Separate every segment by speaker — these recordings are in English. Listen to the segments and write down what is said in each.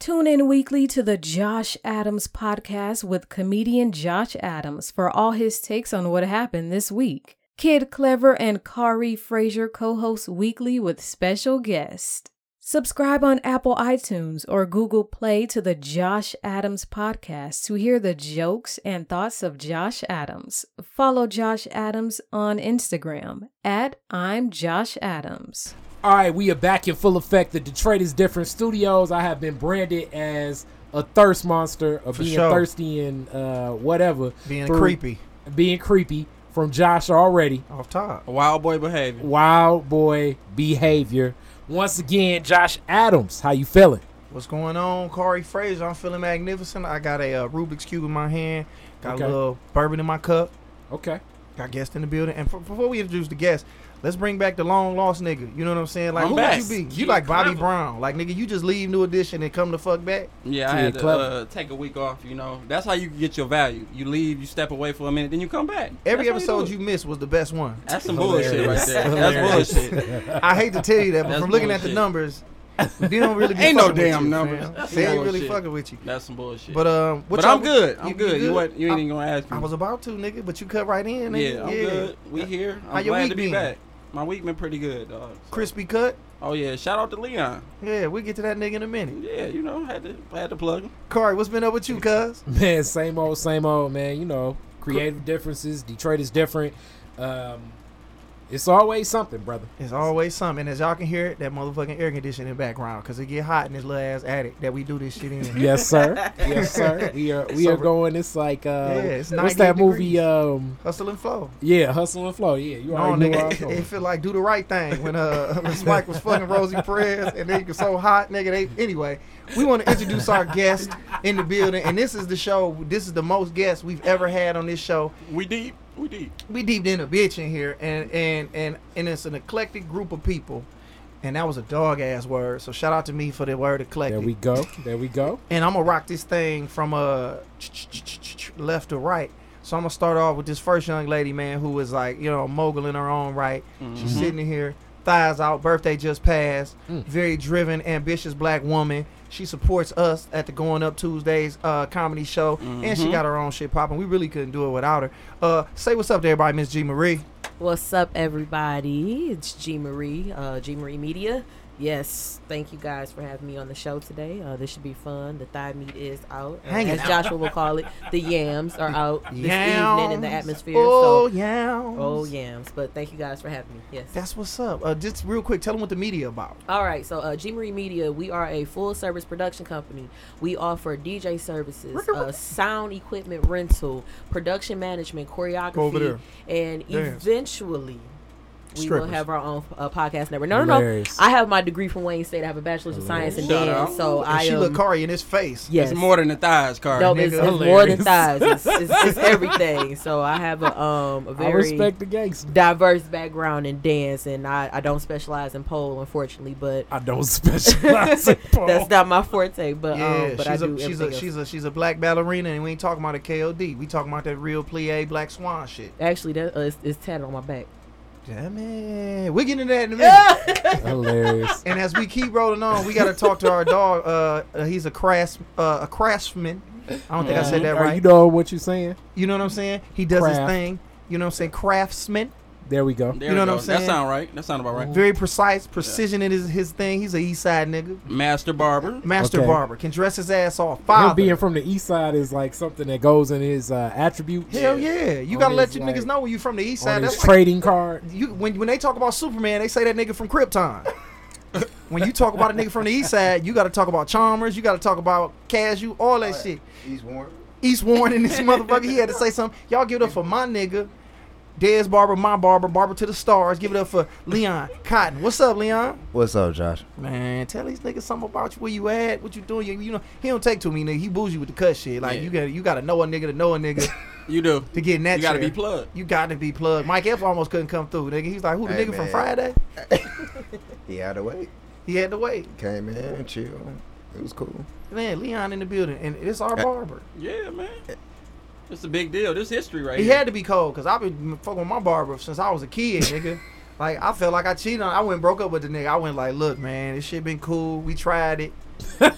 Speaker 1: Tune in weekly to the Josh Adams podcast with comedian Josh Adams for all his takes on what happened this week. Kid Clever and Kari Frazier co host weekly with special guests. Subscribe on Apple iTunes or Google Play to the Josh Adams podcast to hear the jokes and thoughts of Josh Adams. Follow Josh Adams on Instagram at I'm Josh Adams.
Speaker 2: All right, we are back in full effect. The Detroit is different studios. I have been branded as a thirst monster of
Speaker 3: For
Speaker 2: being
Speaker 3: sure.
Speaker 2: thirsty and uh, whatever.
Speaker 3: Being
Speaker 2: through-
Speaker 3: creepy.
Speaker 2: Being creepy from Josh already.
Speaker 3: Off top.
Speaker 4: Wild boy behavior.
Speaker 2: Wild boy behavior. Once again, Josh Adams, how you feeling?
Speaker 3: What's going on, Corey Fraser? I'm feeling magnificent. I got a uh, Rubik's cube in my hand. Got
Speaker 2: Okay.
Speaker 3: a little bourbon in my cup.
Speaker 2: Okay.
Speaker 3: Got guests in the building. And f- before we introduce the guest, let's bring back the long lost nigga. You know what I'm saying? Like
Speaker 4: I'm
Speaker 3: who
Speaker 4: back.
Speaker 3: would you be? You like Bobby
Speaker 4: Clever.
Speaker 3: Brown? Like nigga, you just leave New Edition and come the fuck back?
Speaker 4: Yeah, I had to uh, take a week off. You know, that's how you get your value. You leave, you step away for a minute, then you come back.
Speaker 3: Every
Speaker 4: That's
Speaker 3: episode
Speaker 4: do
Speaker 3: you
Speaker 4: it.
Speaker 3: missed was the best one.
Speaker 4: That's some bullshit right there. That's bullshit.
Speaker 3: I hate to tell you that, but
Speaker 4: That's
Speaker 3: from looking at the numbers, they don't really be
Speaker 4: Ain't no
Speaker 3: fucking with
Speaker 4: damn
Speaker 3: you,
Speaker 4: numbers.
Speaker 3: fam.
Speaker 4: That's
Speaker 3: They ain't really
Speaker 4: bullshit.
Speaker 3: fucking with you.
Speaker 4: That's some bullshit.
Speaker 3: But um, what
Speaker 4: But I'm good. I'm
Speaker 3: you-
Speaker 4: good. You, what, you ain't
Speaker 3: I-
Speaker 4: even gonna ask me.
Speaker 3: I was about to, nigga, but you cut right in. Nigga.
Speaker 4: yeah, I'm good. We here. I'm
Speaker 3: How your
Speaker 4: glad to be
Speaker 3: been?
Speaker 4: back. My week been pretty good, dog. So-
Speaker 3: Crispy cut.
Speaker 4: Oh yeah, shout out to Leon.
Speaker 3: Yeah, we'll get to that nigga in a minute.
Speaker 4: Yeah, you know, had to had to plug him.
Speaker 3: Corey, what's been up with you, cuz?
Speaker 2: Man, same old, same old, man. You know, creative differences. Detroit is different. Um, it's always something, brother.
Speaker 3: It's always something. As y'all can hear, it, that motherfucking air conditioning in the background, cause it get hot in this little ass attic that we do this shit in.
Speaker 2: Yes, sir. yes, sir. We are we
Speaker 3: So
Speaker 2: are going. It's like uh,
Speaker 3: Yeah, it's
Speaker 2: what's
Speaker 3: 98
Speaker 2: that movie? Um,
Speaker 3: Hustle and flow.
Speaker 2: yeah, Hustle and Flow. Yeah, you already know where I'm
Speaker 3: nigga,
Speaker 2: going.
Speaker 3: it feel like do the right thing when uh when Spike was fucking Rosie Perez and they was so hot, nigga. They anyway. We want to introduce our guest in the building, and this is the show. This is the most guests we've ever had on this show.
Speaker 4: We deep. We deep.
Speaker 3: we deep in a bitch in here, and and and and it's an eclectic group of people, and that was a dog ass word. So shout out to me for the word eclectic.
Speaker 2: There we go. There we go.
Speaker 3: and I'm gonna rock this thing from uh left to right. So I'm gonna start off with this first young lady, man, who is like, you know, mogul in her own right. She's
Speaker 4: Mhm.
Speaker 3: sitting in here, thighs out, birthday just passed.
Speaker 2: Mm.
Speaker 3: Very driven, ambitious black woman. She supports us at the Going Up Tuesdays uh, comedy show, and she
Speaker 4: Mhm.
Speaker 3: got her own shit popping. We really couldn't do it without her. Uh, say what's up to everybody, Miss G Marie.
Speaker 1: What's up, everybody? It's G Marie, uh, G Marie Media. Yes, thank you guys for having me on the show today. Uh, this should be fun. The thigh meat is out, uh, as
Speaker 3: out.
Speaker 1: Joshua will call it. The yams are out this evening in the atmosphere.
Speaker 3: Oh
Speaker 1: so,
Speaker 3: yeah.
Speaker 1: oh yams! But thank you guys for having me. Yes.
Speaker 3: That's what's up. Uh, just real quick, tell them what the media about.
Speaker 1: All right, so uh, G Marie Media, we are a full service production company. We offer DJ services, uh, sound equipment rental, production management, choreography, and
Speaker 3: Dance.
Speaker 1: eventually we
Speaker 3: Strippers.
Speaker 1: will have our own uh, podcast network. No, no, no.
Speaker 2: Hilarious.
Speaker 1: I have my degree from Wayne State. I have a bachelor's of science in
Speaker 4: Shout
Speaker 1: dance,
Speaker 4: out.
Speaker 1: so
Speaker 3: And
Speaker 1: I
Speaker 3: she
Speaker 1: um,
Speaker 3: look Kari in his face.
Speaker 1: Yes.
Speaker 4: It's more than the thighs, car.
Speaker 1: no, it's, it's more than
Speaker 2: Hilarious.
Speaker 1: thighs. It's, it's, it's everything. So I have a um a
Speaker 2: I
Speaker 1: very
Speaker 2: respect the gangster.
Speaker 1: diverse background in dance, and I, I don't specialize in pole, unfortunately, but
Speaker 2: I don't specialize in pole.
Speaker 1: That's not my forte. But
Speaker 3: Yeah,
Speaker 1: um, but I
Speaker 3: she's
Speaker 1: do
Speaker 3: a she's
Speaker 1: everything
Speaker 3: a
Speaker 1: else.
Speaker 3: she's a she's a black ballerina, and we ain't talking about a KOD. We talking about that real plie black swan shit.
Speaker 1: Actually, that uh, it's, it's tatted on my back.
Speaker 3: Damn it, we're getting into that in a minute.
Speaker 2: Hilarious.
Speaker 3: and as we keep rolling on, we got to talk to our dog. Uh, uh, he's a crafts uh, a craftsman. I don't think I said that
Speaker 2: Are
Speaker 3: right.
Speaker 2: You know what you're saying?
Speaker 3: You know what I'm saying? He does his
Speaker 2: Craft.
Speaker 3: thing. You know what I'm saying? Craftsman.
Speaker 2: There we go.
Speaker 4: There
Speaker 3: You know what
Speaker 4: go.
Speaker 3: I'm saying?
Speaker 4: That sound right. That sound about right.
Speaker 3: Very precise, precision in his, his thing. He's a east side nigga.
Speaker 4: Master barber.
Speaker 3: Master
Speaker 2: Okay.
Speaker 3: barber. Can dress his ass off.
Speaker 2: Him being from the east side is like something that goes in his uh, attributes.
Speaker 3: Hell yeah. You
Speaker 2: On
Speaker 3: gotta let your
Speaker 2: like,
Speaker 3: niggas know when you from the east
Speaker 2: On
Speaker 3: side.
Speaker 2: his
Speaker 3: That's like
Speaker 2: trading card.
Speaker 3: you when when they talk about Superman, they say that nigga from Krypton. when you talk about a nigga from the east side, you got to talk about Chalmers, you got to talk about Cashew, all that shit.
Speaker 5: He's warm.
Speaker 3: East Warren and this motherfucker, he had to say something. Y'all give it up for my nigga, Dez Barber, my barber, barber to the stars. Give it up for Leon Cotton. What's up, Leon?
Speaker 5: What's up, Josh?
Speaker 3: Man, tell these niggas something about you, where you at, what you doing. You, you know, he don't take to me, nigga. He bougie with the cut shit. Like
Speaker 4: Yeah.
Speaker 3: you got, you got to know a nigga to know a nigga
Speaker 4: You do.
Speaker 3: to get in that.
Speaker 4: You gotta be plugged.
Speaker 3: You got to be plugged. Mike F almost couldn't come through, nigga. He's like, who the
Speaker 5: Hey,
Speaker 3: nigga from
Speaker 5: man.
Speaker 3: Friday?
Speaker 5: He had to wait.
Speaker 3: He had to wait.
Speaker 5: Came in chill. It was cool.
Speaker 3: Man, Leon in the building, and it's our barber.
Speaker 4: Yeah, man. It's a big deal. This history right
Speaker 3: He
Speaker 4: here.
Speaker 3: had to be cold because I've been fucking with my barber since I was a kid, nigga. Like I felt like I cheated on. I went and broke up with the nigga. I went like, look, man, this shit been cool. We tried it.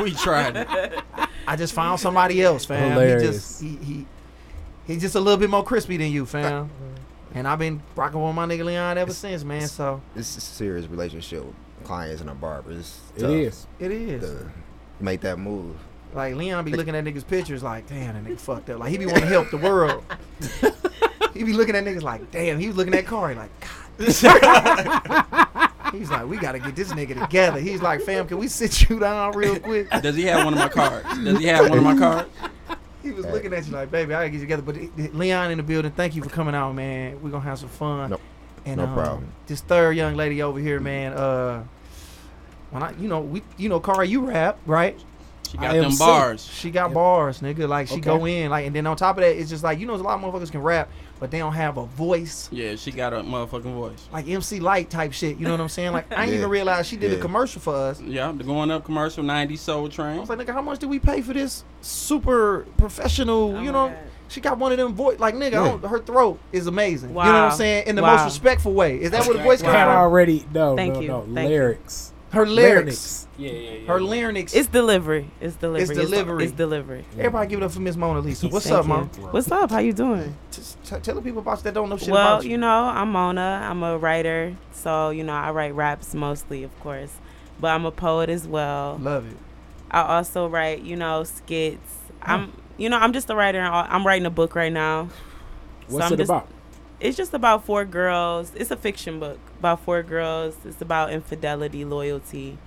Speaker 4: We tried it.
Speaker 3: I just found somebody else, fam. He just he, he he's just a little bit more crispy than you, fam. And I've been rocking with my nigga Leon ever since, man. So
Speaker 5: It's a serious relationship with clients and a barber. It's
Speaker 2: It
Speaker 5: tough
Speaker 2: is.
Speaker 3: it is.
Speaker 5: to make that move.
Speaker 3: Like Leon be looking at niggas' pictures like, damn, that nigga fucked up. Like he be want to help the world. he be looking at niggas like, damn. He was looking at Corey like, God. He's like, we gotta get this nigga together. He's like, fam, can we sit you down real quick?
Speaker 4: Does he have one of my cards? Does he have one of my cards?
Speaker 3: He was looking at you like, baby, I gotta get you together. But Leon in the building, thank you for coming out, man. We're gonna have some fun.
Speaker 5: Nope.
Speaker 3: And,
Speaker 5: No
Speaker 3: um,
Speaker 5: problem.
Speaker 3: This third young lady over here, man. Uh, when I, you know, we, you know, Kari, you rap, right?
Speaker 4: She got
Speaker 2: am
Speaker 4: them
Speaker 2: sick.
Speaker 4: bars.
Speaker 3: She got bars, nigga. Like she
Speaker 2: Okay.
Speaker 3: go in, like, and then on top of that, it's just like you know, a lot of motherfuckers can rap, but they don't have a voice.
Speaker 4: Yeah, she got a motherfucking voice.
Speaker 3: Like MC Lyte type shit, you know what I'm saying? Like I didn't
Speaker 5: Yeah.
Speaker 3: even realize she did a commercial for us.
Speaker 4: Yeah, the going up commercial, 90 Soul Train.
Speaker 3: I was like, nigga, how much did we pay for this super professional?
Speaker 6: Oh
Speaker 3: you know,
Speaker 6: God.
Speaker 3: she got one of them voice. Like nigga,
Speaker 5: Yeah.
Speaker 3: her throat is amazing. You know what I'm saying? In the
Speaker 6: Wow.
Speaker 3: most respectful way. Is that where the voice
Speaker 2: Well,
Speaker 3: comes from?
Speaker 2: already no,
Speaker 6: Thank
Speaker 2: no,
Speaker 6: you.
Speaker 2: no.
Speaker 6: Thank you.
Speaker 2: Lyrics.
Speaker 3: Her lyrics.
Speaker 2: Yeah, yeah, yeah.
Speaker 3: Her
Speaker 2: yeah.
Speaker 3: lyrics.
Speaker 6: It's delivery. It's delivery.
Speaker 3: It's delivery.
Speaker 6: It's, delivery.
Speaker 3: Everybody give it up for Miss Mona Lisa. What's
Speaker 6: Thank
Speaker 3: up,
Speaker 6: you.
Speaker 3: mom?
Speaker 6: What's up? How you doing?
Speaker 3: Just t- tell the people about you that don't know shit
Speaker 6: well,
Speaker 3: about you.
Speaker 6: Well, you know, I'm Mona. I'm a writer, so you know, I write raps mostly, of course, but I'm a poet as well.
Speaker 3: Love it.
Speaker 6: I also write, you know, skits. Hmm. I'm, you know, I'm just a writer. I'm writing a book right now. So
Speaker 2: What's
Speaker 6: I'm
Speaker 2: it
Speaker 6: just-
Speaker 2: about?
Speaker 6: It's just about four girls. It's a fiction book about four girls. It's about infidelity, loyalty.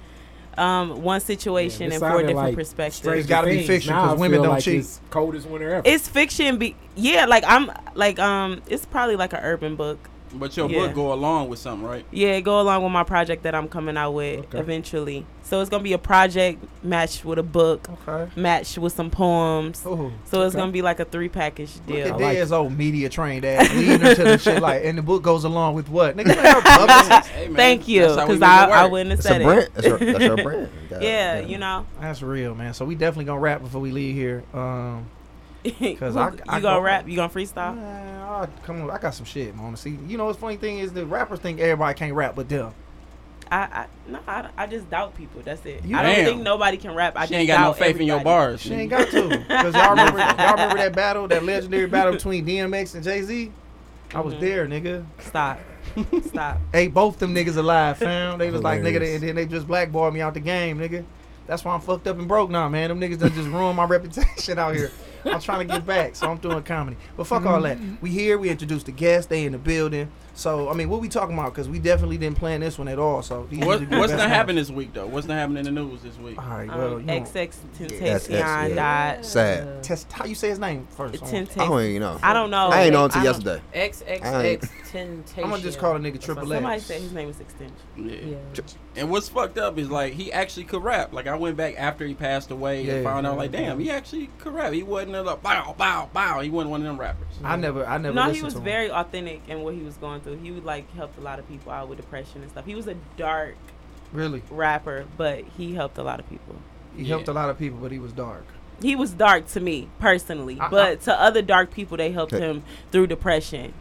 Speaker 6: Um, one situation
Speaker 2: Yeah, it
Speaker 6: and four different
Speaker 2: like
Speaker 6: perspectives.
Speaker 3: It's gotta be fiction,
Speaker 2: Now
Speaker 3: 'cause
Speaker 2: I
Speaker 3: women don't
Speaker 2: like
Speaker 3: cheat.
Speaker 2: It's coldest winter ever.
Speaker 6: It's fiction. Be yeah, like I'm like um, it's probably like an urban book.
Speaker 4: But your
Speaker 6: Yeah.
Speaker 4: book go along with something, right?
Speaker 6: Yeah, go along with my project that I'm coming out with
Speaker 2: Okay.
Speaker 6: eventually. So it's gonna be a project matched with a book,
Speaker 3: Okay.
Speaker 6: matched with some poems.
Speaker 3: Ooh.
Speaker 6: So it's
Speaker 2: Okay.
Speaker 6: gonna be like a three package
Speaker 3: Look
Speaker 6: deal.
Speaker 3: at
Speaker 2: like
Speaker 3: Dez old media trained ass leading her to the shit like, and the book goes along with what? Nigga, you ain't her publicist.
Speaker 4: Hey, man,
Speaker 6: Thank you,
Speaker 4: that's how we
Speaker 6: because I, I wouldn't have
Speaker 5: That's
Speaker 6: said
Speaker 5: a
Speaker 6: it.
Speaker 5: That's her, that's her brand. God
Speaker 6: Yeah,
Speaker 5: damn.
Speaker 6: you know.
Speaker 3: That's real, man. So we definitely gonna rap before we leave here. Um,
Speaker 6: Cause
Speaker 3: I-
Speaker 6: you
Speaker 3: I
Speaker 6: gonna
Speaker 3: go-
Speaker 6: rap? You gonna freestyle?
Speaker 3: man, I, come on, I got some shit, man. See, you know, what's funny thing is the rappers think everybody can't rap, but them.
Speaker 6: I, I no, I, I just doubt people. That's it.
Speaker 3: You-
Speaker 6: I don't
Speaker 4: Damn.
Speaker 6: think nobody can rap. I
Speaker 4: She
Speaker 6: just
Speaker 4: ain't got no
Speaker 6: doubt
Speaker 4: faith in your bars.
Speaker 3: She ain't got to, because y'all remember, y'all remember that battle, that legendary battle between DMX and Jay Z. I was
Speaker 6: Mhm.
Speaker 3: there, nigga.
Speaker 6: Stop. Stop.
Speaker 3: Hey, both them niggas alive, fam. They was like, nigga, they, and then they just blackballed me out the game, nigga. That's why I'm fucked up and broke now, man. Them niggas done just ruined my reputation out here. I'm trying to get back, so I'm doing comedy. But fuck all that. Mm-hmm. We here, we introduced the guests, they in the building. So, I mean, what we talking about? Because we definitely didn't plan this one at all. So, these
Speaker 4: What,
Speaker 3: usually be the
Speaker 4: what's not happening this week though? What's not happening in the news this week?
Speaker 3: All right, well,
Speaker 6: Um,
Speaker 3: you
Speaker 6: XX Tentacion
Speaker 5: that's- yeah.
Speaker 6: died.
Speaker 5: Sad.
Speaker 3: test, how you say his name first? I'm
Speaker 6: Temptation.
Speaker 5: I don't even know.
Speaker 6: I don't know.
Speaker 5: I ain't know until
Speaker 6: I don't-
Speaker 5: yesterday.
Speaker 1: XXX Temptation.
Speaker 3: I'm gonna just call a nigga Triple X.
Speaker 6: Somebody said his name was Extension.
Speaker 4: Yeah.
Speaker 1: Yeah.
Speaker 4: And what's fucked up is like he actually could rap. Like I went back after he passed away
Speaker 3: Yeah,
Speaker 4: and found out like, damn, he actually could rap. He wasn't a like, bow, bow, bow. He wasn't one of them rappers.
Speaker 3: I never, I never
Speaker 6: No,
Speaker 3: listened
Speaker 6: he was very authentic in what he was going through. He would like helped a lot of people out with depression and stuff. He was a dark
Speaker 3: Really?
Speaker 6: rapper, but he helped a lot of people.
Speaker 3: He
Speaker 4: Yeah.
Speaker 3: helped a lot of people, but he was dark.
Speaker 6: He was dark to me personally,
Speaker 3: I-
Speaker 6: but to other dark people, they helped
Speaker 5: Okay.
Speaker 6: him through depression,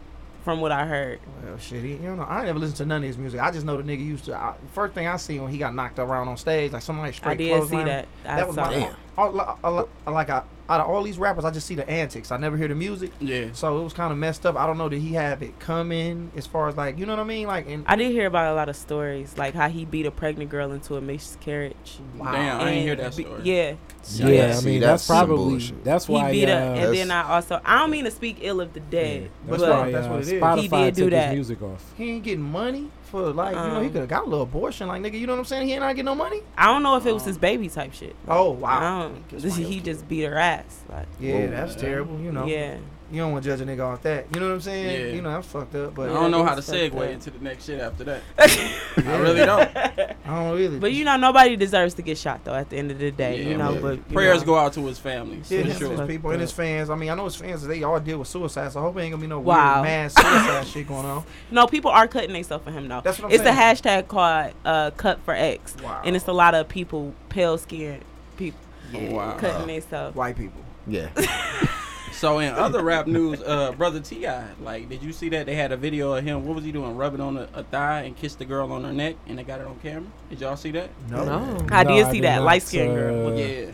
Speaker 6: from what I heard.
Speaker 3: Well, shit, he, you know, I never listened to none of his music. I just know the nigga used to. I, first thing I see when he got knocked around on stage, like somebody straight
Speaker 6: I did see
Speaker 3: clothesline.
Speaker 6: that. I
Speaker 3: That was
Speaker 6: saw
Speaker 3: my.
Speaker 6: that.
Speaker 3: Like I, out of all these rappers, I just see the antics. I never hear the music,
Speaker 4: Yeah.
Speaker 3: so it was kind of messed up. I don't know did he have it coming as far as like you know what I mean, like and
Speaker 6: I did hear about a lot of stories, like how he beat a pregnant girl into a miscarriage.
Speaker 3: wow.
Speaker 4: Damn, I ain't hear
Speaker 6: And
Speaker 4: that
Speaker 6: be-
Speaker 4: story.
Speaker 6: Yeah,
Speaker 2: Yeah, I mean
Speaker 5: that's
Speaker 2: that's, probably
Speaker 5: bullshit.
Speaker 2: that's
Speaker 6: he
Speaker 2: why.
Speaker 6: beat
Speaker 2: uh,
Speaker 6: her, and then I also I don't mean to speak ill of the dead,
Speaker 2: yeah,
Speaker 3: But
Speaker 2: that's why
Speaker 3: that's
Speaker 2: uh,
Speaker 3: what it is.
Speaker 2: Spotify
Speaker 6: He did do
Speaker 2: took
Speaker 6: that.
Speaker 2: his music off.
Speaker 3: he ain't getting money for like you know he
Speaker 6: Um,
Speaker 3: could have got a little abortion, like nigga. You know what I'm saying? He ain't not getting no money.
Speaker 6: I don't know if it was his baby type shit.
Speaker 3: Oh
Speaker 6: I
Speaker 3: wow.
Speaker 6: don't.
Speaker 3: Gets
Speaker 6: This,
Speaker 3: my
Speaker 6: he just beat her ass. Like,
Speaker 3: Yeah,
Speaker 5: Whoa.
Speaker 3: that's terrible. You know.
Speaker 6: yeah.
Speaker 3: You don't want to judge a nigga off that. You know what I'm saying?
Speaker 4: Yeah.
Speaker 3: You know I'm fucked up. But
Speaker 4: I don't know how to
Speaker 6: that's fucked
Speaker 4: segue
Speaker 6: up.
Speaker 4: into the next shit after that. I really don't.
Speaker 3: I don't really.
Speaker 6: But you know, nobody deserves to get shot though. At the end of the day,
Speaker 4: Yeah,
Speaker 6: you know.
Speaker 5: man.
Speaker 6: But you
Speaker 4: Prayers
Speaker 6: know.
Speaker 4: go out to his family.
Speaker 3: Yeah,
Speaker 4: for
Speaker 3: his,
Speaker 4: sure.
Speaker 3: his people and his fans. I mean, I know his fans. They all deal with suicide, so I hope it ain't gonna be no
Speaker 6: Wow.
Speaker 3: weird mass suicide shit going on.
Speaker 6: No, people are cutting themselves for him though.
Speaker 3: That's what I'm
Speaker 6: it's
Speaker 3: saying.
Speaker 6: a hashtag called uh, "Cut for X,"
Speaker 3: Wow.
Speaker 6: and it's a lot of people, pale skinned people,
Speaker 4: Oh, wow.
Speaker 6: cutting themselves.
Speaker 3: white people.
Speaker 5: Yeah.
Speaker 4: So in other rap news, uh, brother T.I., like, did you see that they had a video of him? What was he doing? Rubbing on a, a thigh and kissed the girl on her neck, and they got it on camera. Did y'all see that?
Speaker 3: No.
Speaker 6: I
Speaker 2: No,
Speaker 6: did
Speaker 2: I
Speaker 6: see
Speaker 2: did
Speaker 6: that
Speaker 2: not,
Speaker 6: light skinned girl.
Speaker 2: uh,
Speaker 4: yeah.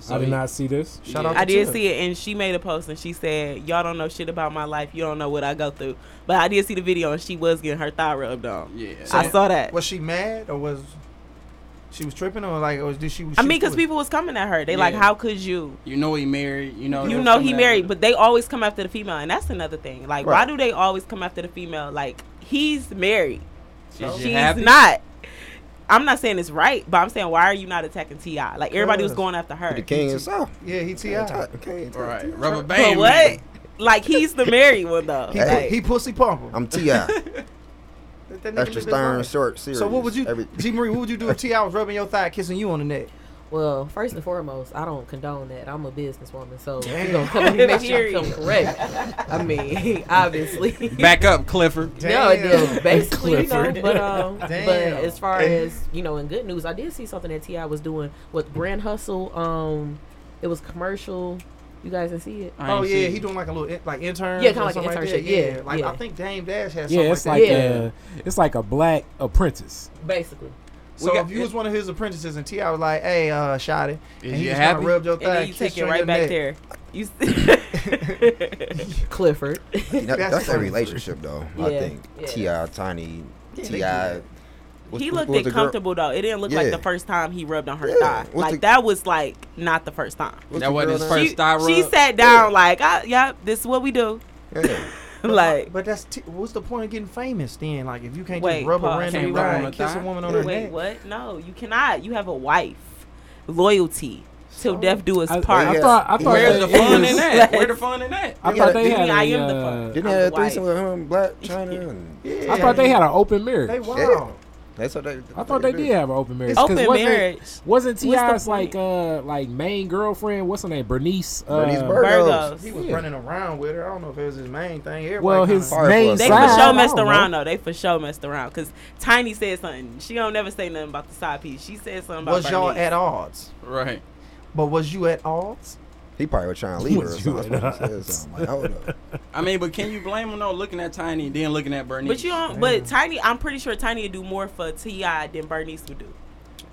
Speaker 4: So
Speaker 2: I did
Speaker 4: he-
Speaker 2: not see this.
Speaker 3: Shout
Speaker 4: Yeah.
Speaker 3: out
Speaker 6: I did
Speaker 3: Tip.
Speaker 6: see it, and she made a post, and she said, "Y'all don't know shit about my life. You don't know what I go through." But I did see the video, and she was getting her thigh rubbed on.
Speaker 4: Yeah.
Speaker 6: I saw that.
Speaker 3: Was she mad or was she was tripping or like or did she?
Speaker 6: I
Speaker 3: she
Speaker 6: mean, because people was coming at her. They like, "How could you?"
Speaker 4: You know he married. You know.
Speaker 6: You know he married, but they always come after the female, and that's another thing. Like, why do they always come after the female? Like, he's married,
Speaker 4: She's
Speaker 6: she's not. I'm not saying it's right, but I'm saying why are you not attacking T.I.? Like everybody was going after her.
Speaker 5: The king himself.
Speaker 3: Yeah, he ti.
Speaker 5: Okay,
Speaker 4: Right. Rubber
Speaker 6: But
Speaker 4: band.
Speaker 6: what? Like he's the married one though.
Speaker 3: He,
Speaker 6: Like,
Speaker 3: he pussy pumper.
Speaker 5: I'm Ti.
Speaker 3: That nigga
Speaker 5: Extra
Speaker 3: live his
Speaker 5: stern,
Speaker 3: life.
Speaker 5: short, serious.
Speaker 3: So what would you,
Speaker 5: Every,
Speaker 3: G Marie? What would you do if T.I. was rubbing your thigh, kissing you on the neck?
Speaker 7: Well, first and foremost, I don't condone that. I'm a businesswoman, so
Speaker 3: Damn.
Speaker 7: you gonna come and make sure I
Speaker 6: Period.
Speaker 7: come correct. I mean, obviously.
Speaker 4: Back up, Clifford.
Speaker 7: No, it
Speaker 3: Damn.
Speaker 7: did. Basically, you know, but um, but as far as you know, in good news, I did see something that T.I. was doing with Grand Hustle. Um, it was commercial. You guys didn't see it?
Speaker 3: Oh yeah, he doing like a little like intern.
Speaker 7: Yeah, kinda like an
Speaker 3: that.
Speaker 7: internship,
Speaker 3: Yeah,
Speaker 7: yeah,
Speaker 3: like
Speaker 7: yeah.
Speaker 3: I think Dame Dash has.
Speaker 2: Yeah,
Speaker 3: something
Speaker 2: it's
Speaker 3: like,
Speaker 2: like
Speaker 3: that.
Speaker 7: Yeah.
Speaker 2: a, it's like a black apprentice.
Speaker 7: Basically.
Speaker 3: So
Speaker 4: got-
Speaker 3: if you was one of his apprentices and T.I. was like, "Hey, uh, Shotty,"
Speaker 4: Is
Speaker 3: and he
Speaker 4: you
Speaker 3: just
Speaker 4: happy?
Speaker 3: kinda rubbed your
Speaker 6: and
Speaker 3: thigh,
Speaker 6: then you
Speaker 3: kissed
Speaker 6: take it right back
Speaker 3: neck.
Speaker 6: there. You.
Speaker 7: Clifford.
Speaker 5: that,
Speaker 3: That's
Speaker 5: that's a relationship, though. I think
Speaker 7: yeah.
Speaker 5: T.I., Tiny,
Speaker 3: they
Speaker 5: Ti.
Speaker 3: Do
Speaker 5: what's-
Speaker 6: he
Speaker 5: what
Speaker 6: looked
Speaker 5: was the girl-
Speaker 6: uncomfortable though. It didn't look like the first time he rubbed on her
Speaker 5: Yeah.
Speaker 6: thigh.
Speaker 5: What's
Speaker 6: Like
Speaker 5: the-
Speaker 6: that was like not the first time.
Speaker 4: That wasn't his first
Speaker 6: She,
Speaker 4: thigh
Speaker 6: she sat down like, I, "Yep, this is what we do."
Speaker 5: Yeah.
Speaker 6: like,
Speaker 3: But that's t- what's the point of getting famous then? Like if you can't
Speaker 6: Wait,
Speaker 3: just rub a random
Speaker 4: Can't
Speaker 3: guy and
Speaker 4: the
Speaker 3: kiss a woman on her
Speaker 6: wait,
Speaker 3: neck.
Speaker 6: what? No, you cannot. You have a wife. Loyalty till
Speaker 3: So-
Speaker 6: death do us part.
Speaker 2: I
Speaker 5: Yeah.
Speaker 2: thought I thought
Speaker 4: Where's
Speaker 2: they-
Speaker 4: the fun
Speaker 2: it
Speaker 4: in
Speaker 2: was-
Speaker 4: that? Where the fun in that?
Speaker 2: I thought they had
Speaker 6: he- I
Speaker 2: a,
Speaker 6: am the
Speaker 2: uh,
Speaker 6: fun.
Speaker 5: Didn't they have a threesome with him, Black China?
Speaker 2: I thought they had an open marriage.
Speaker 3: They
Speaker 2: I
Speaker 3: wild.
Speaker 5: That's what they.
Speaker 2: I thought they did have an open marriage. 'cause
Speaker 6: Open
Speaker 2: wasn't,
Speaker 6: marriage.
Speaker 2: Wasn't T.I.'s like uh like main girlfriend? What's her name? Bernice. Uh,
Speaker 5: Bernice Burgos.
Speaker 6: Virgos.
Speaker 3: He was
Speaker 2: Yeah.
Speaker 3: running around with her. I don't know if it was his main thing. Everybody
Speaker 2: Well, his main.
Speaker 6: They
Speaker 5: Side,
Speaker 6: for sure messed
Speaker 2: don't know.
Speaker 6: around though. They for sure messed around because Tiny said something. She don't never say nothing about the side piece. She said something about
Speaker 3: was y'all at odds?
Speaker 4: Right.
Speaker 3: But was you at odds?
Speaker 5: He probably was trying to leave her or something. That's what he said. something. Like, hold up.
Speaker 4: I mean, but can you blame him though? Looking at Tiny and then looking at Bernice.
Speaker 6: But you don't. But Tiny, I'm pretty sure Tiny would do more for T.I. than Bernice would do.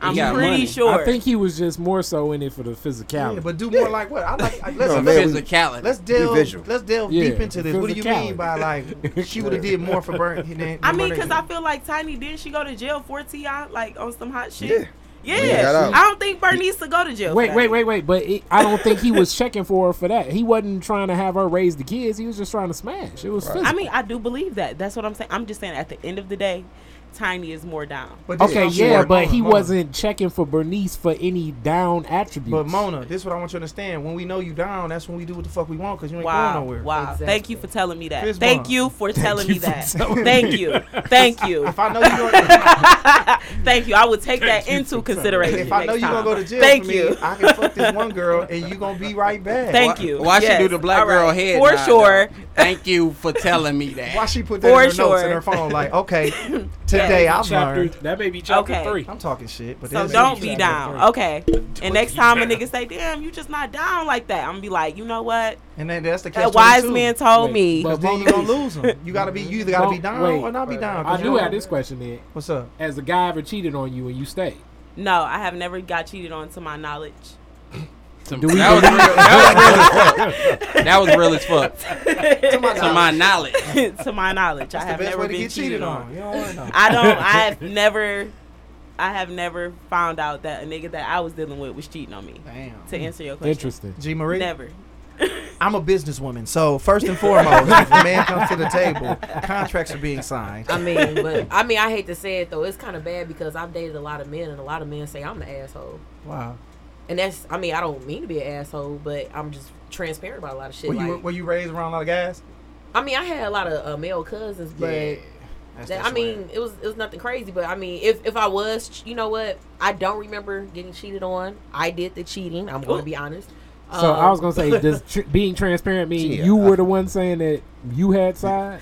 Speaker 6: I'm
Speaker 4: got
Speaker 6: pretty
Speaker 4: money.
Speaker 6: sure.
Speaker 2: I think he was just more so in it for the physicality.
Speaker 3: Yeah, but do more like what? I like. I, let's,
Speaker 5: No, man,
Speaker 4: physicality.
Speaker 3: let's delve. Let's delve
Speaker 2: Yeah,
Speaker 3: deep into this. What do you mean by like she would have did more for Bernie? Than,
Speaker 6: I mean, because I feel like Tiny didn't she go to jail for T.I. like on some hot shit.
Speaker 5: Yeah.
Speaker 6: Yeah,
Speaker 5: When he got out.
Speaker 6: I don't think Bernice to go to jail.
Speaker 2: Wait, wait, wait, wait! But it, I don't think he was checking for her for that. He wasn't trying to have her raise the kids. He was just trying to smash. It was.
Speaker 5: Right.
Speaker 6: I mean, I do believe that. That's what I'm saying. I'm just saying at the end of the day, Tiny is more down.
Speaker 3: But
Speaker 2: okay, yeah,
Speaker 3: saying,
Speaker 2: but
Speaker 3: Mona,
Speaker 2: he
Speaker 3: Mona.
Speaker 2: wasn't checking for Bernice for any down attributes.
Speaker 3: But Mona, this is what I want you to understand. When we know you down, that's when we do what the fuck we want because you ain't
Speaker 6: Wow.
Speaker 3: going nowhere.
Speaker 6: Wow.
Speaker 7: Exactly.
Speaker 6: Thank you for telling me that.
Speaker 3: Fist
Speaker 6: Thank
Speaker 3: bump.
Speaker 6: you for telling
Speaker 2: you
Speaker 6: me
Speaker 2: for
Speaker 6: that.
Speaker 2: telling
Speaker 6: Thank you. Thank you.
Speaker 3: If I know you going,
Speaker 6: Thank you. I would take that into consideration.
Speaker 3: if I know
Speaker 6: next
Speaker 3: you gonna go to jail
Speaker 6: Thank
Speaker 3: for
Speaker 6: you.
Speaker 3: I can fuck this one girl and you're gonna be right back.
Speaker 6: Thank
Speaker 4: Why-
Speaker 6: you.
Speaker 4: Why she do the black
Speaker 6: All
Speaker 4: girl
Speaker 6: right.
Speaker 4: head?
Speaker 6: For sure.
Speaker 4: Thank you for telling me that.
Speaker 3: Why she put that
Speaker 6: For
Speaker 3: in her notes in her phone? Like, okay, today I've
Speaker 2: chapter
Speaker 3: learned.
Speaker 2: that may be chapter
Speaker 6: Okay.
Speaker 2: three.
Speaker 3: I'm talking shit, but
Speaker 6: So don't be down. Okay. And next time a nigga say, damn, you just not down like that, I'm gonna be like, you know what?
Speaker 3: And then that's the
Speaker 6: That
Speaker 3: catch.
Speaker 6: wise man told
Speaker 2: Wait,
Speaker 6: me.
Speaker 2: but-
Speaker 3: then you gonna lose them. You gotta be. You either gotta be down
Speaker 2: wait.
Speaker 3: or not be down.
Speaker 2: I do have this question then.
Speaker 3: What's up?
Speaker 2: Has a guy ever cheated on you and you stayed?
Speaker 6: No, I have never got cheated on to my knowledge.
Speaker 2: Do we
Speaker 4: that, was real, that was real as fuck. that was real as fuck. to my knowledge.
Speaker 6: to my knowledge. I
Speaker 3: That's the
Speaker 6: have never been
Speaker 3: get cheated on.
Speaker 6: on.
Speaker 3: You don't want to know.
Speaker 6: I don't. I have never. I have never found out that a nigga that I was dealing with was cheating on me.
Speaker 3: Damn.
Speaker 6: To answer your question,
Speaker 2: Interesting.
Speaker 3: G Marie.
Speaker 6: never.
Speaker 3: I'm a businesswoman, so first and foremost, if a man comes to the table, contracts are being signed.
Speaker 7: I mean, but I mean, I hate to say it though. It's kind of bad because I've dated a lot of men, and a lot of men say I'm the asshole.
Speaker 3: Wow.
Speaker 7: And that's, I mean, I don't mean to be an asshole, but I'm just transparent about a lot of shit.
Speaker 3: Were you
Speaker 7: like,
Speaker 3: were you raised around a lot of guys?
Speaker 7: I mean, I had a lot of uh, male cousins, but
Speaker 3: That's
Speaker 7: that, I mean, it was it was nothing crazy. But I mean, if if I was, you know what, I don't remember getting cheated on. I did the cheating. I'm going to be honest.
Speaker 2: So
Speaker 7: Um,
Speaker 2: I was gonna say, does tr- being transparent mean
Speaker 5: Yeah,
Speaker 2: you
Speaker 5: I-
Speaker 2: were the one saying that you had side?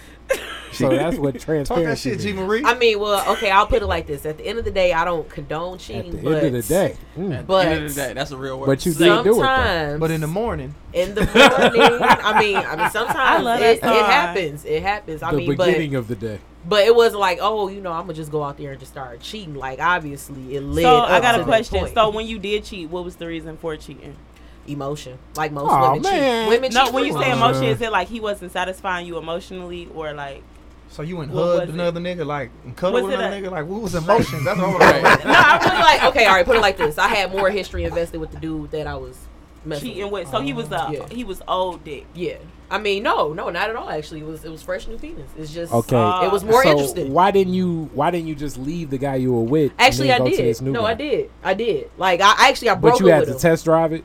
Speaker 2: So that's what
Speaker 3: Talk that
Speaker 2: transparency
Speaker 3: shit, G
Speaker 2: means.
Speaker 3: Marie.
Speaker 7: I mean, well, okay, I'll put it like this. At the end of the day, I don't condone cheating.
Speaker 2: At
Speaker 7: cheating,
Speaker 2: the
Speaker 7: but
Speaker 2: end of the day. Mm.
Speaker 7: But-
Speaker 4: End of the day, that's a real word.
Speaker 2: But you did do it
Speaker 7: sometimes,
Speaker 3: But in the morning,
Speaker 7: in the morning, I mean, I mean, sometimes
Speaker 6: love
Speaker 7: it, it happens. It happens. I
Speaker 2: the
Speaker 7: mean, but
Speaker 2: beginning of the day.
Speaker 7: but it wasn't like, oh, you know, I'm gonna just go out there and just start cheating. Like, obviously, it led.
Speaker 6: So I got a question. So when you did cheat, what was the reason for cheating?
Speaker 7: emotion, like most
Speaker 2: Aw,
Speaker 7: women
Speaker 2: man.
Speaker 7: cheat. Women
Speaker 6: No,
Speaker 7: cheat
Speaker 6: when you say
Speaker 7: emotion.
Speaker 6: emotion, is it like he wasn't satisfying you emotionally, or like?
Speaker 3: So you went
Speaker 6: What
Speaker 3: hugged
Speaker 6: was it?
Speaker 3: another nigga, like and cuddled
Speaker 6: Was
Speaker 3: with another
Speaker 6: a-
Speaker 3: nigga, like what was emotions? That's what
Speaker 4: Right.
Speaker 3: I'm
Speaker 7: no, I put it like okay, all right, put it like this. I had more history invested with the dude that I was messing
Speaker 6: cheating
Speaker 7: with.
Speaker 6: with. So he was uh
Speaker 7: Yeah.
Speaker 6: he was old dick.
Speaker 7: Yeah, I mean, no, no, not at all. Actually, it was it was fresh new penis. It's just
Speaker 2: Okay.
Speaker 6: Uh,
Speaker 7: it was more
Speaker 2: so
Speaker 7: interesting.
Speaker 2: Why didn't you? Why didn't you just leave the guy you were with? and
Speaker 7: Actually,
Speaker 2: then
Speaker 7: I
Speaker 2: go To
Speaker 7: did.
Speaker 2: this new
Speaker 7: No,
Speaker 2: guy?
Speaker 7: I did. I did. Like I actually I broke
Speaker 2: But you
Speaker 7: it
Speaker 2: had
Speaker 7: with
Speaker 2: to
Speaker 7: him.
Speaker 2: test drive it.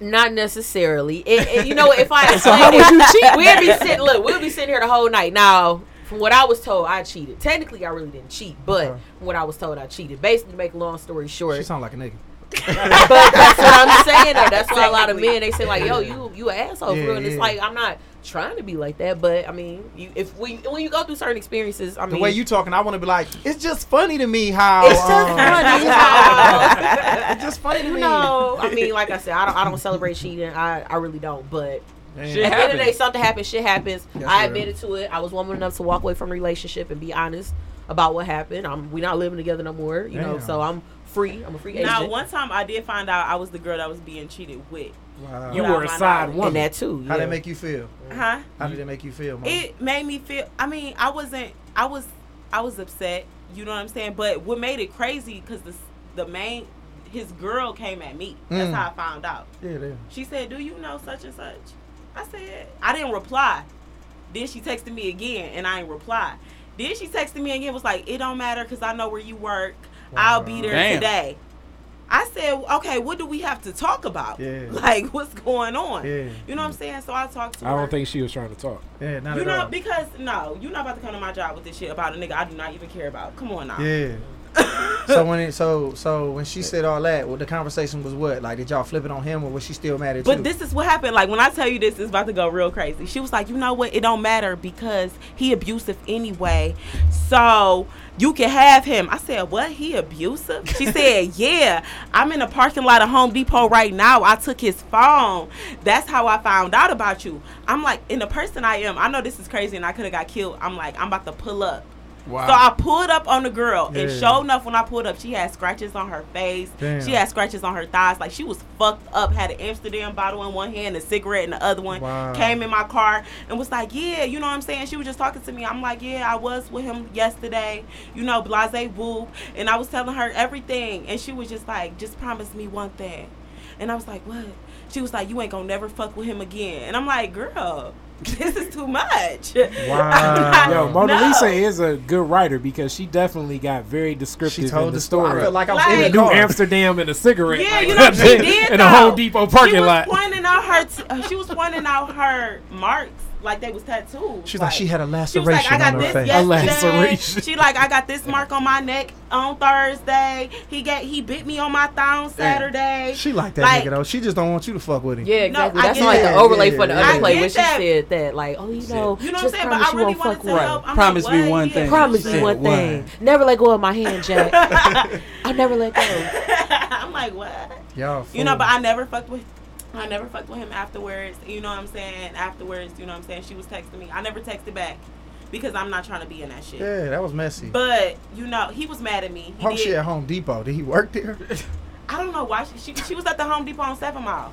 Speaker 7: Not necessarily. It, it- you know, if I
Speaker 2: So how would you cheat?
Speaker 7: we'd be sitting. Look, we'll be sitting here the whole night. Now, from what I was told, I cheated. Technically, I really didn't cheat, but
Speaker 3: Okay.
Speaker 7: from what I was told, I cheated. Basically, to make a long story short,
Speaker 3: She sound like a nigga.
Speaker 7: but that's what I'm saying. Though. That's why a lot of men they say like, "Yo, you you an asshole," for
Speaker 3: Yeah,
Speaker 7: real. And it's
Speaker 3: yeah.
Speaker 7: like I'm not trying to be like that, but I mean, you, if we when you go through certain experiences, I mean,
Speaker 3: The
Speaker 7: mean,
Speaker 3: way you talking, I want to be like, it's just funny to me how.
Speaker 7: it's just
Speaker 3: um,
Speaker 7: funny. how-
Speaker 3: it's just funny to
Speaker 7: you
Speaker 3: me.
Speaker 7: know, I mean, like I said, I don't I don't celebrate cheating. I I really don't, but.
Speaker 4: Shit
Speaker 7: At the end of the day,
Speaker 4: happens.
Speaker 7: something happens. Shit happens.
Speaker 3: That's
Speaker 7: I admitted to it. I was woman enough to walk away from the relationship and be honest about what happened. I'm we not living together no more. You know, so I'm free. I'm a free agent.
Speaker 6: Now, one time I did find out I was the girl that was being cheated with.
Speaker 3: Wow.
Speaker 2: You were a
Speaker 6: my
Speaker 2: side
Speaker 6: knowledge.
Speaker 2: woman.
Speaker 7: and that too.
Speaker 3: How
Speaker 7: yeah.
Speaker 3: that make you feel?
Speaker 6: Huh?
Speaker 3: How did it make you feel, Mom?
Speaker 6: It made me feel. I mean, I wasn't. I was. I was upset. You know what I'm saying? But what made it crazy because the the main his girl came at me. That's
Speaker 3: Mm.
Speaker 6: how I found out.
Speaker 3: yeah, yeah.
Speaker 6: She said, "Do you know such and such?" I said, "I didn't reply." Then she texted me again, and I didn't reply. Then she texted me again, was like, "It don't matter because I know where you work. I'll be there
Speaker 4: Damn.
Speaker 6: today." I said, "Okay, what do we have to talk about?
Speaker 3: Yeah.
Speaker 6: Like, what's going on?
Speaker 3: Yeah.
Speaker 6: You know what I'm saying?" So I talked to her.
Speaker 2: I
Speaker 6: her.
Speaker 2: don't think she was trying to talk.
Speaker 3: Yeah, not
Speaker 6: You
Speaker 3: at
Speaker 6: know,
Speaker 3: all.
Speaker 6: because no, you're not about to come to my job with this shit about a nigga I do not even care about. Come on now.
Speaker 3: Yeah. so when it so so when she said all that, well, the conversation was what? Like, did y'all flip it on him, or was she still mad at you?
Speaker 6: But this is what happened. Like when I tell you this, it's about to go real crazy. She was like, you know what? It don't matter because he abusive anyway. So you can have him. I said, what? He abusive? She said, yeah. I'm in the parking lot of Home Depot right now. I took his phone. That's how I found out about you. I'm like, in the person I am, I know this is crazy and I could have got killed. I'm like, I'm about to pull up.
Speaker 4: Wow.
Speaker 6: So I pulled up on the girl, and
Speaker 3: Yeah.
Speaker 6: sure enough, when I pulled up, she had scratches on her face.
Speaker 3: Damn.
Speaker 6: She had scratches on her thighs. Like she was fucked up. Had an Amsterdam bottle in one hand, a cigarette in the other one.
Speaker 3: Wow.
Speaker 6: Came in my car and was like, "Yeah, you know what I'm saying." She was just talking to me. I'm like, "Yeah, I was with him yesterday." You know, blase whoop. And I was telling her everything, and she was just like, "Just promise me one thing." And I was like, "What?" She was like, "You ain't gonna never fuck with him again." And I'm like, "Girl." This is too much.
Speaker 3: Wow.
Speaker 2: Yo, Mona
Speaker 6: No.
Speaker 2: Lisa is a good writer because she definitely got very descriptive
Speaker 3: she told
Speaker 2: in the
Speaker 3: the story. I
Speaker 2: story.
Speaker 3: like I was
Speaker 6: Like-
Speaker 3: in a New.
Speaker 2: Amsterdam and a cigarette.
Speaker 6: Yeah,
Speaker 2: like,
Speaker 6: you know she did
Speaker 2: in a
Speaker 6: though.
Speaker 2: Home Depot parking
Speaker 6: she was
Speaker 2: lot.
Speaker 6: pointing out her. T- uh, she was pointing out her marks like they was tattoos.
Speaker 3: She's like, she had a
Speaker 6: She
Speaker 3: laceration
Speaker 6: was like, I got
Speaker 3: on her
Speaker 6: this
Speaker 3: face.
Speaker 6: yesterday.
Speaker 2: laceration.
Speaker 6: She like, I got this mark on my neck on Thursday. He got he bit me on my thigh on Saturday.
Speaker 3: She like that
Speaker 6: Like-
Speaker 3: nigga though. She just don't want you to fuck with him.
Speaker 7: Yeah,
Speaker 6: No,
Speaker 7: exactly.
Speaker 6: I
Speaker 7: That's
Speaker 6: get
Speaker 7: like
Speaker 6: that.
Speaker 7: the overlay for the
Speaker 3: Yeah,
Speaker 7: other
Speaker 3: yeah.
Speaker 7: play
Speaker 6: I
Speaker 7: when she
Speaker 6: that.
Speaker 7: said that, like, oh, you know,
Speaker 6: You know what I'm
Speaker 7: just
Speaker 6: saying? But
Speaker 7: promise
Speaker 6: I
Speaker 7: you
Speaker 6: really
Speaker 7: won't
Speaker 6: wanted
Speaker 7: fuck
Speaker 6: to
Speaker 7: with
Speaker 6: help.
Speaker 7: her.
Speaker 6: I'm
Speaker 4: Promise
Speaker 6: like,
Speaker 4: me one thing.
Speaker 7: Promise me one thing. Never let go of my hand, Jack. I'll never let go.
Speaker 6: I'm like, what?
Speaker 3: Y'all.
Speaker 6: You know, but I never fucked with. I never fucked with him afterwards. You know what I'm saying? Afterwards, you know what I'm saying? She was texting me. I never texted back because I'm not trying to be in that shit.
Speaker 3: Yeah, that was messy.
Speaker 6: But you know, he was mad at me. He
Speaker 3: Oh
Speaker 6: did.
Speaker 3: shit at Home Depot. Did he work there?
Speaker 6: I don't know why she, she she was at the Home Depot on Seven Mile.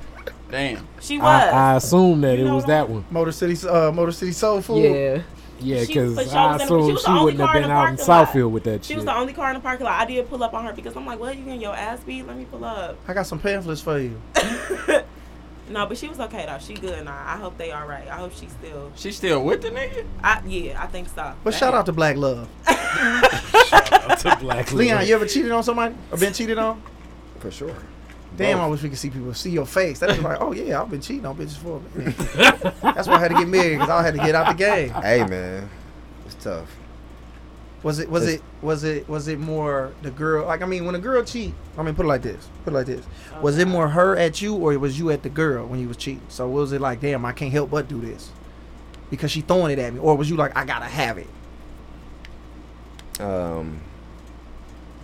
Speaker 4: Damn.
Speaker 6: She was.
Speaker 2: I, I assume that
Speaker 6: You
Speaker 2: it
Speaker 6: know
Speaker 2: was
Speaker 6: what?
Speaker 2: that one.
Speaker 3: Motor City, uh, Motor City Soul Food.
Speaker 7: Yeah.
Speaker 2: Yeah, because I
Speaker 6: was in- she
Speaker 2: assume she wouldn't have been out in. Southfield with that
Speaker 6: she
Speaker 2: shit.
Speaker 6: was the only car in the parking lot. I did pull up on her because I'm like, what? You getting your ass beat? Let me pull up.
Speaker 3: I got some pamphlets for you.
Speaker 6: No, but she was okay though. She good now. I hope they all right. I hope she still.
Speaker 4: She still with the nigga?
Speaker 6: I yeah, I think so.
Speaker 3: But shout out to Black Love.
Speaker 2: to Black
Speaker 3: Love.
Speaker 2: Leon,
Speaker 3: you ever cheated on somebody or been cheated on?
Speaker 5: For sure.
Speaker 3: Damn,
Speaker 5: Both.
Speaker 3: I wish we could see people see your face. That's like, oh yeah, I've been cheating on bitches for a minute. That's why I had to get married because I had to get out the game.
Speaker 5: Hey man, it's tough.
Speaker 3: Was it was
Speaker 5: It's-
Speaker 3: it was it was it more the girl? Like I mean, when a girl cheat, I mean, put it like this. Put it like this. Was it more her at you or was you at the girl when you was cheating? So was it like, damn, I can't help but do this? because she throwing it at me, or was you like I gotta have it?
Speaker 5: Um,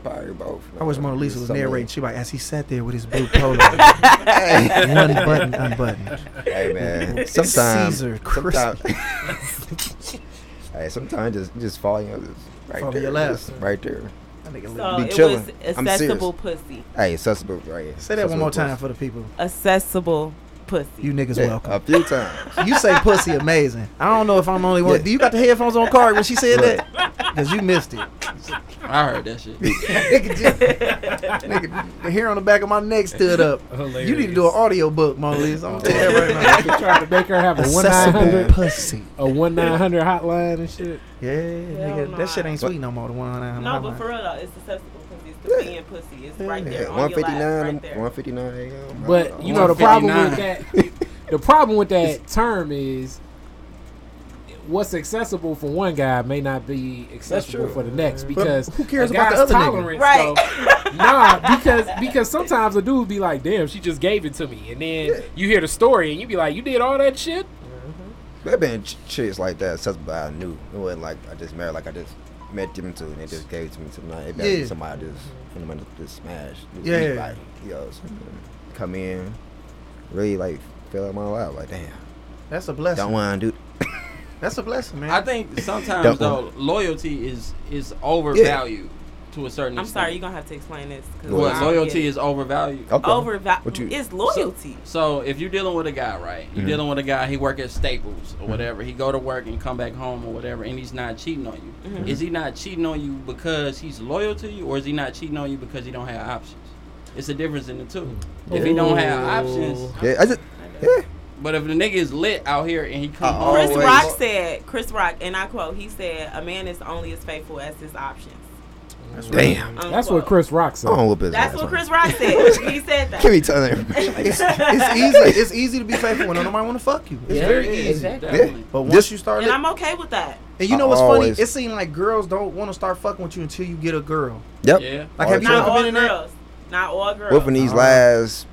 Speaker 5: probably both.
Speaker 3: I wish Mona Lisa was
Speaker 5: Something-
Speaker 3: narrating. She like as he sat there with his blue polo,
Speaker 5: hey,
Speaker 3: one button unbuttoned.
Speaker 5: hey, man. Sometimes,
Speaker 3: Caesar
Speaker 5: sometimes, hey, sometimes just just falling up is right
Speaker 3: Fall to
Speaker 5: there,
Speaker 3: your lap.
Speaker 5: just right there.
Speaker 3: That nigga
Speaker 6: So
Speaker 5: Be
Speaker 6: it
Speaker 5: chilling.
Speaker 6: was
Speaker 5: I'm
Speaker 6: accessible pussy.
Speaker 5: Hey, accessible, right?
Speaker 3: Say that one more time for the people.
Speaker 6: Accessible pussy.
Speaker 3: You niggas
Speaker 5: Yeah,
Speaker 3: welcome.
Speaker 5: a few times.
Speaker 3: You say pussy amazing. I don't know if I'm the only one.
Speaker 5: Yeah.
Speaker 3: Do you got the headphones on, Card, when she said that? Because you missed it.
Speaker 4: I heard that shit.
Speaker 3: nigga, just, nigga, the hair on the back of my neck stood up. You need to do an audio book, Mona Lisa. I'm gonna telling you right now.
Speaker 2: trying to make her have a one nine
Speaker 3: Accessible
Speaker 2: hundred
Speaker 3: pussy.
Speaker 2: a one nine hundred hotline and shit.
Speaker 3: Yeah, nigga,
Speaker 6: no.
Speaker 3: that shit ain't sweet no more. The one on
Speaker 6: no, but for real though, it's accessible pussy. Being pussy. It's right there on
Speaker 5: 159,
Speaker 6: right there.
Speaker 5: 159
Speaker 2: But you know the problem with that. The problem with that term is what's accessible for one guy may not be accessible for the next because
Speaker 3: who cares
Speaker 2: a
Speaker 3: about the
Speaker 2: guy's
Speaker 3: other nigga?
Speaker 2: tolerance,
Speaker 6: Right.
Speaker 2: nah, because because sometimes a dude be like, "Damn, she just gave it to me," and then you hear the story and you be like, "You did all that shit." Mm-hmm.
Speaker 5: There been ch- chicks like that, accessible I knew. It wasn't like I just married, like I just met them two and they just gave it to me tonight. It better
Speaker 3: Yeah.
Speaker 5: be somebody just, you know, just smash. Just
Speaker 3: Yeah.
Speaker 5: be Like, yo, something. come in, really like fill up my lap. Like, damn,
Speaker 3: That's a blessing.
Speaker 5: don't want to do.
Speaker 3: That's a blessing, man.
Speaker 4: I think sometimes though loyalty is is overvalued to a certain
Speaker 6: I'm
Speaker 4: extent.
Speaker 6: sorry, you're gonna have to explain this. 'cause
Speaker 5: What,
Speaker 6: I
Speaker 4: What
Speaker 6: don't
Speaker 4: loyalty is overvalued.
Speaker 5: Okay.
Speaker 6: overvalued.
Speaker 5: What
Speaker 6: It's loyalty.
Speaker 4: So if you're dealing with a guy, right? You're
Speaker 5: Mhm.
Speaker 4: dealing with a guy. He work at Staples or whatever. He go to work and come back home or whatever, and he's not cheating on you.
Speaker 6: Mhm.
Speaker 4: Is he not cheating on you because he's loyal to you, or is he not cheating on you because he don't have options? It's a difference in the two. If he don't have options,
Speaker 5: Yeah, I just. Yeah.
Speaker 4: but if the nigga is lit out here and he come
Speaker 5: Uh,
Speaker 6: Chris
Speaker 5: Always.
Speaker 6: Rock said, Chris Rock, and I quote, he said, "A man is only as faithful as his options."
Speaker 5: Damn.
Speaker 2: That's what Chris Rock said.
Speaker 5: I don't whoop his
Speaker 6: That's
Speaker 5: ass,
Speaker 6: what
Speaker 5: man.
Speaker 6: Chris Rock said. he said that.
Speaker 5: Give me telling
Speaker 3: it's, it's easy. It's easy to be faithful when nobody want to fuck you. It's
Speaker 7: Yeah,
Speaker 3: very
Speaker 7: yeah,
Speaker 3: easy.
Speaker 7: exactly.
Speaker 4: definitely.
Speaker 3: But once
Speaker 5: Just-
Speaker 3: you start,
Speaker 6: and
Speaker 3: li-
Speaker 6: I'm okay with that.
Speaker 3: and you know
Speaker 5: I
Speaker 3: what's
Speaker 5: always-
Speaker 3: funny? It seems like girls don't want to start fucking with you until you get a girl.
Speaker 5: Yep.
Speaker 4: Yeah.
Speaker 3: Like, have you
Speaker 6: Not
Speaker 3: ever
Speaker 6: all
Speaker 3: been in that?
Speaker 6: girls. Not all girls.
Speaker 5: Within these
Speaker 3: Oh.
Speaker 5: last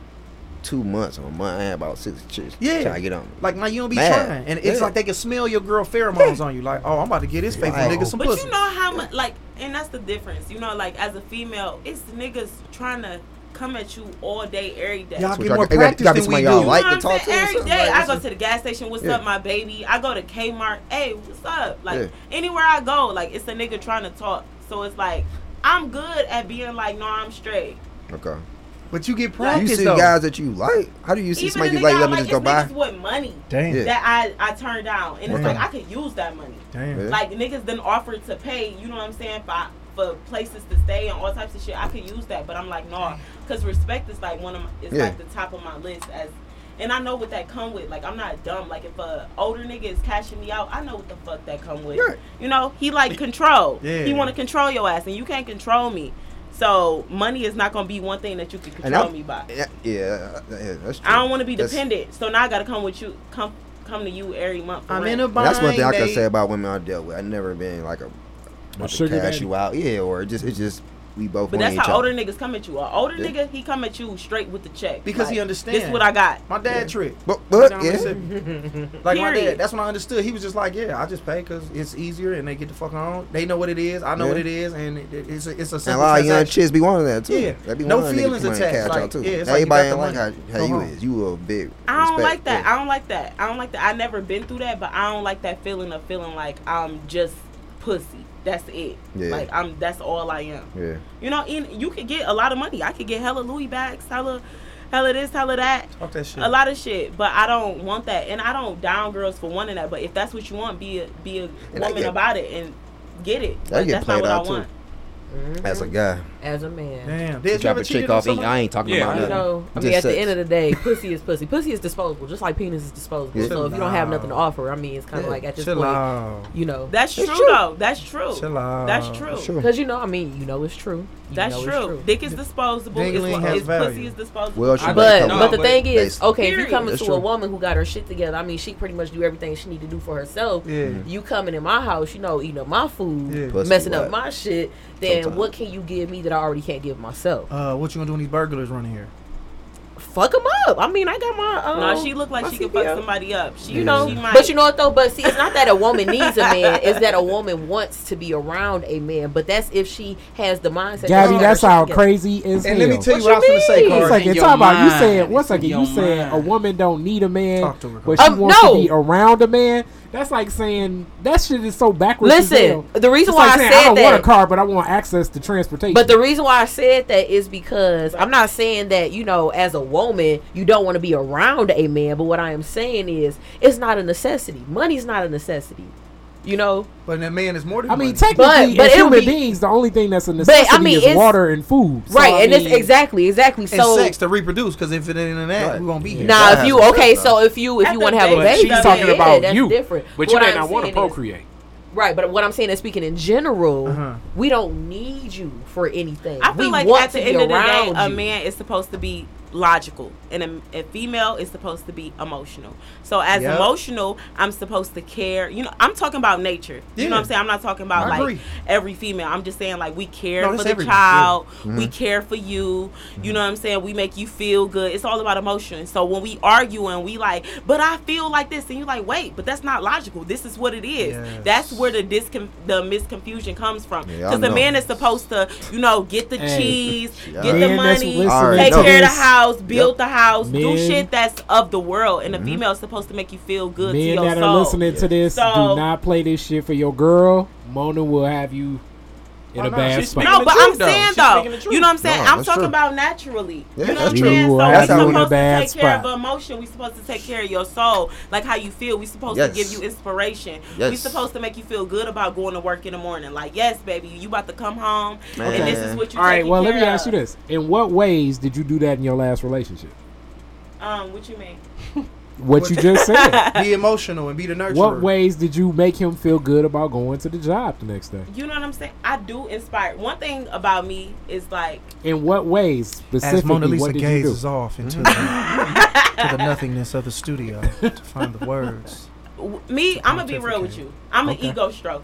Speaker 5: two months or a month, I had about six chicks.
Speaker 3: Yeah.
Speaker 5: Trying to get on. me.
Speaker 3: Like now you don't be
Speaker 5: Mad.
Speaker 3: trying, and it's
Speaker 5: Yeah.
Speaker 3: like they can smell your girl pheromones on you. Like, oh, I'm about to get this faithful
Speaker 5: Right.
Speaker 3: nigga some
Speaker 6: But
Speaker 3: pussy.
Speaker 6: you know how much, like, and that's the difference. You know, like as a female, it's niggas trying to come at you all day, every day.
Speaker 3: Y'all
Speaker 5: What
Speaker 3: get
Speaker 5: y'all
Speaker 3: more
Speaker 5: got- they got-
Speaker 3: practice than
Speaker 5: somebody
Speaker 3: we
Speaker 5: y'all
Speaker 3: do.
Speaker 5: like
Speaker 6: you know
Speaker 5: to
Speaker 6: I'm
Speaker 5: talk to or
Speaker 6: saying? Every
Speaker 5: Like,
Speaker 6: I go to the gas station. What's
Speaker 5: Yeah.
Speaker 6: up, my baby? I go to Kmart. Hey, what's up? Like
Speaker 5: Yeah.
Speaker 6: anywhere I go, like it's a nigga trying to talk. So it's like I'm good at being like, no, I'm straight.
Speaker 5: Okay.
Speaker 3: But you get
Speaker 5: Do you see
Speaker 3: though.
Speaker 5: guys that you like? How do you see
Speaker 6: Even
Speaker 5: somebody
Speaker 6: the
Speaker 5: you like?
Speaker 6: nigga
Speaker 5: Let
Speaker 6: I
Speaker 5: me
Speaker 6: like,
Speaker 5: just go
Speaker 6: it's
Speaker 5: by.
Speaker 6: niggas with money
Speaker 3: Damn.
Speaker 5: Yeah.
Speaker 6: that I I turned down, and it's like I could use that money.
Speaker 3: Damn.
Speaker 5: Yeah.
Speaker 6: Like niggas then offered to pay, you know what I'm saying, for for places to stay and all types of shit. I could use that, but I'm like, no, because respect is like one of my, it's
Speaker 5: Yeah.
Speaker 6: like the top of my list as. And I know what that come with. Like I'm not dumb. Like if a older nigga is cashing me out, I know what the fuck that come with.
Speaker 5: Right.
Speaker 6: You know, he like control.
Speaker 3: Yeah.
Speaker 6: He want to control your ass, and you can't control me. So money is not gonna be one thing that you can
Speaker 5: And
Speaker 6: control me by.
Speaker 5: Yeah, yeah, yeah, that's true.
Speaker 6: I don't want to be
Speaker 5: That's-
Speaker 6: dependent. So now I gotta come with you. Come come to you every month. For
Speaker 3: I'm
Speaker 6: rent.
Speaker 3: in a
Speaker 5: And
Speaker 3: bind.
Speaker 5: that's one thing I can say about women I dealt with. I never been like a, about to
Speaker 2: sugar
Speaker 5: cash
Speaker 2: daddy.
Speaker 5: you out, yeah, or it just it just we both.
Speaker 6: But that's how
Speaker 5: other.
Speaker 6: older niggas come at you. An older
Speaker 5: Yeah.
Speaker 6: nigga, he come at you straight with the check
Speaker 3: Because he understands.
Speaker 6: This is what I got.
Speaker 3: My dad
Speaker 5: Yeah.
Speaker 3: trick.
Speaker 5: But but
Speaker 3: Like,
Speaker 5: yeah,
Speaker 3: Like my dad, that's when I understood. He was just like, "Yeah, I just pay because it's easier, and they get the fuck on. They know what it is. I know
Speaker 5: Yeah.
Speaker 3: what it is, and it, it- it's a, it's a
Speaker 5: and a lot of young
Speaker 3: transaction.
Speaker 5: chicks be wanting that too.
Speaker 3: Yeah.
Speaker 5: They be
Speaker 3: No feelings
Speaker 5: to come
Speaker 3: attached, like,
Speaker 5: too.
Speaker 3: yeah, it's like
Speaker 5: Everybody
Speaker 3: got
Speaker 5: ain't like how, how you
Speaker 3: home.
Speaker 5: is. You a big.
Speaker 6: I don't like that. I don't like that. I don't like that. I never been through that, but I don't like that feeling of feeling like I'm just pussy. That's it.
Speaker 5: Yeah.
Speaker 6: Like I'm. That's all I am.
Speaker 5: Yeah.
Speaker 6: You know, and you could get a lot of money. I could get hella Louis bags, hella, hella this, hella that.
Speaker 3: Talk that shit.
Speaker 6: a lot of shit, but I don't want that, and I don't down girls for wanting that. But if that's what you want, be a be a
Speaker 5: And
Speaker 6: woman
Speaker 5: get-
Speaker 6: about it and get it.
Speaker 5: That get
Speaker 6: that's not
Speaker 5: played
Speaker 6: what I
Speaker 5: out, too.
Speaker 6: Want.
Speaker 5: As a guy,
Speaker 7: As a man.
Speaker 3: Damn.
Speaker 5: you
Speaker 3: Did
Speaker 5: drop a chick off, and? I ain't talking
Speaker 4: Yeah,
Speaker 5: about
Speaker 7: You
Speaker 5: nothing.
Speaker 7: know, I mean, at the end of the day, pussy is pussy. Pussy is disposable, just like penis is disposable.
Speaker 5: Yeah.
Speaker 7: So if you don't have nothing to offer, I mean, it's kind of
Speaker 5: Yeah.
Speaker 7: like at this
Speaker 3: Chill
Speaker 7: point,
Speaker 3: out.
Speaker 7: you know,
Speaker 6: That's true,
Speaker 5: true.
Speaker 6: though. That's true.
Speaker 3: Chill out.
Speaker 6: That's true.
Speaker 7: Because you know, I mean, you know, it's true. You
Speaker 6: That's
Speaker 7: know
Speaker 6: true.
Speaker 7: It's
Speaker 6: Dick is disposable. It's,
Speaker 3: Dingling has
Speaker 6: it's
Speaker 3: value.
Speaker 6: pussy is disposable.
Speaker 5: Well, she
Speaker 7: But
Speaker 4: No,
Speaker 7: but the
Speaker 4: but
Speaker 7: thing is,
Speaker 5: basically-
Speaker 7: okay, if you
Speaker 6: Period.
Speaker 7: coming
Speaker 5: That's
Speaker 7: to
Speaker 5: true.
Speaker 7: a woman who got her shit together, I mean, she pretty much do everything she need to do for herself.
Speaker 3: Yeah.
Speaker 7: You coming in my house, you know, eating up my food, messing up my shit. Then
Speaker 5: Sometimes.
Speaker 7: what can you give me that I already can't give myself?
Speaker 3: Uh, what you gonna do when these burglars running here?
Speaker 7: Fuck him up. I mean, I got my. Um,
Speaker 6: No, she looked like
Speaker 7: my
Speaker 6: she could fuck somebody up. She,
Speaker 7: You know,
Speaker 6: she might.
Speaker 7: but you know what though? But see, it's not that a woman needs a man; it's that a woman wants to be around a man. But that's if she has the mindset.
Speaker 2: Gabby,
Speaker 7: that
Speaker 2: that's
Speaker 7: she
Speaker 2: how crazy is
Speaker 3: And
Speaker 2: hell.
Speaker 3: let me tell you
Speaker 7: What
Speaker 3: what, I was gonna say,
Speaker 7: mean?
Speaker 3: Carl.
Speaker 2: It's like
Speaker 4: in
Speaker 2: it's about you
Speaker 4: mind.
Speaker 2: said one
Speaker 4: It's.
Speaker 2: You
Speaker 4: your
Speaker 2: said a woman don't need a man,
Speaker 3: Talk to her,
Speaker 2: but she
Speaker 7: Um,
Speaker 2: wants
Speaker 7: no.
Speaker 2: to be around a man. That's like saying that shit is so backwards.
Speaker 7: Listen, the reason
Speaker 2: It's
Speaker 7: why
Speaker 2: like
Speaker 7: I
Speaker 2: saying,
Speaker 7: said
Speaker 2: I don't
Speaker 7: that.
Speaker 2: want a car, but I want access to transportation.
Speaker 7: But the reason why I said that is because I'm not saying that, you know, as a woman, you don't want to be around a man. But what I am saying is, it's not a necessity. Money's not a necessity. You know?
Speaker 3: But that man is more than
Speaker 2: I mean,
Speaker 3: money.
Speaker 2: technically,
Speaker 7: But- but
Speaker 2: as human
Speaker 7: be-
Speaker 2: beings, the only thing that's a necessity but,
Speaker 7: I mean,
Speaker 2: is
Speaker 7: it's-
Speaker 2: water and food. So,
Speaker 7: right.
Speaker 2: I
Speaker 7: and
Speaker 2: mean,
Speaker 7: it's exactly, exactly.
Speaker 3: and
Speaker 7: So,
Speaker 3: sex to reproduce, because if it ain't in that,
Speaker 5: Right.
Speaker 3: we won't be here.
Speaker 5: Yeah.
Speaker 7: now
Speaker 5: That
Speaker 7: if you, okay,
Speaker 5: done.
Speaker 7: so if you, if you want to have a baby,
Speaker 2: she's
Speaker 6: that's
Speaker 2: talking
Speaker 6: it.
Speaker 2: about
Speaker 7: that's
Speaker 2: you,
Speaker 7: different.
Speaker 2: but you
Speaker 7: What
Speaker 2: may not want to
Speaker 7: saying is-
Speaker 2: procreate.
Speaker 7: Right, but what I'm saying is, speaking in general,
Speaker 3: Uh-huh.
Speaker 7: we don't need you for anything.
Speaker 6: I feel
Speaker 7: we
Speaker 6: like at the end of the day,
Speaker 7: around
Speaker 6: a man is supposed to be logical, and a, a female is supposed to be emotional. So as
Speaker 3: Yep.
Speaker 6: emotional, I'm supposed to care. You know, I'm talking about nature. You know what I'm saying? I'm not talking about
Speaker 3: I
Speaker 6: like
Speaker 3: agree.
Speaker 6: every female. I'm just saying like we care
Speaker 3: No,
Speaker 6: for the
Speaker 3: everyone,
Speaker 6: child.
Speaker 5: yeah.
Speaker 6: We mm-hmm. care for you. You mm-hmm. know what I'm saying? We make you feel good. It's all about emotion. So when we argue and we like, but I feel like this, and you're like, wait, but that's not logical. This is what it is.
Speaker 3: Yes.
Speaker 6: That's where the discon- the misconfusion comes from.
Speaker 5: Yeah,
Speaker 6: Because the man is supposed to, you know, get the
Speaker 2: Hey.
Speaker 6: cheese,
Speaker 5: Yeah.
Speaker 6: get the money, take care of the
Speaker 2: this-
Speaker 6: house, build the house, do shit that's of the world, and the mm-hmm. female is supposed to make you feel good
Speaker 2: Men that
Speaker 6: soul.
Speaker 2: are listening to this,
Speaker 6: So-
Speaker 2: do not play this shit for your girl. Mona will have you in a bad spot.
Speaker 6: No, but I'm
Speaker 4: though.
Speaker 6: saying though,
Speaker 4: speaking the truth.
Speaker 6: you know what I'm saying?
Speaker 5: No,
Speaker 6: I'm talking
Speaker 5: true.
Speaker 6: about naturally.
Speaker 5: Yeah,
Speaker 6: you know
Speaker 5: that's
Speaker 6: what I'm
Speaker 5: true.
Speaker 6: saying?
Speaker 2: You
Speaker 6: So we're
Speaker 5: you in a
Speaker 6: supposed to
Speaker 2: bad
Speaker 6: take care of
Speaker 2: spot.
Speaker 6: emotion. We're supposed to take care of your soul, like how you feel. We're supposed
Speaker 5: Yes.
Speaker 6: to give you inspiration. We're supposed to make you feel good about going to work in the morning. Like, yes, baby, you about to come home,
Speaker 5: Man.
Speaker 6: and this is what you.
Speaker 2: All right,
Speaker 6: taking
Speaker 2: well, let me ask you this: In what ways did you do that in your last relationship?
Speaker 6: Um, what you mean?
Speaker 2: What you just said.
Speaker 3: Be emotional and be the nurturer.
Speaker 2: What ways did you make him feel good about going to the job the next day?
Speaker 6: You know what I'm saying? I do inspire. One thing about me is like
Speaker 2: In what ways
Speaker 3: As? Mona Lisa
Speaker 2: what did
Speaker 3: gazes off into the, to the nothingness of the studio to find the words.
Speaker 6: w- me, I'm gonna be real with you. I'm an ego stroker.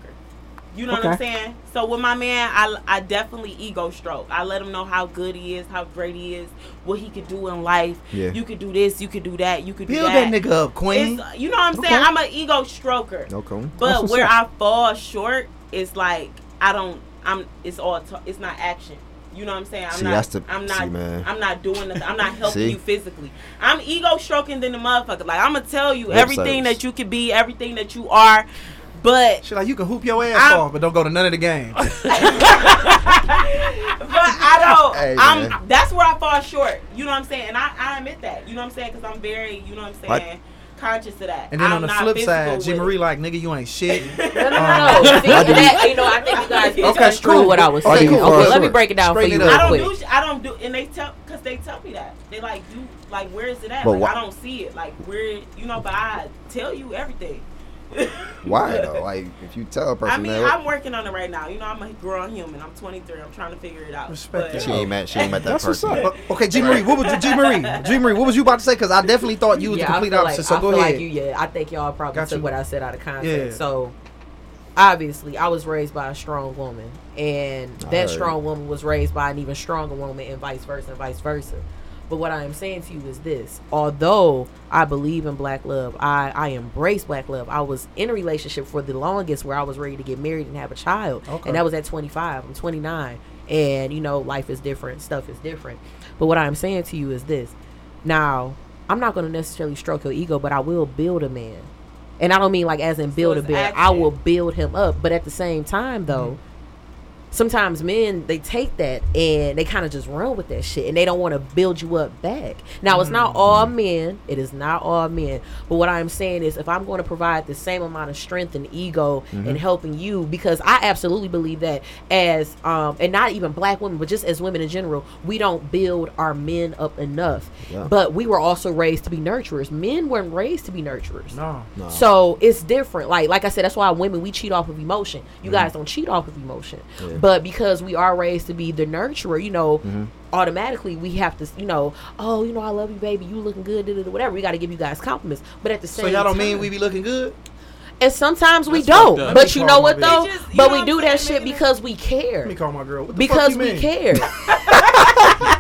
Speaker 6: You know what I'm saying? So with my man, I, I definitely ego stroke. I let him know how good he is, how great he is, what he could do in life.
Speaker 5: Yeah.
Speaker 6: You could do this, you could do that, you could
Speaker 3: Build
Speaker 6: do
Speaker 3: that
Speaker 6: that.
Speaker 3: nigga up, queen.
Speaker 6: It's, you know what I'm saying? I'm an ego stroker.
Speaker 5: Okay.
Speaker 6: But where. I fall short is like I don't. I'm. It's all. T- it's not action. You know what I'm saying? I'm
Speaker 5: See,
Speaker 6: not.
Speaker 5: that's the-
Speaker 6: I'm
Speaker 5: see, man.
Speaker 6: I'm not doing. Nothing. I'm not helping you physically. I'm ego stroking than the motherfucker. Like I'm gonna tell you
Speaker 5: Lip
Speaker 6: everything that you could be, everything that you are. But
Speaker 3: Shit, like you can hoop your ass
Speaker 6: I'm-
Speaker 3: off, but don't go to none of the games.
Speaker 6: but I don't.
Speaker 5: Hey,
Speaker 6: I'm.
Speaker 5: man.
Speaker 6: That's where I fall short. You know what I'm saying? And I, I admit that. You know what I'm saying? Because I'm very. You know what I'm
Speaker 5: What?
Speaker 6: saying? Conscious of that.
Speaker 3: And then
Speaker 6: I'm
Speaker 3: on the flip side,
Speaker 6: with
Speaker 3: G. Marie like, nigga, you ain't shit.
Speaker 7: No, no, no, um, no. See, that, you know, I think you guys
Speaker 6: Okay,
Speaker 7: misconstrued
Speaker 3: cool.
Speaker 7: what I was saying.
Speaker 3: cool.
Speaker 7: Okay, let me break it down for you real.
Speaker 6: I don't
Speaker 7: quick.
Speaker 6: do. sh- I don't do, and they tell because they tell me that they like you. Like where is it at?
Speaker 5: But
Speaker 6: like
Speaker 5: why-
Speaker 6: I don't see it. Like where you know, but I tell you everything.
Speaker 5: Why though? Like if you tell a person I
Speaker 6: mean,
Speaker 5: that,
Speaker 6: I'm working on it right now. You know, I'm a grown human. I'm 23. I'm trying to figure it out.
Speaker 3: Respect
Speaker 6: But-
Speaker 5: she ain't met, she ain't met that
Speaker 2: That's what's
Speaker 5: person.
Speaker 2: up.
Speaker 3: But- okay, G Marie, what was you, G Marie? G Marie, what was you about to say? Because I definitely thought you was
Speaker 7: yeah,
Speaker 3: the complete
Speaker 7: I feel
Speaker 3: opposite.
Speaker 7: Like,
Speaker 3: so
Speaker 7: I
Speaker 3: go
Speaker 7: feel
Speaker 3: ahead.
Speaker 7: Like you, yeah, I think y'all probably
Speaker 3: Got
Speaker 7: took
Speaker 3: you.
Speaker 7: what I said out of context.
Speaker 3: Yeah.
Speaker 7: So obviously, I was raised by a strong woman, and that strong woman was raised by an even stronger woman, and vice versa, and vice versa. But what I am saying to you is this: although I believe in black love, I I embrace black love. I was in a relationship for the longest where I was ready to get married and have a child,
Speaker 3: Okay.
Speaker 7: and that was at 25. I'm 29, and you know life is different, stuff is different. But what I'm saying to you is this: now I'm not going to necessarily stroke your ego, but I will build a man. And I don't mean like as in build a
Speaker 6: it's
Speaker 7: build. I will build him up. But at the same time though, mm-hmm. Sometimes men they take that and they kind of just run with that shit and they don't want to build you up back. Now it's not all mm-hmm. men. It is not all men. But what I'm saying is if I'm going to provide the same amount of strength and ego in mm-hmm. helping you because I absolutely believe that as um and not even black women but just as women in general, we don't build our men up enough.
Speaker 5: Yeah.
Speaker 7: But we were also raised to be nurturers. Men weren't raised to be nurturers.
Speaker 3: No.
Speaker 5: No.
Speaker 7: So it's different. Like like I said, that's why women we cheat off of emotion. You mm-hmm. guys don't cheat off of emotion.
Speaker 5: Yeah.
Speaker 7: But because we are raised to be the nurturer, you know,
Speaker 5: Mhm.
Speaker 7: automatically we have to, you know, oh, you know, I love you, baby. You looking good, whatever. We got to give you guys compliments. But at the same, So
Speaker 3: y'all don't
Speaker 7: time,
Speaker 3: mean we be looking good?
Speaker 7: And sometimes we
Speaker 4: That's fucked
Speaker 7: don't. But
Speaker 3: Let
Speaker 7: you know what though?
Speaker 6: Just-
Speaker 7: but
Speaker 6: know
Speaker 7: we do that
Speaker 6: saying?
Speaker 7: shit because we care.
Speaker 3: Let me call my girl. What the
Speaker 7: Because
Speaker 3: fuck you
Speaker 7: we
Speaker 3: mean?
Speaker 7: care.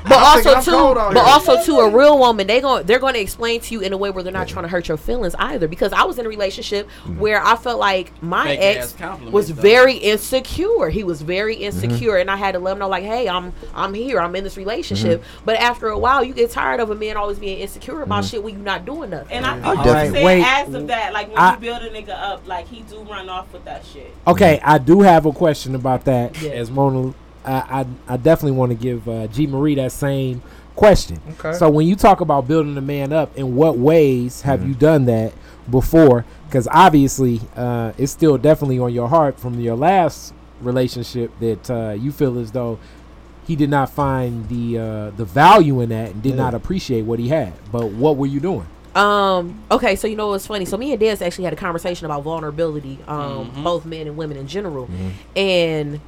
Speaker 7: But
Speaker 3: I'm
Speaker 7: also
Speaker 3: I'm
Speaker 7: too, but
Speaker 3: here.
Speaker 7: also to a real woman, they going they're going to explain to you in a way where they're not trying to hurt your feelings either. Because I was in a relationship
Speaker 3: Mm-hmm.
Speaker 7: where I felt like my
Speaker 4: Fake
Speaker 7: ex was
Speaker 4: though.
Speaker 7: very insecure. He was very
Speaker 3: Mm-hmm.
Speaker 7: insecure, and I had to let him know like, hey, I'm I'm here. I'm in this relationship.
Speaker 3: Mm-hmm.
Speaker 7: But after a while, you get tired of a man always being insecure about shit when you're not doing nothing.
Speaker 6: And I
Speaker 5: I
Speaker 6: think
Speaker 5: definitely-
Speaker 6: you
Speaker 2: Wait.
Speaker 6: said as of that, like when
Speaker 2: I-
Speaker 6: you build a nigga up, like he do run off with that shit.
Speaker 2: Okay, I do have a question about that.
Speaker 7: Yeah.
Speaker 2: As Mona, I, I I definitely want to give uh, G Marie that same question.
Speaker 3: Okay.
Speaker 2: So when you talk about building a man up, in what ways have you done that before? Because obviously, uh, it's still definitely on your heart from your last relationship that uh, you feel as though he did not find the uh, the value in that and did
Speaker 5: Yeah.
Speaker 2: not appreciate what he had. But what were you doing?
Speaker 7: Um. Okay. So you know what's funny? So me and Dez actually had a conversation about vulnerability. Um.
Speaker 4: Mhm.
Speaker 7: Both men and women in general, and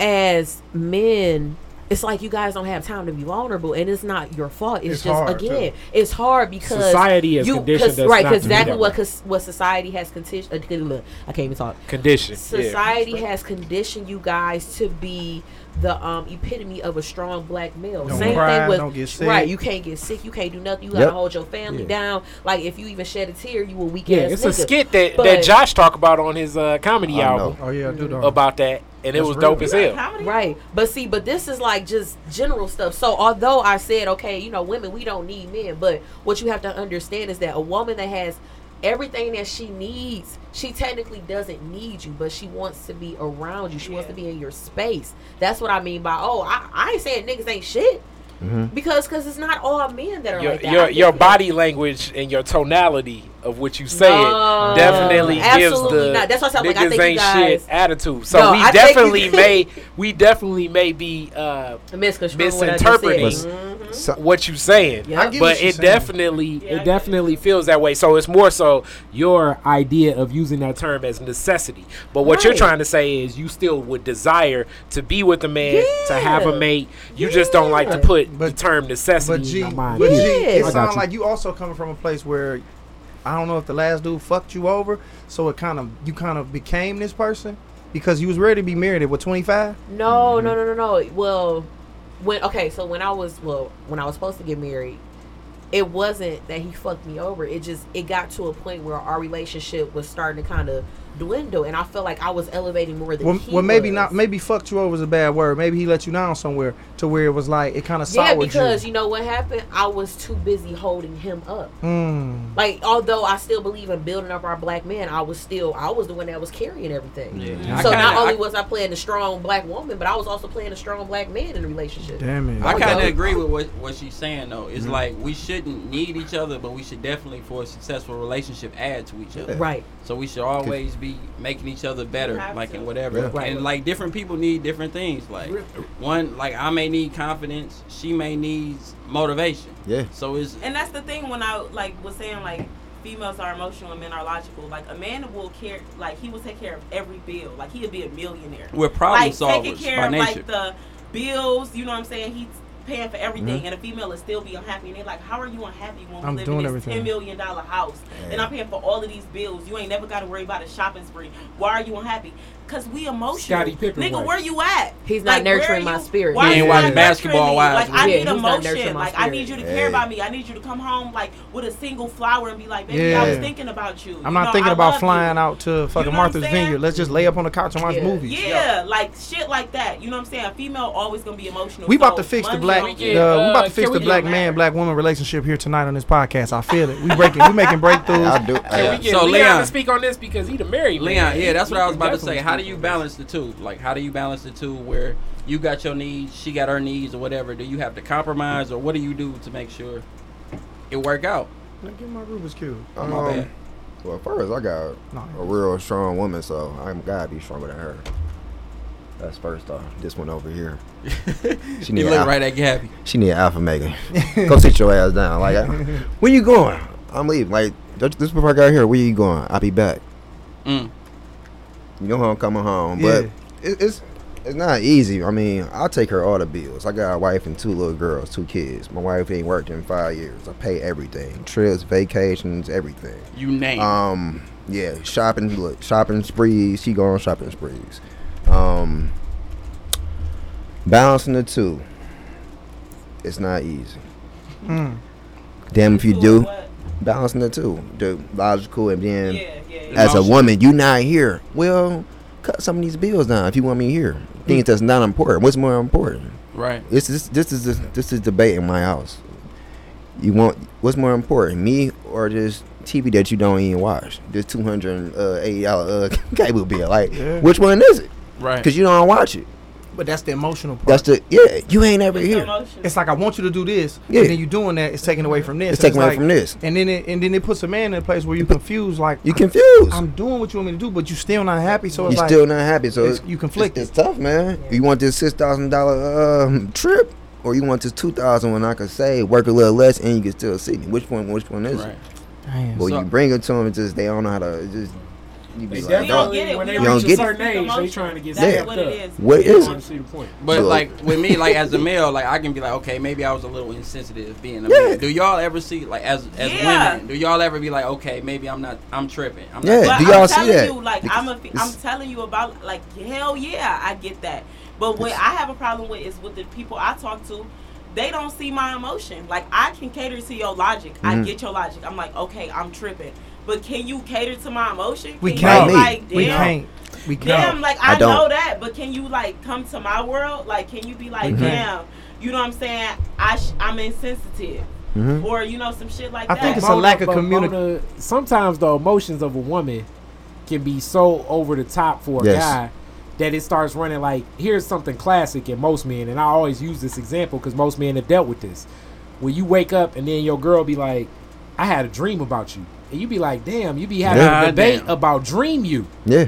Speaker 7: as men. It's like you guys don't have time to be vulnerable, and it's not your fault. It's,
Speaker 3: It's
Speaker 7: just
Speaker 3: hard,
Speaker 7: again, it's hard because
Speaker 2: Society has
Speaker 7: you,
Speaker 2: conditioned
Speaker 7: 'cause-
Speaker 2: us
Speaker 7: right? Because
Speaker 2: to
Speaker 7: exactly what cause, what society has conditioned. Uh, I can't even talk.
Speaker 2: Condition.
Speaker 7: Society has conditioned you guys to be the um, epitome of a strong black male.
Speaker 3: Don't
Speaker 7: Same
Speaker 3: cry,
Speaker 7: thing with
Speaker 3: don't get sick.
Speaker 7: right. You can't get sick. You can't do nothing. You gotta
Speaker 5: Yep.
Speaker 7: hold your family
Speaker 2: Yeah.
Speaker 7: down. Like if you even shed a tear, you a weak
Speaker 2: Yeah,
Speaker 7: ass
Speaker 2: it's
Speaker 7: nigga.
Speaker 2: a skit that, that Josh talked about on his uh, comedy
Speaker 5: I know.
Speaker 2: album
Speaker 3: Oh yeah, do that.
Speaker 2: about that, and it
Speaker 3: That's
Speaker 2: was
Speaker 3: real.
Speaker 2: dope as hell.
Speaker 6: Comedy?
Speaker 7: Right. But see, but this is like just general stuff. So although I said, okay, you know, women, we don't need men, but what you have to understand is that a woman that has everything that she needs, she technically doesn't need you, but she wants to be around you. She wants to be in your space. That's what I mean by, oh, I, I ain't saying niggas ain't shit. Because cause it's not all men that are
Speaker 2: Your
Speaker 7: like that.
Speaker 2: your your body language and your tonality of what you say
Speaker 7: No,
Speaker 2: definitely gives the
Speaker 7: not. That's why I said, like, I
Speaker 2: niggas
Speaker 7: think you
Speaker 2: ain't
Speaker 7: guys-
Speaker 2: shit attitude. So
Speaker 7: No,
Speaker 2: we
Speaker 7: I
Speaker 2: definitely may we definitely may be uh,
Speaker 7: Misconstruing what I just said.
Speaker 2: misinterpreting.
Speaker 7: Mm-hmm.
Speaker 5: So,
Speaker 2: what you saying.
Speaker 7: Yeah. I
Speaker 3: get what
Speaker 2: But
Speaker 3: she's
Speaker 2: it
Speaker 3: saying.
Speaker 2: definitely
Speaker 6: Yeah,
Speaker 2: it
Speaker 6: get
Speaker 2: definitely feels that way. So it's more so your idea of using that term as necessity. But what you're trying to say is you still would desire to be with a man, to have a mate. You just don't like to put
Speaker 3: But-
Speaker 2: the term necessity
Speaker 3: But G,
Speaker 2: in mind.
Speaker 3: but G,
Speaker 7: Yeah.
Speaker 3: it
Speaker 2: I
Speaker 3: sounds like you also coming from a place where I don't know if the last dude fucked you over, so it kind of you kind of became this person because you was ready to be married at what 25.
Speaker 7: No, no, no, no, no. Well, when okay, so when I was well, when I was supposed to get married, it wasn't that he fucked me over. It just it got to a point where our relationship was starting to kind of dwindle, and I felt like I was elevating more than
Speaker 3: Well,
Speaker 7: he
Speaker 3: well, maybe
Speaker 7: was.
Speaker 3: not. Maybe fucked you over is a bad word. Maybe he let you down somewhere to where it was like it kind of
Speaker 7: Yeah,
Speaker 3: soured
Speaker 7: because
Speaker 3: you.
Speaker 7: you know what happened? I was too busy holding him up.
Speaker 3: Mm.
Speaker 7: Like, although I still believe in building up our black man, I was still I was the one that was carrying everything.
Speaker 4: Yeah.
Speaker 7: So
Speaker 4: I
Speaker 7: not
Speaker 4: kinda-
Speaker 7: only
Speaker 4: I-
Speaker 7: was I playing a strong black woman, but I was also playing a strong black man in the relationship.
Speaker 3: Damn it.
Speaker 4: I
Speaker 7: Okay.
Speaker 4: kind of agree with what, what she's saying though.
Speaker 3: Mm-hmm.
Speaker 4: It's like we shouldn't need each other, but we should definitely, for a successful relationship, add to each other.
Speaker 7: Right.
Speaker 4: So we should always be making each other better, like
Speaker 6: to.
Speaker 4: in whatever.
Speaker 5: Yeah.
Speaker 7: Right.
Speaker 4: And like different people need different things. Like one, like I may need confidence, she may need motivation.
Speaker 5: yeah.
Speaker 4: So it's
Speaker 6: And that's the thing when I like was saying like females are emotional and men are logical. Like a man will care, like he will take care of every bill. Like he'll be a millionaire.
Speaker 4: we're problem
Speaker 6: like taking
Speaker 4: solvers
Speaker 6: care
Speaker 4: by
Speaker 6: of
Speaker 4: nature.
Speaker 6: like the bills. You know what I'm saying? He's paying for everything,
Speaker 3: Mhm.
Speaker 6: and a female is still be unhappy. And they're like, "How are you unhappy when
Speaker 3: I'm
Speaker 6: we live in this
Speaker 3: everything.
Speaker 6: ten million dollar house and I'm paying for all of these bills? You ain't never got to worry about a shopping spree. Why are you unhappy? Cause we emotional.
Speaker 2: Scottie Pippen
Speaker 6: Nigga,
Speaker 2: way.
Speaker 6: where you at?
Speaker 7: He's not
Speaker 6: where
Speaker 7: nurturing my spirit.
Speaker 6: Why
Speaker 4: He ain't watching basketball
Speaker 6: me? Like
Speaker 4: with
Speaker 6: I
Speaker 7: you.
Speaker 6: need
Speaker 7: Yeah, he's not nurturing
Speaker 6: emotion. Like I need you to
Speaker 5: Hey.
Speaker 6: care about me. I need you to come home like with a single flower and be like, baby, I was thinking about you.
Speaker 3: I'm
Speaker 6: You
Speaker 3: not
Speaker 6: know,
Speaker 3: thinking
Speaker 6: I
Speaker 3: about flying
Speaker 6: you.
Speaker 3: out to fucking
Speaker 6: know
Speaker 3: Martha's? Vineyard. Let's just lay up on the couch and watch
Speaker 7: Yeah.
Speaker 3: movies.
Speaker 6: Yeah, like shit like that. You know what I'm saying? A female always gonna be emotional.
Speaker 3: We about to fix the black.
Speaker 6: don't
Speaker 3: Uh,
Speaker 2: get-
Speaker 3: we
Speaker 2: uh,
Speaker 3: about to fix the black man, black woman relationship here tonight on this podcast. I feel it. We breaking. we making breakthroughs.
Speaker 5: I do.
Speaker 2: Can
Speaker 5: I,
Speaker 2: we get
Speaker 4: So,
Speaker 2: Leon,
Speaker 4: Leon-
Speaker 2: speak on this because he the married.
Speaker 4: Leon, yeah, that's what I was about to say. How do you balance the two? Like, how do you balance the two where you got your needs, she got her needs, or whatever? Do you have to compromise, or what do you do to make sure it work out?
Speaker 3: Let me Get my Rubik's cube.
Speaker 4: Oh, my bad.
Speaker 5: well, first I got a real strong woman, so I'm gotta be stronger than her. That's first off. This one over here. She
Speaker 4: You
Speaker 5: need
Speaker 4: look
Speaker 5: al-
Speaker 4: right at Gabby.
Speaker 5: She need alpha mega. Go sit your ass down. Like, where you going? I'm leaving. Like, just this before I got here. Where you going? I'll be back.
Speaker 4: Mm.
Speaker 5: You know how I'm coming home,
Speaker 3: Yeah.
Speaker 5: but it, it's it's not easy. I mean, I take her all the bills. I got a wife and two little girls, two kids. My wife ain't worked in five years. I pay everything, trips, vacations, everything.
Speaker 4: You name. it.
Speaker 5: Um, yeah, shopping, look, shopping sprees. She go on shopping sprees. Um, balancing the two. It's not easy.
Speaker 3: Mm.
Speaker 5: Damn if you
Speaker 6: Doing
Speaker 5: do.
Speaker 6: What?
Speaker 5: Balancing the two, the logical and then
Speaker 6: Yeah, yeah, yeah.
Speaker 5: as a woman, you not here. Well, cut some of these bills down if you want me here. Things that's not important. What's more important?
Speaker 4: Right.
Speaker 5: This is this is this, this is debate in my house. You want what's more important, me or this TV that you don't even watch? This two hundred eighty dollar uh, cable bill. Like,
Speaker 3: Yeah.
Speaker 5: which one is it?
Speaker 4: Right.
Speaker 5: Because you don't watch it.
Speaker 3: But that's the emotional part.
Speaker 5: That's the yeah. You ain't ever
Speaker 6: It's
Speaker 5: here.
Speaker 6: emotion.
Speaker 3: it's like I want you to do this,
Speaker 5: Yeah.
Speaker 3: and then you doing that. It's taken away from this.
Speaker 5: It's
Speaker 3: and
Speaker 5: taken away
Speaker 3: like-
Speaker 5: from this.
Speaker 3: And then it and then it puts a man in a place where you confused. Like
Speaker 5: You confused.
Speaker 3: I'm doing what you want me to do, but you still not happy. So
Speaker 5: you
Speaker 3: it's like
Speaker 5: still not happy. So
Speaker 3: it's-
Speaker 5: it's,
Speaker 3: you
Speaker 5: it's,
Speaker 3: conflicted.
Speaker 5: it's tough, man. You want this six thousand dollar um, trip, or you want this two thousand when I could say work a little less, and you can still see me. Which one? Which one is
Speaker 4: Right.
Speaker 5: it?
Speaker 3: Damn.
Speaker 5: Well,
Speaker 4: So-
Speaker 5: you bring it to them, it's just they don't know how to. Just you be
Speaker 2: They
Speaker 5: like,
Speaker 6: don't
Speaker 5: don't.
Speaker 6: get it.
Speaker 2: when they
Speaker 5: You don't
Speaker 2: reach a
Speaker 5: get it.
Speaker 2: certain age, they trying to get
Speaker 6: That's
Speaker 5: Yeah.
Speaker 6: what it is.
Speaker 5: What
Speaker 2: They want
Speaker 5: it?
Speaker 2: to see the point.
Speaker 4: But like with me, like as a male, like I can be like, okay, maybe I was a little insensitive being a
Speaker 5: Yeah.
Speaker 4: man. Do y'all ever see like as as
Speaker 6: Yeah.
Speaker 4: women? Do y'all ever be like, okay, maybe I'm not, I'm tripping. I'm
Speaker 5: Yeah.
Speaker 4: Not,
Speaker 5: do y'all
Speaker 6: I'm
Speaker 5: see
Speaker 6: telling
Speaker 5: that?
Speaker 6: you, like I'm a,
Speaker 5: Because
Speaker 6: I'm telling you about, like hell yeah, I get that. But what I have a problem with is with the people I talk to, they don't see my emotion. Like I can cater to your logic. I
Speaker 5: Mhm.
Speaker 6: get your logic. I'm like, okay, I'm tripping. But can you cater to my emotion?
Speaker 3: We
Speaker 6: Can
Speaker 3: can't.
Speaker 6: You, like,
Speaker 3: we
Speaker 6: damn,
Speaker 3: can't. We can't.
Speaker 6: like
Speaker 5: I
Speaker 6: I,
Speaker 5: don't.
Speaker 6: know that, but can you like come to my world? Like, can you be like,
Speaker 5: Mhm.
Speaker 6: damn, you know what I'm saying? I sh- I'm insensitive,
Speaker 5: Mhm.
Speaker 6: or you know some shit like
Speaker 3: I
Speaker 6: that.
Speaker 3: think it's a lack of
Speaker 2: but
Speaker 3: communi-
Speaker 2: Mona, sometimes the emotions of a woman can be so over the top for a
Speaker 5: Yes.
Speaker 2: guy that it starts running like here's something classic in most men, and I always use this example because most men have dealt with this. When you wake up and then your girl be like, "I had a dream about you," and you be like, "Damn," you be having
Speaker 4: Yeah.
Speaker 2: a debate
Speaker 4: Damn.
Speaker 2: about dream you.
Speaker 5: Yeah.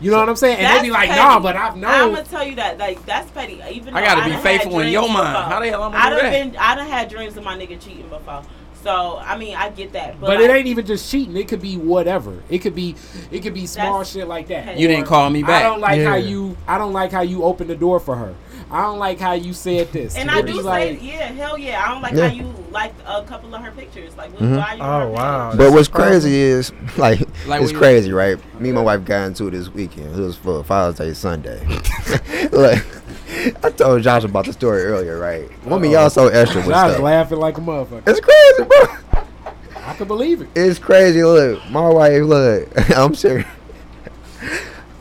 Speaker 2: You know what I'm saying? And they be like,
Speaker 6: petty.
Speaker 2: "Nah," but I've
Speaker 6: I'm gonna tell you that, like, that's petty. Even
Speaker 4: I gotta be faithful in your mind.
Speaker 6: before.
Speaker 4: How the hell I'm gonna
Speaker 6: I
Speaker 4: do
Speaker 6: done
Speaker 4: that?
Speaker 6: been, I done had dreams of my nigga cheating before. So I mean, I get that, but,
Speaker 2: But
Speaker 6: like,
Speaker 2: it ain't even just cheating. It could be whatever. It could be it could be small shit like that.
Speaker 6: petty.
Speaker 4: You didn't call me back.
Speaker 2: I don't like how you I don't like how you opened the door for her. I don't like how you said this.
Speaker 6: And I
Speaker 2: be
Speaker 6: do say, yeah, hell yeah. I don't like
Speaker 5: Yeah.
Speaker 6: how you liked a couple of her pictures. Like, what,
Speaker 5: Mhm.
Speaker 6: why you
Speaker 3: Oh, wow.
Speaker 6: page?
Speaker 5: But what's crazy is like,
Speaker 4: Like
Speaker 5: it's
Speaker 4: we-
Speaker 5: crazy, right? Me and my wife got into it this weekend. It was for Father's Day Sunday. like, I told Josh about the story earlier, right? One of y'all so extra with
Speaker 2: Josh
Speaker 5: stuff.
Speaker 2: laughing like a motherfucker.
Speaker 5: It's crazy, bro.
Speaker 2: I can believe it.
Speaker 5: It's crazy. Look, my wife, look, I'm sure.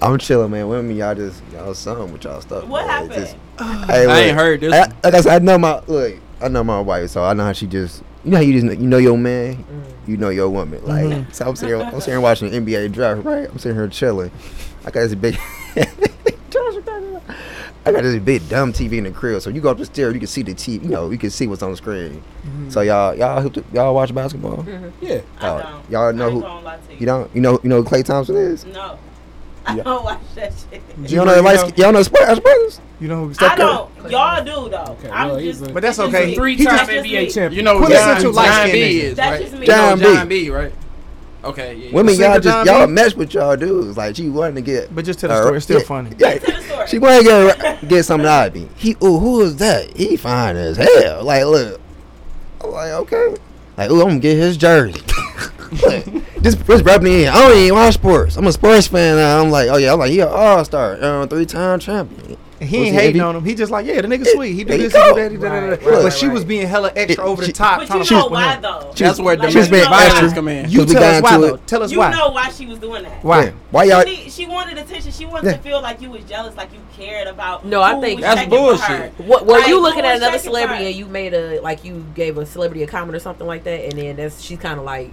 Speaker 5: I'm chilling, man. Women, y'all just y'all some with y'all stuff.
Speaker 6: What
Speaker 5: man.
Speaker 6: Happened?
Speaker 5: just- hey,
Speaker 4: I ain't heard this.
Speaker 5: I, like I said, I know my look. I know my wife, so I know how she just. You know how you just know, you know your man, mm. you know your woman. Like
Speaker 3: Mhm.
Speaker 5: so, I'm sitting here, I'm sitting here watching NBA draft, right? I'm sitting here chilling. I got this big. I got this big dumb TV in the crib, so you go up the stairs, you can see the TV. You know, you can see what's on the screen. Mm-hmm. So y'all, y'all, hooked up- y'all watch basketball? Mm-hmm.
Speaker 2: Yeah.
Speaker 6: I
Speaker 5: Oh,
Speaker 6: don't.
Speaker 5: y'all know
Speaker 6: I ain't
Speaker 5: who-
Speaker 6: gonna lie to you.
Speaker 5: You don't, you know, you know who Klay Thompson is?
Speaker 6: No. I
Speaker 5: Yeah.
Speaker 6: don't watch that shit.
Speaker 5: You don't know, the light, y'all know Splash Brothers?
Speaker 3: You know who?
Speaker 6: I
Speaker 3: Steph Curry?
Speaker 6: don't. Y'all do though.
Speaker 2: Okay,
Speaker 6: I'm
Speaker 2: well, he's
Speaker 6: just.
Speaker 3: But that's okay.
Speaker 2: Three
Speaker 3: He
Speaker 2: time
Speaker 3: just-
Speaker 2: NBA champion.
Speaker 4: You know who
Speaker 3: Quintessential
Speaker 4: John, John
Speaker 3: light-skinned
Speaker 4: B is,
Speaker 6: That's
Speaker 4: right?
Speaker 6: just me.
Speaker 4: You know
Speaker 5: John B.
Speaker 4: John B, right? Okay, yeah.
Speaker 5: Women, y'all just
Speaker 3: John
Speaker 5: y'all mess with y'all dudes. Like she wanted to get.
Speaker 3: But just tell the
Speaker 5: uh,
Speaker 3: story. It's still
Speaker 5: yeah,
Speaker 3: funny.
Speaker 5: Yeah,
Speaker 6: To the story.
Speaker 5: She wanted to get, get something out of me. He, ooh, who is that? He fine as hell. Like, look. I'm like, okay. Like, ooh, I'm gonna get his jersey. Just, just rub me in. I don't even watch sports. I'm a sports fan now. I'm like, oh yeah, I'm like, he an all star, uh, three time champion.
Speaker 3: And he
Speaker 5: Was
Speaker 3: ain't
Speaker 5: he
Speaker 3: hating
Speaker 5: MVP?
Speaker 3: on him. He just like, yeah, the nigga sweet. He do this, he do that, he do that,
Speaker 2: Right,
Speaker 3: that.
Speaker 2: right,
Speaker 3: But she
Speaker 2: right.
Speaker 3: was being hella extra
Speaker 5: It-
Speaker 3: over the top.
Speaker 6: But you
Speaker 3: to
Speaker 6: know why
Speaker 3: him.
Speaker 6: though?
Speaker 4: That's where
Speaker 6: Like,
Speaker 5: She was being
Speaker 6: know why.
Speaker 4: come in.
Speaker 3: You tell us why though. Tell us
Speaker 6: You
Speaker 3: why.
Speaker 6: know why she was doing that.
Speaker 3: Why?
Speaker 5: Yeah. Why y'all?
Speaker 6: She, she wanted attention. She wanted
Speaker 5: Yeah.
Speaker 6: to feel like you was jealous, like you cared about.
Speaker 7: No, I think-
Speaker 6: was
Speaker 4: That's bullshit.
Speaker 6: her.
Speaker 7: What were
Speaker 6: Like,
Speaker 7: you looking at another celebrity and you made a like you gave a celebrity a comment or something like that, and then that's she's kind of like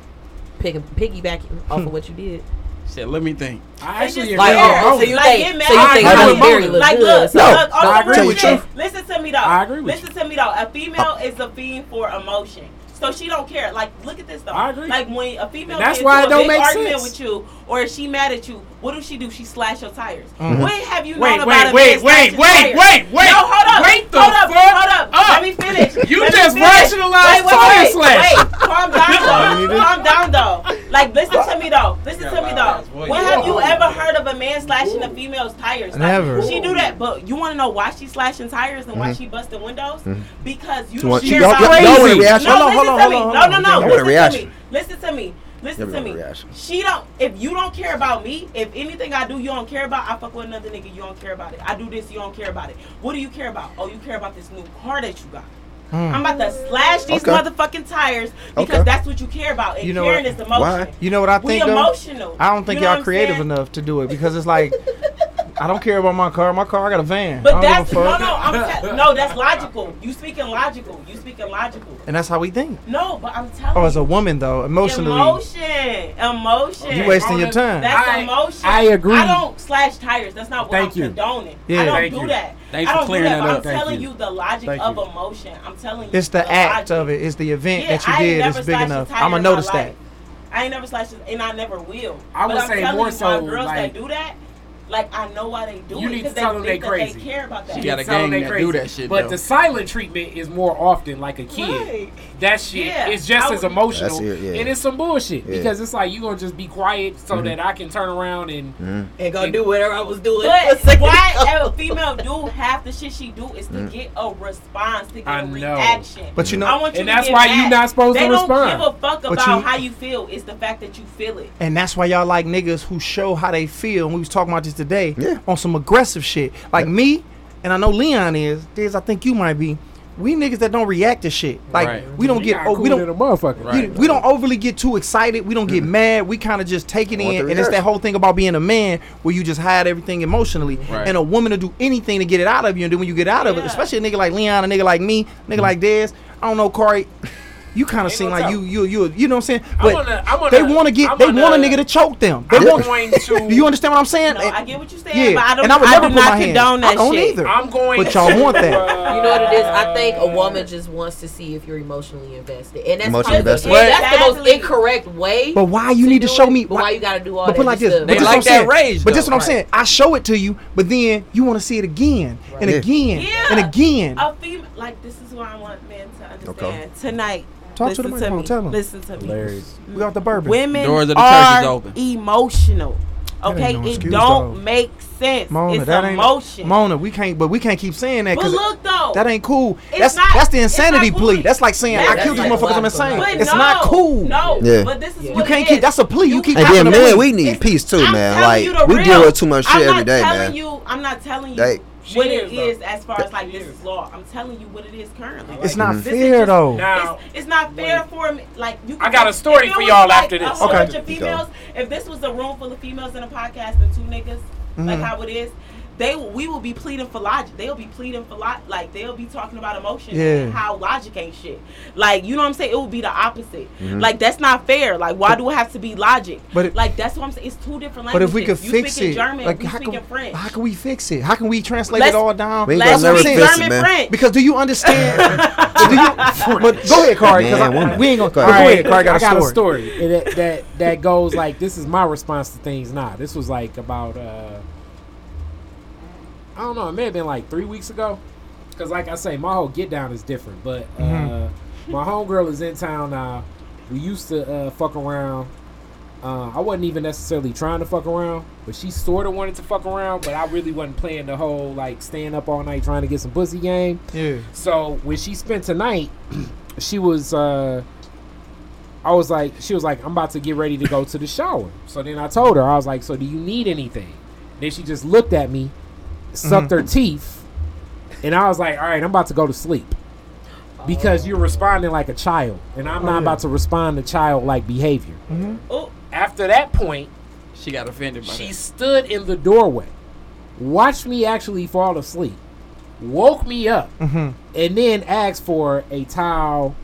Speaker 7: picking piggybacking off of hmm. what you did.
Speaker 4: Said, let me think.
Speaker 2: I actually agree
Speaker 7: Like,
Speaker 6: fair.
Speaker 2: with
Speaker 7: oh, so you
Speaker 6: Like,
Speaker 7: think so you think
Speaker 6: agree
Speaker 7: Halle
Speaker 6: with
Speaker 7: Berry look
Speaker 6: Like,
Speaker 7: good?
Speaker 6: look,
Speaker 5: No.
Speaker 6: look,
Speaker 2: I agree with you.
Speaker 6: Listen to me though.
Speaker 2: I agree with you.
Speaker 6: Listen to me though. A female is a fiend for emotion. So she don't care. Like, look at this though.
Speaker 2: I agree.
Speaker 6: Like when a female
Speaker 2: And that's
Speaker 6: gets
Speaker 2: why
Speaker 6: into
Speaker 2: it
Speaker 6: a
Speaker 2: don't
Speaker 6: big
Speaker 2: make
Speaker 6: argument
Speaker 2: sense.
Speaker 6: with you, or if she mad at you, what does she do? She slash your tires.
Speaker 3: Mhm.
Speaker 6: When have you
Speaker 2: Wait,
Speaker 6: known
Speaker 2: wait,
Speaker 6: about a
Speaker 2: wait,
Speaker 6: man slashing
Speaker 2: wait, wait,
Speaker 6: tires?
Speaker 2: wait, wait.
Speaker 6: No, hold up.
Speaker 2: Wait the
Speaker 6: hold up,
Speaker 2: fuck
Speaker 6: hold up.
Speaker 2: up.
Speaker 6: Let me finish.
Speaker 2: You
Speaker 6: Let
Speaker 2: just rationalized
Speaker 6: wait,
Speaker 2: tire
Speaker 6: wait,
Speaker 2: slash.
Speaker 6: Wait, calm down though. calm down though. Like, listen to me though. Listen
Speaker 4: Yeah,
Speaker 6: to me though.
Speaker 4: ass.
Speaker 6: When have you ever heard of a man slashing a female's tires? Like,
Speaker 3: Never.
Speaker 6: She do that, but you want to know why she's slashing tires and why
Speaker 5: Mhm.
Speaker 6: she busting windows?
Speaker 5: Mhm.
Speaker 6: Because you
Speaker 5: She want-
Speaker 6: don't
Speaker 5: she-
Speaker 6: care
Speaker 5: y'all-
Speaker 6: about
Speaker 5: y'all-
Speaker 6: me.
Speaker 5: y'all want a reaction?
Speaker 6: No,
Speaker 3: Hold on,
Speaker 6: listen
Speaker 3: hold
Speaker 6: to
Speaker 3: on,
Speaker 6: me.
Speaker 3: hold
Speaker 6: No,
Speaker 3: on,
Speaker 6: no,
Speaker 3: hold
Speaker 6: no.
Speaker 3: on.
Speaker 5: A
Speaker 6: Listen to
Speaker 5: reaction.
Speaker 6: me. Listen to me. Listen to
Speaker 5: me
Speaker 6: me.
Speaker 5: reaction.
Speaker 6: She don't. If you don't care about me, if anything I do you don't care about, I fuck with another nigga. You don't care about it. I do this, you don't care about it. What do you care about? Oh, you care about this new car that you got. Hmm. I'm about to slash these
Speaker 5: Okay.
Speaker 6: motherfucking tires because
Speaker 5: Okay.
Speaker 6: that's what you care about. And
Speaker 3: You know
Speaker 6: caring
Speaker 3: what?
Speaker 6: is emotion.
Speaker 5: Why?
Speaker 3: You know what I
Speaker 6: We
Speaker 3: think? though?
Speaker 6: emotional.
Speaker 3: I don't think
Speaker 6: You know
Speaker 3: y'all creative
Speaker 6: saying?
Speaker 3: enough to do it because it's like I don't care about my car. My car, I got a van.
Speaker 6: But that's no, no, I'm te- no. That's logical. You speaking logical. You speaking logical.
Speaker 3: And that's how we think.
Speaker 6: No, but I'm telling
Speaker 3: Oh, as a woman though, emotionally,
Speaker 6: Emotion, emotion.
Speaker 3: you wasting your time.
Speaker 6: That's
Speaker 2: I-
Speaker 6: emotion.
Speaker 2: I agree.
Speaker 6: I don't slash tires. That's not what
Speaker 2: Thank
Speaker 6: I'm
Speaker 2: you.
Speaker 6: condoning.
Speaker 3: Yeah.
Speaker 6: I don't
Speaker 2: Thank
Speaker 6: do
Speaker 2: you.
Speaker 6: that.
Speaker 4: Thanks
Speaker 6: I
Speaker 4: for
Speaker 6: don't
Speaker 4: clearing
Speaker 6: do that.
Speaker 4: that
Speaker 6: but
Speaker 4: up.
Speaker 6: I'm
Speaker 2: Thank
Speaker 6: telling
Speaker 2: you.
Speaker 6: you. the logic
Speaker 2: Thank
Speaker 6: of emotion. I'm telling you.
Speaker 3: It's the act
Speaker 6: logic.
Speaker 3: of it. It's the event
Speaker 6: Yeah,
Speaker 3: that you
Speaker 6: I
Speaker 3: did It's big enough. I'm gonna
Speaker 6: in
Speaker 3: notice that.
Speaker 6: I ain't never slashed, it, and I never will.
Speaker 2: I
Speaker 6: but
Speaker 2: would
Speaker 6: I'm
Speaker 2: say
Speaker 6: telling
Speaker 2: more so,
Speaker 6: girls
Speaker 2: like-
Speaker 6: that do that, like I know why they do
Speaker 2: You
Speaker 6: it
Speaker 2: need to
Speaker 6: because
Speaker 2: tell them
Speaker 6: they,
Speaker 2: they
Speaker 6: think
Speaker 2: crazy.
Speaker 6: They care about that.
Speaker 4: She got a
Speaker 2: Tell them
Speaker 4: gang
Speaker 2: they
Speaker 4: that do that shit,
Speaker 2: But
Speaker 4: though.
Speaker 2: the silent treatment is more often like a kid.
Speaker 6: Right.
Speaker 2: That shit
Speaker 6: Yeah,
Speaker 2: is just
Speaker 6: I
Speaker 2: as emotional,
Speaker 5: it, yeah.
Speaker 2: and it's some bullshit
Speaker 5: Yeah.
Speaker 2: because it's like you gonna just be quiet so mm-hmm. that I can turn around and mm-hmm.
Speaker 7: and go do whatever I was doing.
Speaker 6: But why a female do half the shit she do is to mm. get a response, to get
Speaker 2: I
Speaker 6: a
Speaker 2: know.
Speaker 6: reaction.
Speaker 3: But you know-
Speaker 6: I want you
Speaker 2: And
Speaker 6: to
Speaker 2: that's
Speaker 6: get
Speaker 2: why
Speaker 6: mad.
Speaker 2: you not supposed to
Speaker 6: they
Speaker 2: respond.
Speaker 6: don't give a fuck about how you feel. It's the fact that you feel it.
Speaker 3: And that's why y'all like niggas who show how they feel. And we was talking about this today
Speaker 5: Yeah.
Speaker 3: on some aggressive shit. Like me, and I know Leon is. Diz, I think you might be. We niggas that don't react to shit. Like
Speaker 4: Right.
Speaker 3: we don't
Speaker 2: We
Speaker 3: get.
Speaker 2: got
Speaker 3: Oh, we don't.
Speaker 2: a motherfucker.
Speaker 3: you-
Speaker 4: Right.
Speaker 3: we don't overly get too excited. We don't get mad. We kind of just take it in, and it's that whole thing about being a man where you just hide everything emotionally.
Speaker 4: Right.
Speaker 3: And a woman to do anything to get it out of you, and then when you get out of it, especially a nigga like Leon, a nigga like me, a nigga like Dez, I don't know, Corey. You kind of seem
Speaker 2: no
Speaker 3: like you, you, you, you know what I'm saying?
Speaker 2: I'm
Speaker 3: But
Speaker 2: gonna- I'm gonna-
Speaker 3: they want to get,
Speaker 2: I'm
Speaker 3: they want a nigga to choke them. They
Speaker 2: I'm
Speaker 3: want,
Speaker 2: going to.
Speaker 3: do you understand what I'm saying?
Speaker 6: No, I get what you're saying,
Speaker 3: yeah,
Speaker 6: but I don't.
Speaker 3: and I would
Speaker 6: I
Speaker 3: never
Speaker 6: do
Speaker 3: put
Speaker 6: not
Speaker 3: my hand.
Speaker 6: condone that
Speaker 3: I don't
Speaker 6: shit.
Speaker 3: either.
Speaker 2: I'm going.
Speaker 3: But y'all
Speaker 2: to,
Speaker 3: want that.
Speaker 7: You know what it is? I think a woman just wants to see if you're emotionally invested, and that's
Speaker 5: Emotionally
Speaker 7: probably the-
Speaker 5: invested.
Speaker 7: that's the most incorrect way.
Speaker 3: But why you
Speaker 7: to
Speaker 3: need to show
Speaker 7: it,
Speaker 3: me?
Speaker 7: But why you gotta do all
Speaker 3: But
Speaker 7: that?
Speaker 3: put like this.
Speaker 7: to-
Speaker 3: But
Speaker 4: They
Speaker 3: this
Speaker 4: like
Speaker 3: what I'm saying.
Speaker 4: that rage,
Speaker 3: But this
Speaker 4: though.
Speaker 3: what I'm saying. I show it to you, but then you want to see it again and again and again.
Speaker 6: A female, like this is what I want men to understand. Tonight,
Speaker 3: Talk to
Speaker 6: listen
Speaker 3: the
Speaker 6: to,
Speaker 3: microphone,
Speaker 6: me.
Speaker 3: tell 'em.
Speaker 6: Listen to me.
Speaker 3: We got the bourbon.
Speaker 6: Women
Speaker 4: Doors of the church
Speaker 6: are
Speaker 4: is open.
Speaker 6: emotional. Okay,
Speaker 3: no
Speaker 6: it
Speaker 3: excuse,
Speaker 6: don't
Speaker 3: though.
Speaker 6: make sense.
Speaker 3: Mona,
Speaker 6: it's
Speaker 3: that ain't
Speaker 6: emotion.
Speaker 3: Mona. We can't, but we can't keep saying that
Speaker 6: but
Speaker 3: because
Speaker 6: look though,
Speaker 3: that ain't cool.
Speaker 6: It's
Speaker 3: That's
Speaker 6: not-
Speaker 3: that's the insanity
Speaker 6: cool.
Speaker 3: plea. That's like saying
Speaker 6: Yeah,
Speaker 3: I
Speaker 6: that's
Speaker 3: killed these
Speaker 7: like
Speaker 3: motherfuckers. I'm insane.
Speaker 6: But
Speaker 3: It's
Speaker 6: no,
Speaker 3: not cool.
Speaker 6: No,
Speaker 5: Yeah.
Speaker 6: but this is
Speaker 7: You
Speaker 6: what
Speaker 3: You can't keep. That's a plea. You keep
Speaker 5: And
Speaker 3: having
Speaker 5: then
Speaker 3: a
Speaker 5: men, we need
Speaker 6: It's-
Speaker 5: peace too,
Speaker 6: I'm
Speaker 5: man. Like we
Speaker 6: real.
Speaker 5: deal with too much shit
Speaker 6: I'm
Speaker 5: every
Speaker 6: not
Speaker 5: day,
Speaker 6: telling
Speaker 5: man.
Speaker 6: you. I'm not telling you
Speaker 5: They-
Speaker 6: what
Speaker 2: She
Speaker 6: it
Speaker 2: is,
Speaker 6: is
Speaker 2: though.
Speaker 6: as far as like this is law. I'm telling you what it is currently.
Speaker 3: It's
Speaker 6: Like,
Speaker 3: not fair
Speaker 6: just-
Speaker 3: though.
Speaker 2: Now,
Speaker 6: it's, it's not fair for me. Like you.
Speaker 2: I got a story for y'all
Speaker 6: like
Speaker 2: after
Speaker 6: A
Speaker 2: this.
Speaker 6: whole
Speaker 3: Okay.
Speaker 6: bunch of females. If this was a room full of females in a podcast and two niggas, like mm-hmm. how it is, they we will be pleading for logic. They'll be pleading for lot. Like they'll be talking about emotion
Speaker 3: Yeah.
Speaker 6: and how logic ain't shit. Like you know what I'm saying? It will be the opposite. Like that's not fair. Like why do it have to be logic?
Speaker 3: But it-
Speaker 6: like that's what I'm saying. It's two different languages.
Speaker 3: But if we could
Speaker 6: you
Speaker 3: fix it,
Speaker 6: German,
Speaker 3: like
Speaker 6: we
Speaker 3: how can,
Speaker 6: French.
Speaker 3: how can we fix it? How can we translate
Speaker 6: Let's-
Speaker 3: it all down?
Speaker 5: We ain't
Speaker 6: Let's
Speaker 5: gonna never
Speaker 6: speak
Speaker 5: fix it,
Speaker 6: German
Speaker 5: man.
Speaker 6: French.
Speaker 3: Because do you understand? do you, but go ahead, Corey. Because
Speaker 5: Man,
Speaker 3: we ain't gonna.
Speaker 5: Go
Speaker 3: Go
Speaker 5: ahead.
Speaker 3: ahead, Corey. Got
Speaker 2: I
Speaker 3: a
Speaker 2: got a story that, that that goes like this is my response to things. Nah, this was like about uh, I don't know. It may have been like three weeks ago. Cause like I say, my whole get down is different. But uh,
Speaker 3: Mm-hmm.
Speaker 2: my homegirl is in town now. We used to uh, fuck around. Uh, I wasn't even necessarily trying to fuck around, but she sort of wanted to fuck around. But I really wasn't playing the whole like staying up all night trying to get some pussy game.
Speaker 3: Yeah.
Speaker 2: So when she spent tonight, she was uh I was like she was like, I'm about to get ready to go to the shower. So then I told her, I was like, So do you need anything? Then she just looked at me, sucked her teeth, and I was like, Alright, I'm about to go to sleep. Because you're responding like a child. And I'm
Speaker 3: Oh,
Speaker 2: not
Speaker 3: yeah.
Speaker 2: about to respond to childlike behavior.
Speaker 6: Oh,
Speaker 2: After that point,
Speaker 4: She got offended by
Speaker 2: she
Speaker 4: that.
Speaker 2: stood in the doorway, watched me actually fall asleep, woke me up,
Speaker 3: Mm-hmm.
Speaker 2: and then asked for a towel,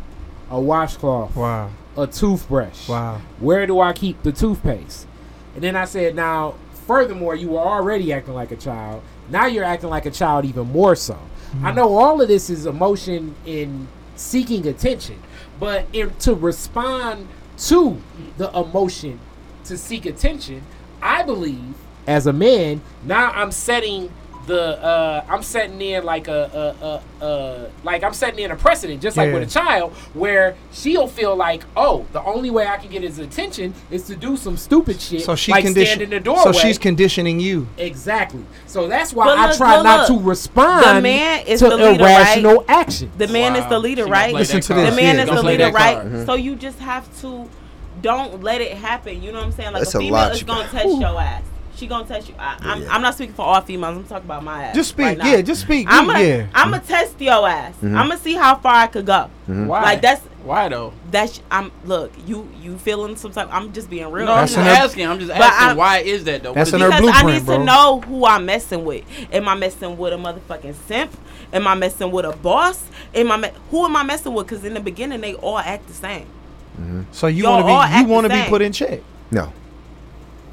Speaker 2: a washcloth,
Speaker 3: Wow.
Speaker 2: a toothbrush.
Speaker 3: Wow.
Speaker 2: Where do I keep the toothpaste? And then I said, now, furthermore, you were already acting like a child. Now you're acting like a child even more so. I hmm. know all of this is emotion in seeking attention, but in, to respond to the emotion to seek attention, I believe as a man, now I'm setting the uh I'm setting in like a a, a, a like I'm setting in a precedent just like
Speaker 3: Yeah.
Speaker 2: with a child where she'll feel like oh the only way I can get his attention is to do some stupid shit
Speaker 3: So she
Speaker 2: like
Speaker 3: condition.
Speaker 2: stand in the doorway
Speaker 3: So she's conditioning you.
Speaker 2: exactly so that's why
Speaker 6: But
Speaker 2: I
Speaker 6: look,
Speaker 2: try
Speaker 6: look,
Speaker 2: not
Speaker 6: look.
Speaker 2: to respond
Speaker 6: The man is
Speaker 2: to
Speaker 6: the leader,
Speaker 2: irrational action
Speaker 6: the man is the leader,
Speaker 4: She
Speaker 6: right?
Speaker 3: Listen to this.
Speaker 6: the man
Speaker 3: Yeah,
Speaker 6: is
Speaker 4: gonna
Speaker 6: the leader, right?
Speaker 4: card.
Speaker 5: Mhm.
Speaker 6: So you just have to don't let it happen. You know what I'm saying? Like
Speaker 5: That's
Speaker 6: a
Speaker 5: a
Speaker 6: female
Speaker 5: lot
Speaker 6: is gonna
Speaker 5: got.
Speaker 6: test your ass. She gonna test you. I, I'm, I'm not speaking for all females. I'm talking about my ass.
Speaker 3: Just speak.
Speaker 6: right
Speaker 3: yeah, just speak.
Speaker 6: I'm
Speaker 3: yeah.
Speaker 6: gonna I'm gonna test your ass.
Speaker 5: Mhm.
Speaker 6: I'm gonna see how far I could go.
Speaker 4: Why?
Speaker 6: Like that's
Speaker 4: why though?
Speaker 6: that's I'm look you you feeling some type. I'm just being real.
Speaker 4: No, I'm just
Speaker 3: her-
Speaker 4: asking. I'm just asking.
Speaker 6: I'm-
Speaker 4: why is that though?
Speaker 3: That's
Speaker 4: What
Speaker 3: in her
Speaker 4: it?
Speaker 6: because I need
Speaker 3: bro.
Speaker 6: to know who I'm messing with. Am I messing with a motherfucking simp? Am I messing with a boss? Am I me- who am I messing with? Because in the beginning they all act the same.
Speaker 3: so you want to be you want to be put in check.
Speaker 5: No.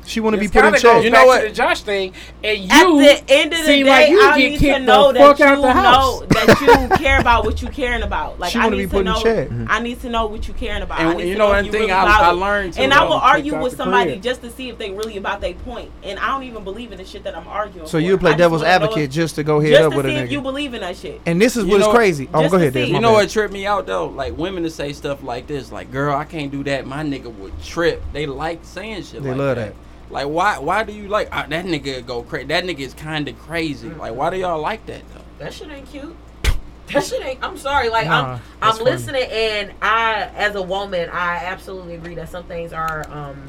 Speaker 3: She want to be
Speaker 2: This
Speaker 3: put in
Speaker 2: kinda
Speaker 3: check.
Speaker 4: You know what?
Speaker 2: the Josh thing, and you
Speaker 6: At the end of the day,
Speaker 2: like you
Speaker 6: I
Speaker 2: get
Speaker 6: need to know that you
Speaker 2: out the
Speaker 6: know that you care about what you caring about. Like
Speaker 3: She
Speaker 6: I
Speaker 3: wanna
Speaker 6: need
Speaker 3: be
Speaker 6: to
Speaker 3: put in
Speaker 6: know.
Speaker 3: check.
Speaker 6: I need to know what you caring about.
Speaker 4: And
Speaker 6: I need
Speaker 4: you
Speaker 6: to
Speaker 4: know
Speaker 6: if
Speaker 4: one thing
Speaker 6: really
Speaker 4: I- I learned
Speaker 6: and I will argue with somebody
Speaker 2: crib.
Speaker 6: just to see if they really about their point. And I don't even believe in the shit that I'm arguing.
Speaker 3: So you play devil's advocate just to go head up with a
Speaker 6: see if you believe in that shit.
Speaker 3: And this is what is crazy. Oh,
Speaker 6: just
Speaker 3: go
Speaker 6: to
Speaker 3: ahead.
Speaker 6: see.
Speaker 3: Des,
Speaker 6: You
Speaker 4: know what tripped me out though? Like women to say stuff like this, like "Girl, I can't do that." My nigga would trip. They like saying shit.
Speaker 3: They
Speaker 4: like
Speaker 3: love
Speaker 4: that.
Speaker 3: That.
Speaker 4: Like why? Why do you like ah, that nigga? Go crazy. That nigga is kind of crazy. Like why do y'all like that though?
Speaker 7: That shit ain't cute. That shit ain't. I'm sorry. Like
Speaker 3: Nah,
Speaker 7: I'm, I'm
Speaker 3: funny.
Speaker 7: listening, and I, as a woman, I absolutely agree that some things are um,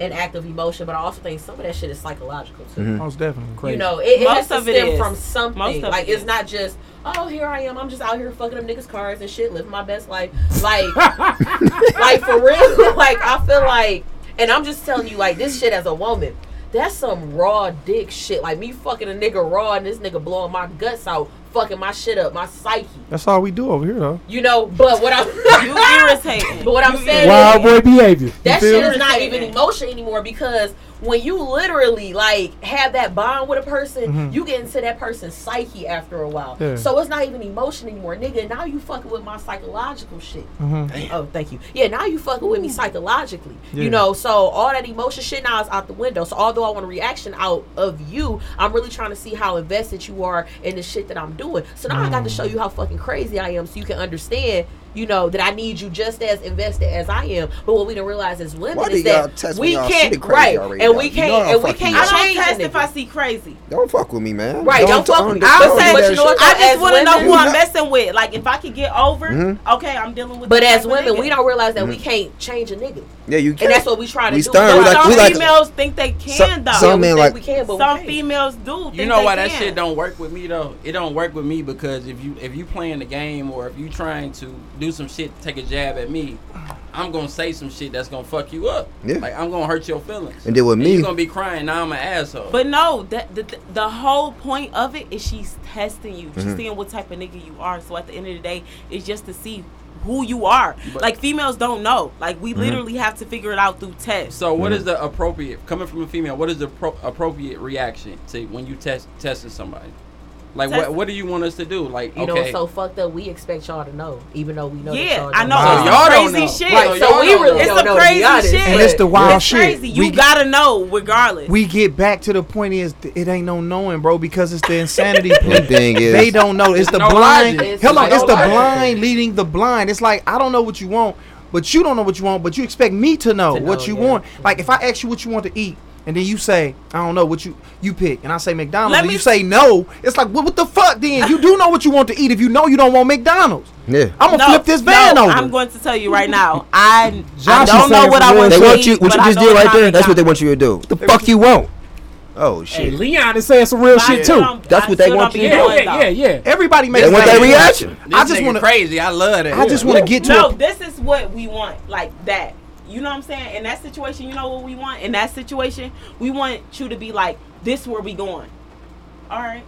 Speaker 7: an act of emotion, but I also think some of that shit is psychological too.
Speaker 5: Mhm.
Speaker 3: Most definitely.
Speaker 7: You know, it, it
Speaker 6: Most
Speaker 7: has to
Speaker 6: of it
Speaker 7: stem
Speaker 6: is.
Speaker 7: from something.
Speaker 6: Most of
Speaker 7: like
Speaker 6: it
Speaker 7: it's
Speaker 6: is.
Speaker 7: not just, oh, here I am. I'm just out here fucking up niggas' cars and shit, living my best life. Like, like for real. like I feel like, and I'm just telling you, like this shit as a woman. That's some raw dick shit. Like me fucking a nigga raw and this nigga blowing my guts out, fucking my shit up, my psyche.
Speaker 3: That's all we do over here, though.
Speaker 7: You know, but what I'm
Speaker 6: You irritating.
Speaker 7: But what I'm saying
Speaker 2: Wild boy behavior.
Speaker 7: that shit is not even emotion anymore because when you literally like have that bond with a person,
Speaker 3: Mhm.
Speaker 7: you get into that person's psyche after a while.
Speaker 3: Yeah.
Speaker 7: So it's not even emotion anymore, nigga. Now you fucking with my psychological shit.
Speaker 3: Mm-hmm.
Speaker 7: Oh, thank you. Yeah, now you fucking with me psychologically.
Speaker 3: Yeah.
Speaker 7: You know, so all that emotion shit now is out the window. So although I want a reaction out of you, I'm really trying to see how invested you are in the shit that I'm doing. So now I got to show you how fucking crazy I am so you can understand, you know, that I need you just as invested as I am. But what we don't realize as women
Speaker 5: Why
Speaker 7: is that we
Speaker 5: when y'all see
Speaker 7: can't
Speaker 5: the crazy
Speaker 7: right, and
Speaker 5: though?
Speaker 7: we can't
Speaker 5: know
Speaker 7: and we can't
Speaker 6: I don't
Speaker 7: change
Speaker 6: test
Speaker 7: a
Speaker 6: if I see crazy.
Speaker 5: Don't fuck with me, man.
Speaker 7: Right, don't fuck with me.
Speaker 6: I'm
Speaker 7: But
Speaker 6: saying,
Speaker 7: you know what,
Speaker 6: I just want to know who I'm
Speaker 5: You
Speaker 6: messing with. Like, if I could get over,
Speaker 5: Mhm.
Speaker 6: okay, I'm dealing with.
Speaker 7: But as women, we don't realize that we can't change a nigga,
Speaker 5: Yeah, you can.
Speaker 7: and that's what we try to
Speaker 5: We
Speaker 7: do.
Speaker 5: stern, we like-
Speaker 6: some
Speaker 5: we like-
Speaker 6: females think they can
Speaker 5: Some-
Speaker 6: though.
Speaker 5: some
Speaker 7: Yeah, we
Speaker 5: men
Speaker 7: think
Speaker 5: like-
Speaker 7: we can, but
Speaker 6: Some
Speaker 7: can't.
Speaker 6: females do.
Speaker 4: You know
Speaker 6: they
Speaker 4: why that shit don't work with me though? It don't work with me because if you if you playing the game or if you trying to do some shit, to take a jab at me, I'm gonna say some shit that's gonna fuck you up.
Speaker 5: Yeah.
Speaker 4: Like I'm gonna hurt your feelings.
Speaker 5: And then with me-
Speaker 4: you're gonna be crying. Now I'm an asshole.
Speaker 6: But no, that the, the, the whole point of it is she's testing you. She's
Speaker 5: Mhm.
Speaker 6: seeing what type of nigga you are. So at the end of the day, it's just to see who you are.
Speaker 4: But-
Speaker 6: like females don't know. Like we
Speaker 5: Mm-hmm.
Speaker 6: literally have to figure it out through tests.
Speaker 4: so what
Speaker 5: Mhm.
Speaker 4: is the appropriate coming from a female? What is the pro- appropriate reaction to when you test testing somebody? Like
Speaker 6: Test-
Speaker 4: what what do you want us to do? Like
Speaker 7: You know, it's so fucked up. We expect y'all to know, even though we know.
Speaker 6: yeah,
Speaker 7: y'all
Speaker 6: I
Speaker 7: don't
Speaker 6: know.
Speaker 3: Wow.
Speaker 6: Oh, it's
Speaker 4: So y'all don't
Speaker 6: crazy
Speaker 4: know.
Speaker 6: shit.
Speaker 7: Right,
Speaker 4: So
Speaker 7: so we really
Speaker 4: know.
Speaker 6: It's
Speaker 7: don't know.
Speaker 6: crazy
Speaker 7: honest.
Speaker 6: shit.
Speaker 3: And it's the wild
Speaker 6: It's
Speaker 3: shit.
Speaker 6: crazy. You
Speaker 3: We-
Speaker 6: gotta know regardless.
Speaker 3: We get back to the point is it ain't no knowing, bro, because it's the insanity plea.
Speaker 5: thing is,
Speaker 3: They don't know. It's the
Speaker 4: no
Speaker 3: blind.
Speaker 4: logic.
Speaker 7: It's
Speaker 3: Hello,
Speaker 7: no
Speaker 3: it's the
Speaker 7: logic.
Speaker 3: blind leading the blind. It's like I don't know what you want, but you don't know what you want, but you expect me to know
Speaker 7: To
Speaker 3: what
Speaker 7: know,
Speaker 3: you
Speaker 7: yeah.
Speaker 3: want. Like if I ask you what you want to eat, and then you say I don't know what you you pick, and I say McDonald's,
Speaker 6: Let
Speaker 3: and
Speaker 6: me
Speaker 3: you say no. It's like what, what the fuck? Then you do know what you want to eat if you know you don't want McDonald's.
Speaker 5: yeah.
Speaker 3: I'm gonna
Speaker 6: No,
Speaker 3: flip this van
Speaker 6: no,
Speaker 3: over.
Speaker 6: I'm going to tell you right now. I, I don't know what
Speaker 2: some
Speaker 6: I
Speaker 2: real
Speaker 6: want
Speaker 5: They
Speaker 6: to
Speaker 5: want
Speaker 6: eat,
Speaker 5: you. What you just did right there. That's what they want you to do. The fuck you want? Oh
Speaker 2: Hey,
Speaker 5: shit.
Speaker 2: Leon is saying some real
Speaker 6: But
Speaker 2: shit too.
Speaker 5: That's
Speaker 6: I
Speaker 5: what they want you to do.
Speaker 2: yeah, yeah, yeah.
Speaker 3: Everybody makes
Speaker 5: They want
Speaker 3: that
Speaker 5: that reaction.
Speaker 4: This
Speaker 3: I just want to.
Speaker 4: crazy. I love that.
Speaker 3: I just want to get to.
Speaker 6: No, this is what we want, like that. You know what I'm saying? In that situation, you know what we want? In that situation, we want you to be like, this where we going. All right.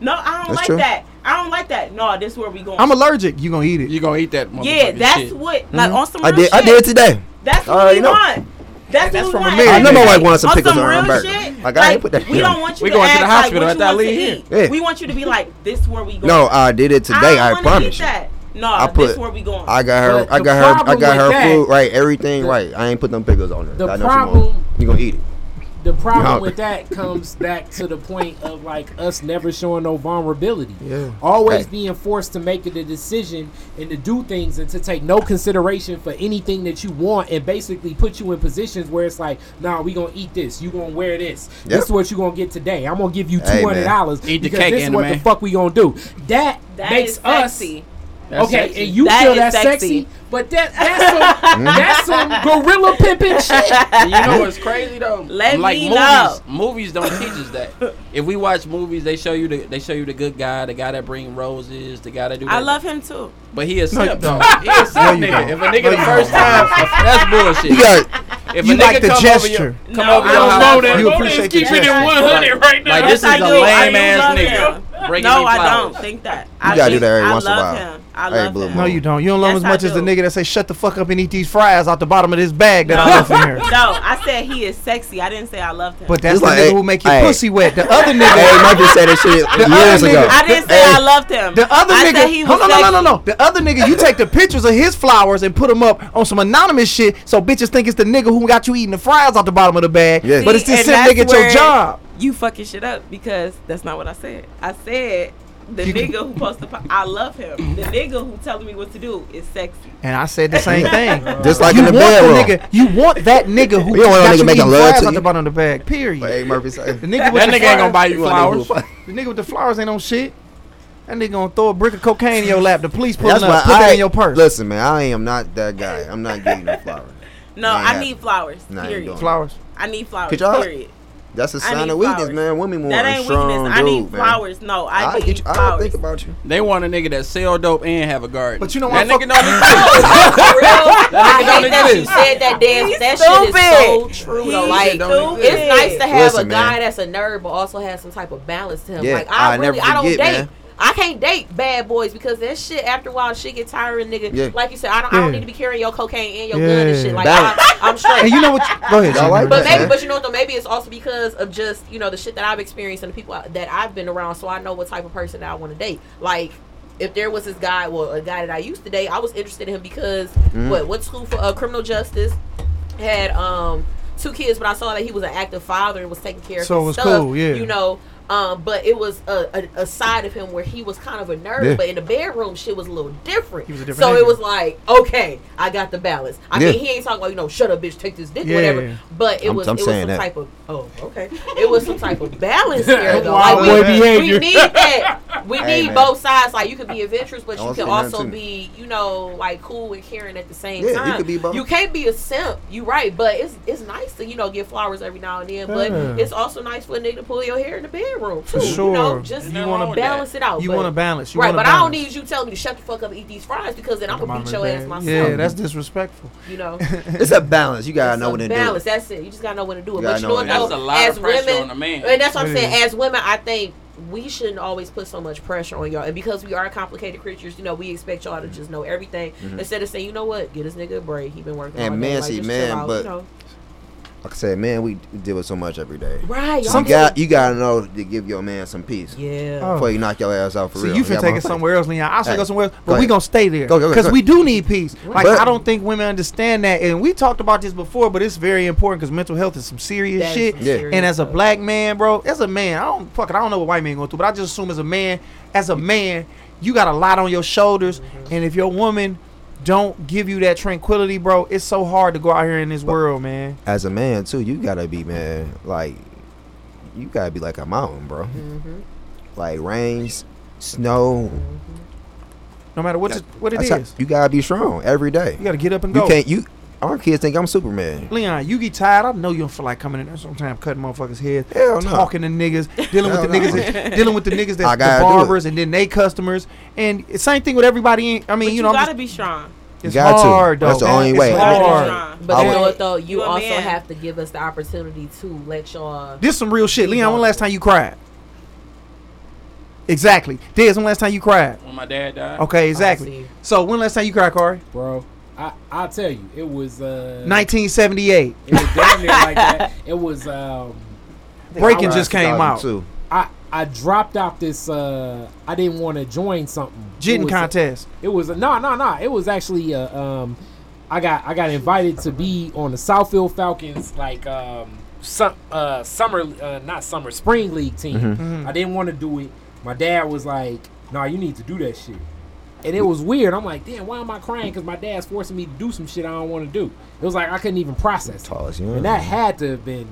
Speaker 6: No, I don't
Speaker 5: That's
Speaker 6: like
Speaker 5: true.
Speaker 6: that. I don't like that. No, this where we going.
Speaker 3: I'm allergic. You gonna eat it?
Speaker 4: You gonna eat that?
Speaker 6: yeah, that's
Speaker 4: shit.
Speaker 6: what, like mm-hmm. on some
Speaker 5: I
Speaker 6: real
Speaker 5: did. I
Speaker 6: shit.
Speaker 5: did today.
Speaker 6: That's what
Speaker 5: already
Speaker 6: we
Speaker 5: know.
Speaker 6: want. That's,
Speaker 3: That's
Speaker 6: what
Speaker 3: from
Speaker 6: we
Speaker 3: a
Speaker 6: want.
Speaker 3: man.
Speaker 5: I know my
Speaker 6: Every
Speaker 5: wife
Speaker 6: day.
Speaker 5: wanted some
Speaker 6: On
Speaker 5: pickles on her
Speaker 6: real
Speaker 5: burger.
Speaker 6: shit,
Speaker 5: Like, I ain't put that
Speaker 6: We don't
Speaker 5: on.
Speaker 6: want you
Speaker 4: We
Speaker 6: to
Speaker 4: going to the hospital
Speaker 6: what
Speaker 4: after
Speaker 6: you
Speaker 4: I
Speaker 6: want to
Speaker 4: leave here.
Speaker 5: Yeah.
Speaker 6: We want you to be like, this where we going.
Speaker 5: No, I did it today.
Speaker 6: don't
Speaker 5: I promise
Speaker 6: eat
Speaker 5: you.
Speaker 6: that. No,
Speaker 5: I
Speaker 6: this
Speaker 5: put-
Speaker 6: where we going.
Speaker 5: I got her.
Speaker 2: But
Speaker 5: I got her. I got
Speaker 2: with
Speaker 5: her
Speaker 2: that-
Speaker 5: food right. Everything
Speaker 2: the-
Speaker 5: right. I ain't put them pickles on her.
Speaker 2: the
Speaker 5: I know
Speaker 2: problem-
Speaker 5: You gonna eat it?
Speaker 2: The problem
Speaker 5: No.
Speaker 2: with that comes back to the point of like us never showing no vulnerability.
Speaker 3: Yeah.
Speaker 2: Always
Speaker 5: Hey.
Speaker 2: being forced to make it a decision and to do things and to take no consideration for anything that you want and basically put you in positions where it's like, nah, we gonna eat this. You gonna wear this.
Speaker 5: Yep.
Speaker 2: This is what you gonna get today. I'm gonna give you two hundred dollars
Speaker 4: Eat the
Speaker 2: because
Speaker 4: cake,
Speaker 2: this is what the fuck we gonna do. That,
Speaker 6: That
Speaker 2: makes
Speaker 6: is
Speaker 2: us
Speaker 6: sexy.
Speaker 4: That's
Speaker 2: okay,
Speaker 4: sexy.
Speaker 2: and you
Speaker 6: That
Speaker 2: feel that sexy.
Speaker 6: sexy.
Speaker 2: but that that's some that's some gorilla pimping shit.
Speaker 4: And you know what's crazy though?
Speaker 6: Let
Speaker 4: like
Speaker 6: me
Speaker 4: movies,
Speaker 6: know.
Speaker 4: movies don't teach us that. If we watch movies, they show you the they show you the good guy, the guy that bring roses, the guy that do. That.
Speaker 6: I love him too.
Speaker 4: but he a
Speaker 3: No,
Speaker 4: though. He a simp
Speaker 3: No,
Speaker 4: nigga.
Speaker 3: don't.
Speaker 4: If a nigga
Speaker 3: No,
Speaker 4: the first
Speaker 3: don't.
Speaker 4: time, that's bullshit.
Speaker 5: You got
Speaker 4: if
Speaker 3: You
Speaker 4: a nigga
Speaker 3: like the
Speaker 4: come
Speaker 3: gesture.
Speaker 4: over your, come
Speaker 6: No,
Speaker 4: over
Speaker 6: I
Speaker 4: your
Speaker 6: don't
Speaker 4: house,
Speaker 6: know
Speaker 4: like-
Speaker 6: that.
Speaker 3: You appreciate the
Speaker 2: keeping it
Speaker 3: gesture.
Speaker 2: 100 right now.
Speaker 4: Like
Speaker 6: Yes,
Speaker 4: this is
Speaker 6: I
Speaker 4: a
Speaker 6: do. I
Speaker 4: lame
Speaker 6: do
Speaker 4: ass nigga.
Speaker 6: No, I don't think that.
Speaker 5: You gotta do that every once in a
Speaker 6: love
Speaker 5: while.
Speaker 6: Him. I love
Speaker 5: Blue
Speaker 6: him.
Speaker 3: No, you don't. You don't love
Speaker 6: Yes,
Speaker 3: as much as the nigga that say shut the fuck up and eat these fries out the bottom of this bag that I left in here.
Speaker 6: No, I said he is sexy. I didn't say I loved him.
Speaker 3: But that's
Speaker 5: It's
Speaker 3: the
Speaker 5: like,
Speaker 3: nigga
Speaker 5: hey,
Speaker 3: who make your
Speaker 5: hey.
Speaker 3: pussy wet. The other
Speaker 5: Hey,
Speaker 3: nigga.
Speaker 5: Murphy said that shit
Speaker 3: other
Speaker 5: years
Speaker 3: nigga-
Speaker 5: ago.
Speaker 6: I didn't say
Speaker 5: Hey,
Speaker 6: I loved him.
Speaker 3: The other
Speaker 6: I
Speaker 3: nigga,
Speaker 6: said he
Speaker 3: hold
Speaker 6: was
Speaker 3: on, no, no, no, no. The other nigga, you take the pictures of his flowers and put them up on some anonymous shit, so bitches think it's the nigga who got you eating the fries out the bottom of the bag.
Speaker 5: Yeah.
Speaker 3: But it's
Speaker 6: See,
Speaker 3: this
Speaker 6: and
Speaker 3: simp
Speaker 6: that's
Speaker 3: nigga at your job.
Speaker 6: You fucking shit up because that's not what I said. I said the
Speaker 3: You can-
Speaker 6: nigga who posts the po- I love him. The nigga who telling me what to do is sexy.
Speaker 3: And I said the same thing.
Speaker 5: Just like
Speaker 3: you
Speaker 5: in the
Speaker 3: want
Speaker 5: bedroom.
Speaker 3: the nigga, you want that nigga who
Speaker 5: You don't want no
Speaker 3: got
Speaker 5: nigga making love
Speaker 3: fries
Speaker 5: to
Speaker 3: out
Speaker 5: you.
Speaker 3: the bottom of the bag. Period.
Speaker 5: But hey, Murphy said.
Speaker 3: The nigga with
Speaker 4: That
Speaker 3: the
Speaker 4: nigga ain't gonna buy you flowers.
Speaker 3: The nigga with the flowers ain't on shit. That nigga gonna throw a brick of cocaine in your lap. The police pulling
Speaker 5: That's
Speaker 3: up,
Speaker 5: why
Speaker 3: put that
Speaker 5: I
Speaker 3: in your purse.
Speaker 5: Listen, man, I am not that guy. I'm not getting no flowers.
Speaker 6: No, I need flowers.
Speaker 5: Nah,
Speaker 6: period.
Speaker 3: Flowers.
Speaker 6: I need flowers.
Speaker 5: Could y'all-
Speaker 6: Period.
Speaker 5: That's a sign of weakness,
Speaker 6: flowers.
Speaker 5: man. Women want
Speaker 6: That
Speaker 5: a
Speaker 6: ain't
Speaker 5: strong
Speaker 6: weakness.
Speaker 5: dude,
Speaker 6: I need
Speaker 5: man.
Speaker 6: flowers. No, I,
Speaker 5: I,
Speaker 6: need
Speaker 5: get you.
Speaker 6: Flowers.
Speaker 5: don't think about you.
Speaker 4: They want a nigga that sell dope and have a garden.
Speaker 3: But you know
Speaker 4: that
Speaker 3: what,
Speaker 4: nigga don't exist.
Speaker 7: For real, I
Speaker 4: nigga don't
Speaker 7: hate that you said that dance.
Speaker 6: He's
Speaker 7: That shit is so true
Speaker 6: He's
Speaker 7: though. Like
Speaker 6: stupid.
Speaker 7: it's nice to have
Speaker 5: Listen,
Speaker 7: a guy
Speaker 5: man.
Speaker 7: that's a nerd but also has some type of balance to him.
Speaker 5: Yeah,
Speaker 7: like I,
Speaker 5: I
Speaker 7: really
Speaker 5: never
Speaker 7: I don't
Speaker 5: forget,
Speaker 7: date.
Speaker 5: Man.
Speaker 7: I can't date bad boys because that shit after a while shit get tiring, nigga.
Speaker 5: Yeah.
Speaker 7: Like you said, I don't, I don't need to be carrying your cocaine and your gun and shit. Like I, I'm straight.
Speaker 3: And you know what? You, go ahead.
Speaker 5: Y'all like
Speaker 7: But
Speaker 5: that,
Speaker 7: maybe,
Speaker 5: man.
Speaker 7: but you know what though? Maybe it's also because of just you know the shit that I've experienced and the people that I've been around, so I know what type of person that I want to date. Like, if there was this guy, well, a guy that I used to date, I was interested in him because
Speaker 5: Mm-hmm.
Speaker 7: what? School for uh, criminal justice, had um two kids, but I saw that he was an active father and was taking care of
Speaker 3: So it was
Speaker 7: stuff.
Speaker 3: cool, yeah.
Speaker 7: You know. Um, but it was a, a, a side of him where he was kind of a nerd,
Speaker 5: Yeah.
Speaker 7: but in the bedroom shit was a little different.
Speaker 3: A different
Speaker 7: so
Speaker 3: nigga.
Speaker 7: it was like, okay, I got the balance. I
Speaker 5: Yeah.
Speaker 7: mean, he ain't talking about you know, shut up, bitch, take this dick,
Speaker 3: Yeah.
Speaker 7: whatever. But it
Speaker 5: I'm-
Speaker 7: was
Speaker 5: I'm
Speaker 7: it was some
Speaker 5: that.
Speaker 7: type of oh okay, it was some type of balance there though. Like we, we need that. We
Speaker 5: Hey,
Speaker 7: need
Speaker 5: man.
Speaker 7: both sides. Like you could be adventurous, but you can also be you know like cool and caring at the same
Speaker 5: Yeah, you
Speaker 7: time.
Speaker 5: could be both.
Speaker 7: You can't be a simp. You right, but it's it's nice to you know get flowers every now and then. But it's also nice for a nigga to pull your hair in the bedroom too.
Speaker 3: For
Speaker 7: You know,
Speaker 3: sure.
Speaker 7: just
Speaker 3: You
Speaker 7: you
Speaker 3: wanna-
Speaker 7: want to balance it out.
Speaker 3: You want to balance. You
Speaker 7: right,
Speaker 3: wanna
Speaker 7: but I don't need you telling me to shut the fuck up and eat these fries because then I'm gonna beat your
Speaker 3: man.
Speaker 7: ass myself.
Speaker 3: Yeah, that's disrespectful.
Speaker 7: you know.
Speaker 5: It's a balance. You gotta
Speaker 7: It's
Speaker 5: know
Speaker 7: a
Speaker 5: when to do
Speaker 7: balance. That's it. You just gotta know when to do it.
Speaker 5: You
Speaker 7: But
Speaker 5: gotta
Speaker 7: you
Speaker 5: know
Speaker 7: know what though?
Speaker 4: That's a lot
Speaker 7: as
Speaker 4: of pressure
Speaker 7: women,
Speaker 4: on a man.
Speaker 7: and that's what I'm saying. As women, I think we shouldn't always put so much pressure on y'all. And because we are complicated creatures, you know, we expect y'all to just know everything instead of saying, you know what, get this nigga a break. He been working.
Speaker 5: Mm-hmm. And
Speaker 7: all day.
Speaker 5: men
Speaker 7: like,
Speaker 5: see
Speaker 7: just
Speaker 5: men,
Speaker 7: chill out,
Speaker 5: but-
Speaker 7: you know.
Speaker 5: Like I said, man, we deal with so much every day.
Speaker 7: right.
Speaker 5: You
Speaker 7: y'all
Speaker 5: got you gotta know to give your man some peace
Speaker 7: Yeah.
Speaker 3: Oh.
Speaker 5: before you knock your ass out for
Speaker 3: So
Speaker 5: real.
Speaker 3: So you finna
Speaker 5: got
Speaker 3: take it somewhere else, Leon. I should
Speaker 5: Hey,
Speaker 3: go somewhere else,
Speaker 5: go
Speaker 3: but we
Speaker 5: ahead.
Speaker 3: gonna stay there
Speaker 5: Go, go, go,
Speaker 3: because we do need peace. Like
Speaker 5: But-
Speaker 3: I don't think women understand that, and we talked about this before, but it's very important because mental health is some serious
Speaker 7: That is
Speaker 3: shit.
Speaker 7: some
Speaker 5: Yeah.
Speaker 7: serious
Speaker 3: And as a black man, bro, as a man, I don't fuck it. I don't know what white man going through, but I just assume as a man, as a man, you got a lot on your shoulders, mm-hmm. and if your woman don't give you that tranquility, bro, it's so hard to go out here in this world, man.
Speaker 5: As a man too, you gotta be man. Like you gotta be like a mountain, bro.
Speaker 7: Mhm.
Speaker 5: Like rains, snow.
Speaker 3: No matter what, it, what it
Speaker 5: That's
Speaker 3: is,
Speaker 5: how- you gotta be strong every day.
Speaker 3: you got to get up and
Speaker 5: You
Speaker 3: go.
Speaker 5: can't. You our kids think I'm Superman.
Speaker 3: Leon, you get tired. I know you don't feel like coming in there sometimes, cutting motherfuckers' heads,
Speaker 5: Hell no.
Speaker 3: talking to niggas, dealing with the
Speaker 5: no.
Speaker 3: niggas, that, dealing with the niggas
Speaker 5: I
Speaker 3: that's
Speaker 5: gotta
Speaker 3: the barbers, and then they customers, and same thing with everybody. In, I mean,
Speaker 6: But
Speaker 3: you
Speaker 6: you,
Speaker 3: know, I'm
Speaker 6: gotta
Speaker 3: just,
Speaker 6: be strong.
Speaker 3: It's
Speaker 5: got to.
Speaker 3: hard though.
Speaker 5: That's the only
Speaker 3: It's
Speaker 5: way.
Speaker 6: You
Speaker 3: hard.
Speaker 7: But
Speaker 5: I
Speaker 7: you know what though? You,
Speaker 6: You
Speaker 7: also
Speaker 6: man.
Speaker 7: have to give us the opportunity to let y'all.
Speaker 3: This some real shit. Leon, when last time you cried? Exactly. Des, when last time you cried?
Speaker 4: When my dad died.
Speaker 3: Okay,
Speaker 7: Oh,
Speaker 3: exactly. So when last time you cried, Corey?
Speaker 2: bro. I I'll tell you, it was uh,
Speaker 3: 1978.
Speaker 2: It was damn near like that. It was um,
Speaker 3: Breaking just came out.
Speaker 5: Too.
Speaker 2: I I dropped out this. uh I didn't want to join something. It
Speaker 3: Jitting
Speaker 2: was-
Speaker 3: contest.
Speaker 2: It was a, no, no, no. It was actually uh, um, I got I got invited to be on the Southfield Falcons like um, some uh summer uh, not summer spring league team.
Speaker 3: Mhm.
Speaker 2: I didn't want to do it. My dad was like, "No, you need to do that shit." And it was weird. I'm like, "Damn, why am I crying? Because my dad's forcing me to do some shit I don't want to do." It was like I couldn't even process. it.
Speaker 5: Tall as you.
Speaker 2: And that had to have been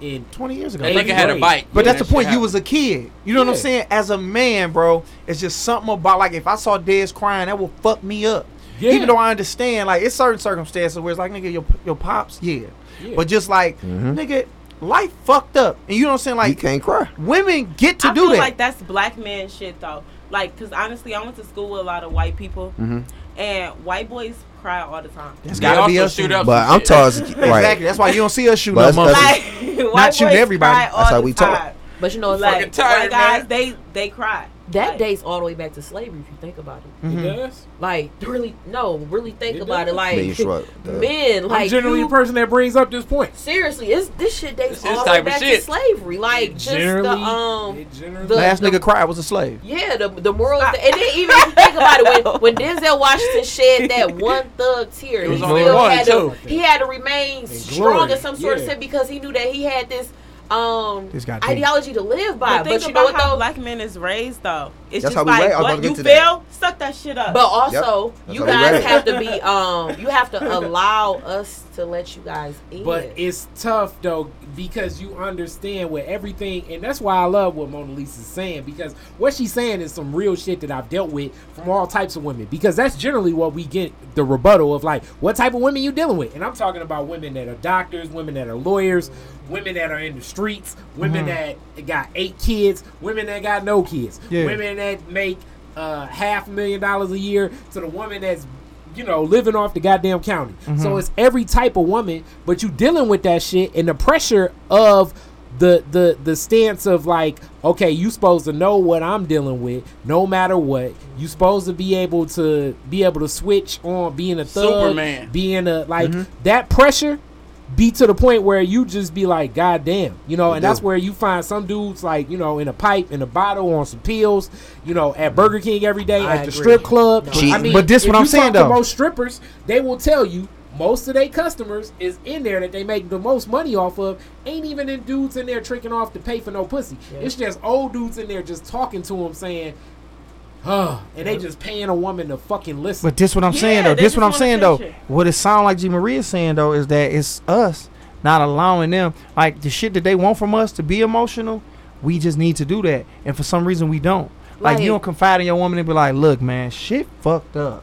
Speaker 2: in
Speaker 3: 20 years ago.
Speaker 4: That nigga had a bike.
Speaker 3: But
Speaker 4: Yeah,
Speaker 3: that's the point.
Speaker 4: shit
Speaker 3: You was a kid. You know what I'm saying? As a man, bro, it's just something about like if I saw Dez crying, that will fuck me up.
Speaker 2: Yeah.
Speaker 3: Even though I understand, like it's certain circumstances where it's like, nigga, your your pops, yeah.
Speaker 2: Yeah.
Speaker 3: But just like,
Speaker 5: Mhm.
Speaker 3: nigga, life fucked up, and you know what I'm saying? Like, you
Speaker 5: can't cry.
Speaker 3: women get to
Speaker 6: I
Speaker 3: do
Speaker 6: feel
Speaker 3: that.
Speaker 6: like that's black man shit though. Like, cause honestly, I went to school with a lot of white people,
Speaker 5: Mhm.
Speaker 6: And white boys cry all the time.
Speaker 3: That's
Speaker 4: They
Speaker 3: gotta be us.
Speaker 4: shoot up
Speaker 5: But I'm
Speaker 4: shit.
Speaker 5: tossing
Speaker 3: Exactly. That's why you don't see us shoot
Speaker 5: But
Speaker 3: no.
Speaker 6: Like, white
Speaker 3: shooting everybody.
Speaker 5: That's
Speaker 6: all
Speaker 5: how
Speaker 6: the
Speaker 5: we talk.
Speaker 7: But you know, it's
Speaker 6: Like
Speaker 7: like
Speaker 4: tired,
Speaker 6: white guys,
Speaker 4: man.
Speaker 6: they they cry.
Speaker 7: That
Speaker 6: Like,
Speaker 7: dates all the way back to slavery if you think about it.
Speaker 3: Mhm.
Speaker 2: It does.
Speaker 7: Like really, no, really think
Speaker 2: It
Speaker 7: about
Speaker 2: does.
Speaker 7: it. Like
Speaker 5: Man, you shrug. Duh.
Speaker 7: men,
Speaker 2: I'm
Speaker 7: like
Speaker 2: generally
Speaker 7: you,
Speaker 2: a person that brings up this point.
Speaker 7: seriously, it's this shit dates
Speaker 4: It's his
Speaker 7: all the way
Speaker 4: type of
Speaker 7: back to slavery. Like just the
Speaker 2: generally,
Speaker 7: um.
Speaker 2: it generally
Speaker 7: the-
Speaker 3: Last nigga cried was a slave.
Speaker 7: Yeah, the the morals, and then even if you think about it, when when Denzel Washington shed that one thug tear, he still had to he had to remain strong in some sort of sense because he knew that he had this um
Speaker 3: This got
Speaker 7: ideology to live by.
Speaker 6: But
Speaker 7: But,
Speaker 6: think
Speaker 7: you know
Speaker 6: about
Speaker 7: what
Speaker 6: how
Speaker 7: though?
Speaker 6: black men is raised though. It's
Speaker 5: That's
Speaker 6: just
Speaker 5: how we
Speaker 6: like
Speaker 5: raised. I was about
Speaker 6: what
Speaker 5: to
Speaker 6: you
Speaker 5: get to that.
Speaker 6: feel, suck that shit up.
Speaker 7: But also,
Speaker 5: That's
Speaker 7: you guys have to be um you have to allow us to let you guys in.
Speaker 2: But it's tough though because you understand with everything, and that's why I love what Mona Lisa's saying because what she's saying is some real shit that I've dealt with from all types of women. Because that's generally what we get the rebuttal of like, what type of women you dealing with? And I'm talking about women that are doctors, women that are lawyers, women that are in the streets, women that got eight kids, women that got no kids,
Speaker 3: Yeah.
Speaker 2: women that make uh, half a million dollars a year to the woman that's you know, living off the goddamn county. So it's every type of woman, but you dealing with that shit and the pressure of the the the stance of like, okay, you supposed to know what I'm dealing with, no matter what. You supposed to be able to be able to switch on being a thug,
Speaker 4: Superman.
Speaker 2: being a like that pressure. Be to the point where you just be like, God damn, you know, and
Speaker 5: do.
Speaker 2: that's where you find some dudes like, you know, in a pipe, in a bottle, on some pills, you know, at Burger King every day,
Speaker 7: I
Speaker 2: at the
Speaker 7: agree.
Speaker 2: strip club.
Speaker 7: No.
Speaker 2: I mean,
Speaker 3: But this
Speaker 2: if
Speaker 3: what I'm
Speaker 2: you
Speaker 3: saying,
Speaker 2: talk to
Speaker 3: though.
Speaker 2: most strippers, they will tell you most of their customers is in there that they make the most money off of. Ain't even in dudes in there tricking off to pay for no pussy. It's just old dudes in there just talking to them saying, "Huh," and they just paying a woman to fucking listen.
Speaker 3: But this what I'm
Speaker 6: Yeah,
Speaker 3: saying though. This what I'm
Speaker 6: want
Speaker 3: saying though.
Speaker 6: attention.
Speaker 3: What it sound like G Marie's saying though is that it's us not allowing them like the shit that they want from us to be emotional. We just need to do that, and for some reason we don't. Like, you don't confide in your woman and be like, "Look, man, shit fucked up.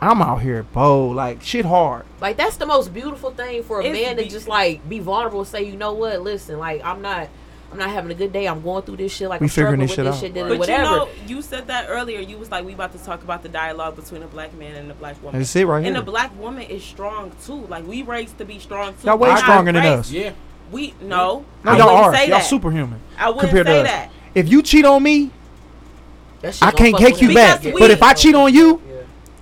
Speaker 3: I'm out here bold, like shit hard."
Speaker 7: Like that's the most beautiful thing for a
Speaker 6: It's
Speaker 7: man to
Speaker 6: be-
Speaker 7: just like be vulnerable and say, you know what, listen, like I'm not I'm not having a good day. I'm going through this shit. Like
Speaker 3: We
Speaker 7: I'm
Speaker 3: figuring this
Speaker 7: with
Speaker 3: shit
Speaker 7: this
Speaker 3: out.
Speaker 7: shit,
Speaker 6: But
Speaker 7: whatever.
Speaker 6: you know, you said that earlier. You was like, we about to talk about the dialogue between a black man and a black woman.
Speaker 3: That's it right
Speaker 6: and
Speaker 3: here.
Speaker 6: a black woman is strong too. Like we raised to be strong too.
Speaker 3: Y'all way
Speaker 6: We're
Speaker 3: stronger than us.
Speaker 2: yeah,
Speaker 6: We no,
Speaker 3: No,
Speaker 6: I
Speaker 3: y'all are.
Speaker 6: say
Speaker 3: Y'all
Speaker 6: that.
Speaker 3: superhuman
Speaker 6: I wouldn't
Speaker 3: compared
Speaker 6: say
Speaker 3: to us.
Speaker 6: that.
Speaker 3: If you cheat on me,
Speaker 7: That shit
Speaker 3: I can't
Speaker 7: fuck
Speaker 3: take you back.
Speaker 6: Because
Speaker 3: But if I cheat on you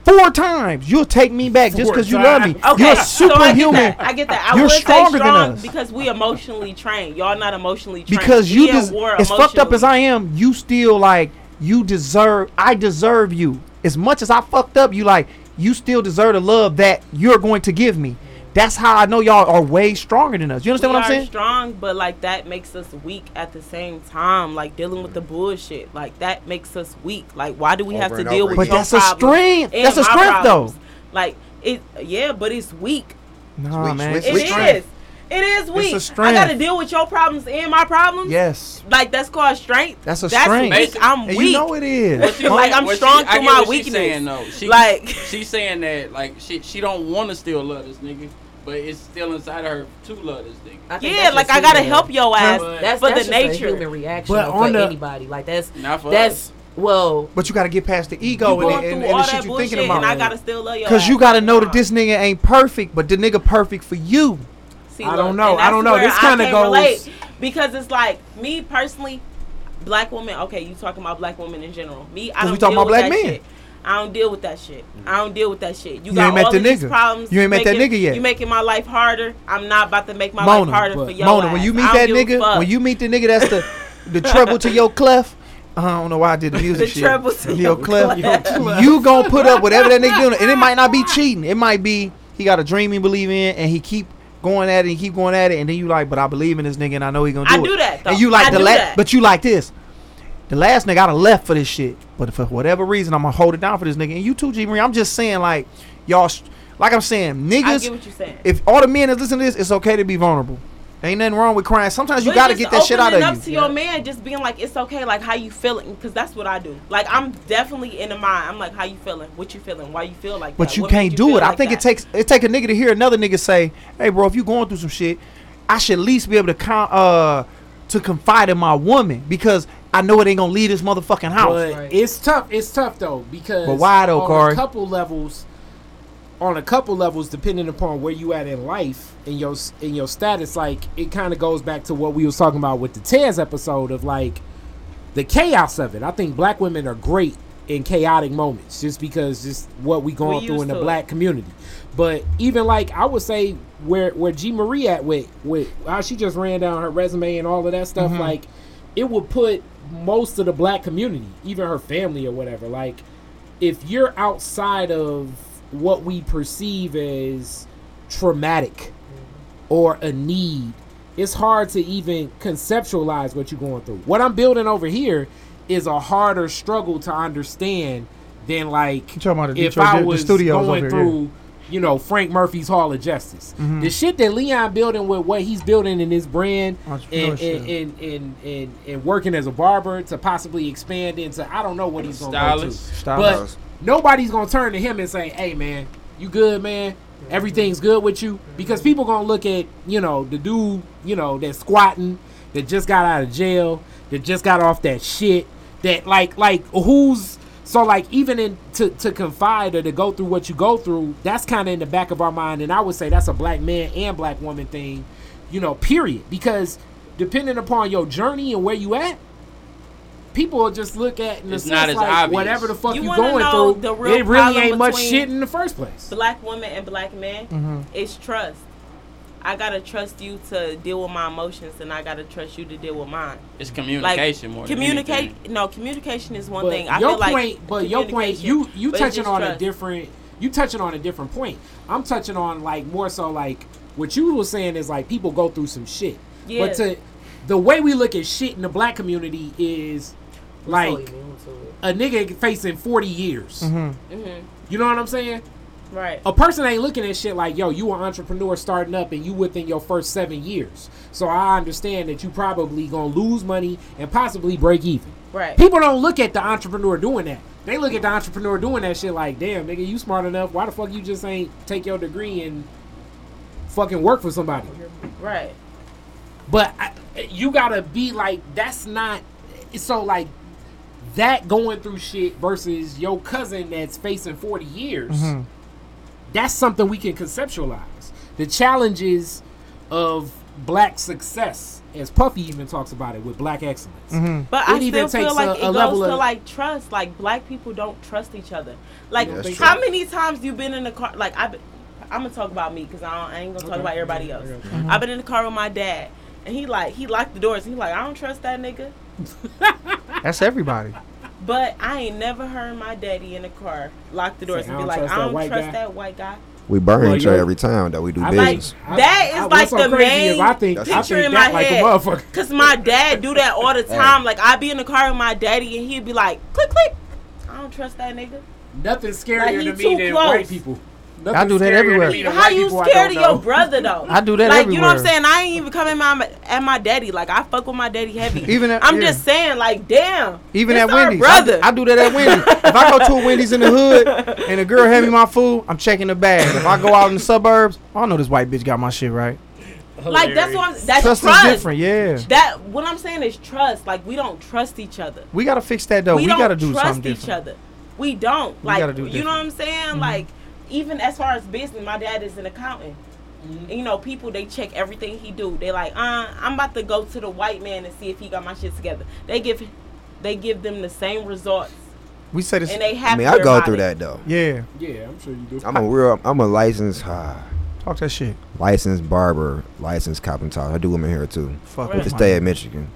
Speaker 3: four times, you'll take me back just because you love me.
Speaker 6: Okay,
Speaker 3: You're
Speaker 6: so I
Speaker 3: superhuman.
Speaker 6: I get that. I
Speaker 3: You're stronger
Speaker 6: say
Speaker 3: than
Speaker 6: strong
Speaker 3: us.
Speaker 6: because we emotionally trained. Y'all not emotionally trained.
Speaker 3: because you des- as fucked up as. I am, you still like you deserve. I deserve you as much as I fucked up. You like you still deserve the love that you're going to give me. That's how I know y'all are way stronger than us. You understand
Speaker 6: we
Speaker 3: what I'm
Speaker 6: are
Speaker 3: saying?
Speaker 6: strong, but like that makes us weak at the same time. Like dealing with the bullshit, like that makes us weak. Like why do we have to
Speaker 5: and
Speaker 6: deal
Speaker 5: over
Speaker 6: with
Speaker 3: But
Speaker 6: your
Speaker 3: that's a strength. That's a
Speaker 6: my
Speaker 3: strength, though.
Speaker 6: Like it, yeah, but it's weak.
Speaker 3: Nah,
Speaker 5: Switch,
Speaker 3: man.
Speaker 5: switch,
Speaker 6: It
Speaker 5: switch.
Speaker 6: is.
Speaker 5: Strength.
Speaker 6: It is weak.
Speaker 3: a
Speaker 6: I
Speaker 3: strength.
Speaker 6: got to deal with your problems and my problems.
Speaker 3: Yes,
Speaker 6: Like that's called strength.
Speaker 3: that's a
Speaker 6: That's
Speaker 3: strength.
Speaker 6: weak. I'm
Speaker 3: and
Speaker 6: weak.
Speaker 3: you know it is.
Speaker 4: She
Speaker 6: Like, I'm strong
Speaker 4: I
Speaker 6: through
Speaker 4: get
Speaker 6: my
Speaker 4: what she
Speaker 6: weakness.
Speaker 4: Saying, though. She,
Speaker 6: Like-
Speaker 4: she's saying that like she she don't want to still love this nigga, but it's still inside of her to love this nigga.
Speaker 7: I think
Speaker 6: yeah, like I gotta help your ass
Speaker 2: But-
Speaker 7: That's
Speaker 6: for
Speaker 7: that's
Speaker 6: the
Speaker 7: just a
Speaker 6: nature.
Speaker 7: human reaction
Speaker 2: But on
Speaker 7: for
Speaker 2: the-
Speaker 7: anybody. Like that's
Speaker 4: Not for
Speaker 7: that's
Speaker 4: us.
Speaker 7: well.
Speaker 3: But you got to get past the ego
Speaker 6: going
Speaker 3: and, and, and
Speaker 6: all
Speaker 3: the
Speaker 6: that
Speaker 3: shit you
Speaker 6: bullshit,
Speaker 3: thinking about.
Speaker 6: and I gotta still love your
Speaker 3: Cause
Speaker 6: ass.
Speaker 3: you gotta know that this nigga ain't perfect, but the nigga perfect for you.
Speaker 6: See,
Speaker 2: I
Speaker 6: look,
Speaker 2: don't know. I don't know. This kinda
Speaker 6: can't
Speaker 2: goes-
Speaker 6: relate because it's like me personally, black woman. Okay, you talking about black women in general. Me, I
Speaker 3: 'Cause
Speaker 6: don't
Speaker 3: we talking about black men.
Speaker 6: shit. I don't deal with that shit. Mm-hmm. I don't deal with that shit. You,
Speaker 3: You
Speaker 6: got
Speaker 3: ain't met
Speaker 6: all
Speaker 3: the
Speaker 6: of these
Speaker 3: nigga.
Speaker 6: problems.
Speaker 3: You ain't met that nigga yet.
Speaker 6: You making my life harder. I'm not about to make my
Speaker 3: Mona,
Speaker 6: life harder
Speaker 2: but-
Speaker 6: for your
Speaker 3: Mona,
Speaker 6: ass.
Speaker 3: when you meet that nigga, when you meet the nigga that's the the treble to your clef, uh, I don't know why I did the music
Speaker 6: The
Speaker 3: shit.
Speaker 6: treble to
Speaker 3: your
Speaker 6: your
Speaker 3: clef.
Speaker 6: clef.
Speaker 3: You gonna put up whatever that nigga doing, and it might not be cheating. It might be he got a dream he believe in, and he keep going at it, and keep going at it, and then you like, but I believe in this nigga, and I know he gonna do
Speaker 6: I
Speaker 3: it.
Speaker 6: do that though.
Speaker 3: And you like
Speaker 6: I
Speaker 3: the last, but you like this. The last nigga I'd have left for this shit, but for whatever reason, I'm gonna hold it down for this nigga. And you too, G Marie. I'm just saying, like y'all, like I'm saying, niggas.
Speaker 6: I get what you're saying.
Speaker 3: If all the men that listen to this, it's okay to be vulnerable. Ain't nothing wrong with crying. Sometimes you
Speaker 6: But
Speaker 3: got to get that shit out
Speaker 6: opening
Speaker 3: of
Speaker 6: up
Speaker 3: you.
Speaker 6: to your man, just being like, it's okay, like how you feeling, because that's what I do. Like I'm definitely in the mind. I'm like, how you feeling? What you feeling? Why you feel like that?
Speaker 3: But
Speaker 6: that?
Speaker 3: you
Speaker 6: What
Speaker 3: can't do
Speaker 6: feel
Speaker 3: it. I
Speaker 6: like
Speaker 3: think it takes it take a nigga to hear another nigga say, "Hey, bro, if you going through some shit, I should at least be able to con- uh to confide in my woman because I know it ain't gonna leave this motherfucking house."
Speaker 2: But
Speaker 7: Right.
Speaker 2: it's tough. It's tough though because
Speaker 3: But why though,
Speaker 2: on
Speaker 3: Corey?
Speaker 2: a couple levels, on a couple levels, depending upon where you at in life in your in your status, like it kind of goes back to what we was talking about with the Tez episode of like the chaos of it. I think black women are great in chaotic moments just because just what we going
Speaker 6: We
Speaker 2: through in the
Speaker 6: to it.
Speaker 2: black community. But even like I would say where where G Marie at with with how she just ran down her resume and all of that stuff, mm-hmm. like it would put most of the black community, even her family or whatever, like if you're outside of what we perceive as traumatic or a need, it's hard to even conceptualize what you're going through. What I'm building over here is a harder struggle to understand than like
Speaker 3: You talking about
Speaker 2: if
Speaker 3: Detroit-
Speaker 2: I
Speaker 3: the
Speaker 2: was going
Speaker 3: over here,
Speaker 2: through, you know, Frank Murphy's Hall of Justice.
Speaker 3: Mhm.
Speaker 2: The shit that Leon building with what he's building in his brand and and, and, and, and and working as a barber to possibly expand into I don't know what he's going to go to.
Speaker 4: Stylist.
Speaker 3: Stylist.
Speaker 2: But nobody's gonna turn to him and say, "Hey, man, you good, man? Everything's good with you?" Because people gonna look at you know the dude, you know, that's squatting, that just got out of jail, that just got off that shit, that like like who's so like even in to, to confide or to go through what you go through, that's kind of in the back of our mind, and I would say that's a black man and black woman thing, you know, period. Because depending upon your journey and where you at. People will just look at in a
Speaker 4: It's not as
Speaker 2: like
Speaker 4: obvious.
Speaker 2: whatever the fuck
Speaker 6: You
Speaker 2: you,
Speaker 6: wanna
Speaker 2: going through.
Speaker 6: the real
Speaker 2: it really ain't much shit in the first place.
Speaker 6: black woman and black men
Speaker 3: Mhm.
Speaker 6: is trust. I gotta trust you to deal with my emotions, and I gotta trust you to deal with mine.
Speaker 4: It's communication more.
Speaker 6: Communicate. No, communication is one
Speaker 2: But
Speaker 6: thing. I
Speaker 2: your
Speaker 6: feel like
Speaker 2: point, but your point, you you
Speaker 6: but
Speaker 2: touching
Speaker 6: just
Speaker 2: on a different, you touching on a different point. I'm touching on like more so like what you were saying is like people go through some shit.
Speaker 6: Yeah.
Speaker 2: But to the way we look at shit in the black community is like
Speaker 7: immune to it.
Speaker 2: a nigga facing 40 years.
Speaker 3: Mhm.
Speaker 6: Mhm.
Speaker 2: You know what I'm saying?
Speaker 6: Right.
Speaker 2: A person ain't looking at shit like, yo, you an entrepreneur starting up and you within your first seven years. So I understand that you probably gonna lose money and possibly break even.
Speaker 6: Right.
Speaker 2: People don't look at the entrepreneur doing that. They look at the entrepreneur doing that shit like, damn, nigga, you smart enough. Why the fuck you just ain't take your degree and fucking work for somebody?
Speaker 6: Right.
Speaker 2: But I, you gotta be like, that's not. So like, that going through shit versus your cousin that's facing forty years.
Speaker 3: Mhm.
Speaker 2: That's something we can conceptualize. The challenges of black success, as Puffy even talks about it with black excellence.
Speaker 3: Mhm.
Speaker 6: But
Speaker 2: It
Speaker 6: I
Speaker 2: even
Speaker 6: still
Speaker 2: takes
Speaker 6: feel like
Speaker 2: a-
Speaker 6: it goes
Speaker 2: level
Speaker 6: to
Speaker 2: of-
Speaker 6: like trust. Like black people don't trust each other. Like
Speaker 5: Yeah,
Speaker 6: how
Speaker 5: true.
Speaker 6: many times you been in the car? Like I've been, I'm gonna talk about me because I, I ain't gonna talk
Speaker 2: Okay.
Speaker 6: about everybody else.
Speaker 3: Mm-hmm.
Speaker 6: I've been in the car with my dad, and he like he locked the doors. And he like I don't trust that nigga.
Speaker 3: That's everybody.
Speaker 6: But I ain't never heard my daddy in the car lock the doors
Speaker 2: Say,
Speaker 6: and
Speaker 2: "I
Speaker 6: be
Speaker 2: don't
Speaker 6: like,
Speaker 2: trust
Speaker 6: I don't
Speaker 2: white
Speaker 6: trust
Speaker 2: guy."
Speaker 6: that white guy.
Speaker 5: We burn
Speaker 2: Well,
Speaker 5: each other every time that we do
Speaker 2: I
Speaker 5: business.
Speaker 2: I-
Speaker 6: That is
Speaker 2: I-
Speaker 6: like
Speaker 2: so
Speaker 6: the
Speaker 2: crazy is
Speaker 6: main
Speaker 2: I think, I
Speaker 6: picture
Speaker 2: think
Speaker 6: in my
Speaker 2: like
Speaker 6: head.
Speaker 2: a motherfucker.
Speaker 6: Cause my dad do that all the time. Like I'd be in the car with my daddy and he'd be like, click click. I don't trust that nigga.
Speaker 2: Nothing scarier
Speaker 6: Like, he
Speaker 2: to
Speaker 6: too
Speaker 2: me than
Speaker 6: close.
Speaker 2: white people. Nothing
Speaker 3: I do that everywhere.
Speaker 6: How you scared of your brother though?
Speaker 3: I do that
Speaker 6: like you know what I'm saying? I ain't even coming my, at my daddy. Like I fuck with my daddy heavy.
Speaker 3: Even at-
Speaker 6: I'm
Speaker 3: yeah.
Speaker 6: just saying, like, damn.
Speaker 3: Even at Wendy's,
Speaker 6: brother.
Speaker 3: I, I do that at Wendy's. if I go to a Wendy's in the hood and a girl hand me my food, I'm checking the bag. If I go out in the suburbs, I know this white bitch got my shit right.
Speaker 6: like that's what I'm. That's
Speaker 3: Trust,
Speaker 6: trust.
Speaker 3: is different, yeah.
Speaker 6: That what I'm saying is trust. Like we don't trust each other.
Speaker 3: We gotta fix that though.
Speaker 6: we,
Speaker 3: We,
Speaker 6: don't
Speaker 3: gotta do
Speaker 6: trust
Speaker 3: something
Speaker 6: each
Speaker 3: different.
Speaker 6: other. We don't.
Speaker 3: We
Speaker 6: Like
Speaker 3: gotta do
Speaker 6: you know what. I'm saying?
Speaker 3: Mhm.
Speaker 6: Like even as far as business, my dad is an accountant.
Speaker 3: Mm-hmm.
Speaker 6: And, you know, people they check everything he do. They like, uh, I'm about to go to the white man and see if he got my shit together. They give they give them the same results,
Speaker 3: We say this.
Speaker 6: and they have.
Speaker 5: I mean, I go through that though.
Speaker 3: yeah,
Speaker 2: Yeah, I'm sure you do.
Speaker 5: I'm a real. I'm a licensed, uh,
Speaker 3: talk that shit.
Speaker 5: licensed barber, licensed carpenter. I do them in here too.
Speaker 3: Fuck
Speaker 6: Right.
Speaker 3: with
Speaker 5: To
Speaker 3: my-
Speaker 5: stay in Michigan,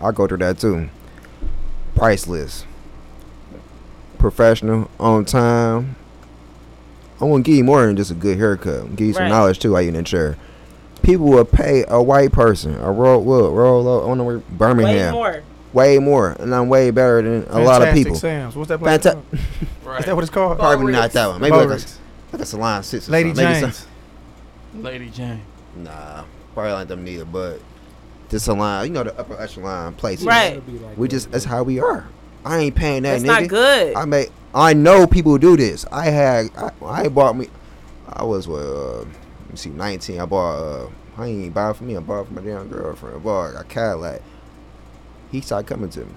Speaker 5: I go through that too. Priceless, professional, on time. I want to give you more than just a good haircut. I'm Give you some
Speaker 6: Right.
Speaker 5: knowledge too while you're in the chair. People will pay a white person, a roll, well, roll on the way,
Speaker 6: Way
Speaker 5: Birmingham,
Speaker 6: more.
Speaker 5: way more, and I'm way better than a lot of people.
Speaker 3: Sam's. What's that place?
Speaker 5: Fanta-
Speaker 4: Right.
Speaker 3: Is that what it's called?
Speaker 5: Probably not that one. Maybe like a,
Speaker 3: Bo-Ricks.
Speaker 5: like a salon six. or
Speaker 3: Lady
Speaker 5: something.
Speaker 3: James.
Speaker 4: Lady Jane.
Speaker 5: Nah, probably like them neither, but this a line, you know, the upper echelon places.
Speaker 6: Right.
Speaker 2: It'll be like
Speaker 5: We just that's how we are. I ain't paying that
Speaker 6: That's
Speaker 5: nigga.
Speaker 6: not good.
Speaker 5: I may I know people do this. I had I, I bought me I was what uh let me see 19. I bought uh I ain't even buy for me. I bought for my damn girlfriend. I bought a Cadillac. He started coming to me.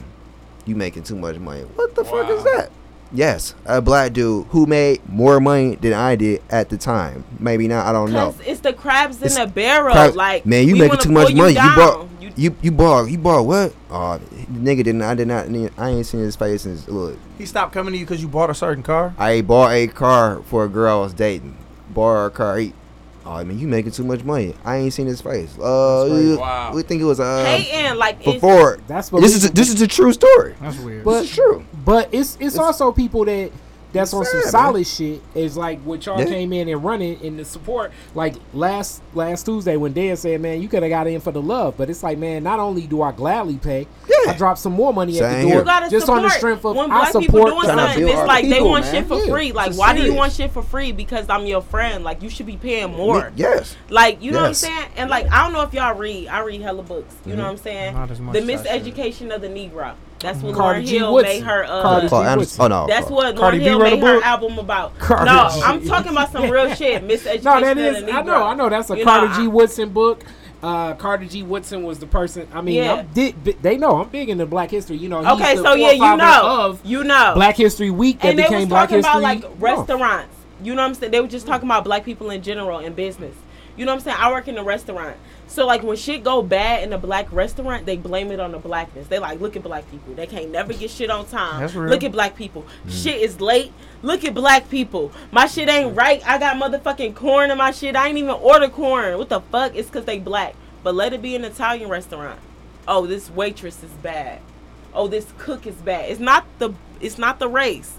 Speaker 5: You making too much money. What the fuck is that? Yes, a black dude who made more money than I did at the time. Maybe not. I don't know.
Speaker 6: It's the crabs
Speaker 5: It's
Speaker 6: in the barrel.
Speaker 5: crabs-
Speaker 6: like
Speaker 5: man, you making too much money. You bought-
Speaker 6: You-
Speaker 5: You you bought you bought what? Oh, the nigga didn't. I did not. I ain't seen his face since look.
Speaker 3: He stopped coming to you because you bought a certain car.
Speaker 5: I bought a car for a girl I was dating. Bought a car. He, oh, I mean, you making too much money. I ain't seen his face. Uh,
Speaker 2: crazy.
Speaker 4: Wow.
Speaker 5: we think it was uh
Speaker 6: hating like
Speaker 5: before.
Speaker 2: That's
Speaker 5: This is a, this is a true story.
Speaker 3: That's weird.
Speaker 2: But-
Speaker 5: It's true.
Speaker 2: But it's it's,
Speaker 5: It's-
Speaker 2: also people that that's
Speaker 5: It's
Speaker 2: on some
Speaker 5: sad,
Speaker 2: solid shit. Is like what y'all
Speaker 5: Yeah.
Speaker 2: came in and running in the support. Like last last Tuesday when Dan said, "Man, you could have got in for the love," but it's like, man, not only do I gladly pay,
Speaker 5: Yeah.
Speaker 2: I drop some more money at the door
Speaker 6: You gotta
Speaker 2: just
Speaker 6: support.
Speaker 2: on the strength of
Speaker 6: when
Speaker 2: I
Speaker 6: black people
Speaker 2: support.
Speaker 6: doing something, it's
Speaker 5: our
Speaker 6: like they want
Speaker 5: man.
Speaker 6: shit for
Speaker 5: Yeah.
Speaker 6: free. Like,
Speaker 5: It's
Speaker 6: why do you want shit for free? Because I'm your friend. Like, you should be paying more.
Speaker 5: Yes.
Speaker 6: Like, you know
Speaker 5: Yes.
Speaker 6: what I'm saying? And like, I don't know if y'all read. I read hella books. You know what I'm saying?
Speaker 3: Not as much
Speaker 6: The
Speaker 3: as I
Speaker 6: miseducation of the Negro. That's what
Speaker 2: Cardi
Speaker 6: Lauryn
Speaker 2: G.
Speaker 6: Hill
Speaker 2: Woodson.
Speaker 6: made her. Uh,
Speaker 2: Cardi G.
Speaker 5: Anderson.
Speaker 2: Woodson.
Speaker 5: Oh no.
Speaker 6: That's what
Speaker 3: Cardi
Speaker 6: Lauryn
Speaker 3: B
Speaker 6: Hill made her
Speaker 3: book?
Speaker 6: album about.
Speaker 2: Cardi
Speaker 6: no,
Speaker 2: G.
Speaker 6: I'm talking about some real shit. Miseducation
Speaker 2: No, that
Speaker 6: of
Speaker 2: is.
Speaker 6: the Negro.
Speaker 2: I know. I know. That's a
Speaker 6: You know,
Speaker 2: Carter G.
Speaker 6: I-
Speaker 2: Woodson book. Uh, Carter G. Woodson was the person. I mean,
Speaker 6: Yeah.
Speaker 2: I'm di- they know I'm big into Black history. You know. He's
Speaker 6: Okay,
Speaker 2: the
Speaker 6: so yeah, you know,
Speaker 2: of
Speaker 6: you know,
Speaker 2: Black History Week that
Speaker 6: and they
Speaker 2: became
Speaker 6: was
Speaker 2: Black
Speaker 6: talking
Speaker 2: History
Speaker 6: about like
Speaker 2: Month.
Speaker 6: restaurants. You know what I'm saying? They were just talking about black people in general in business. You know what I'm saying? I work in a restaurant. So like when shit go bad in a black restaurant, they blame it on the blackness. They like, look at black people. They can't never get shit on time.
Speaker 3: That's real.
Speaker 6: Look at black people. Shit is late. Look at black people. My shit ain't right. I got motherfucking corn in my shit. I ain't even order corn. What the fuck? It's cause they black. But let it be an Italian restaurant. Oh, this waitress is bad. Oh, this cook is bad. It's not the it's not the race.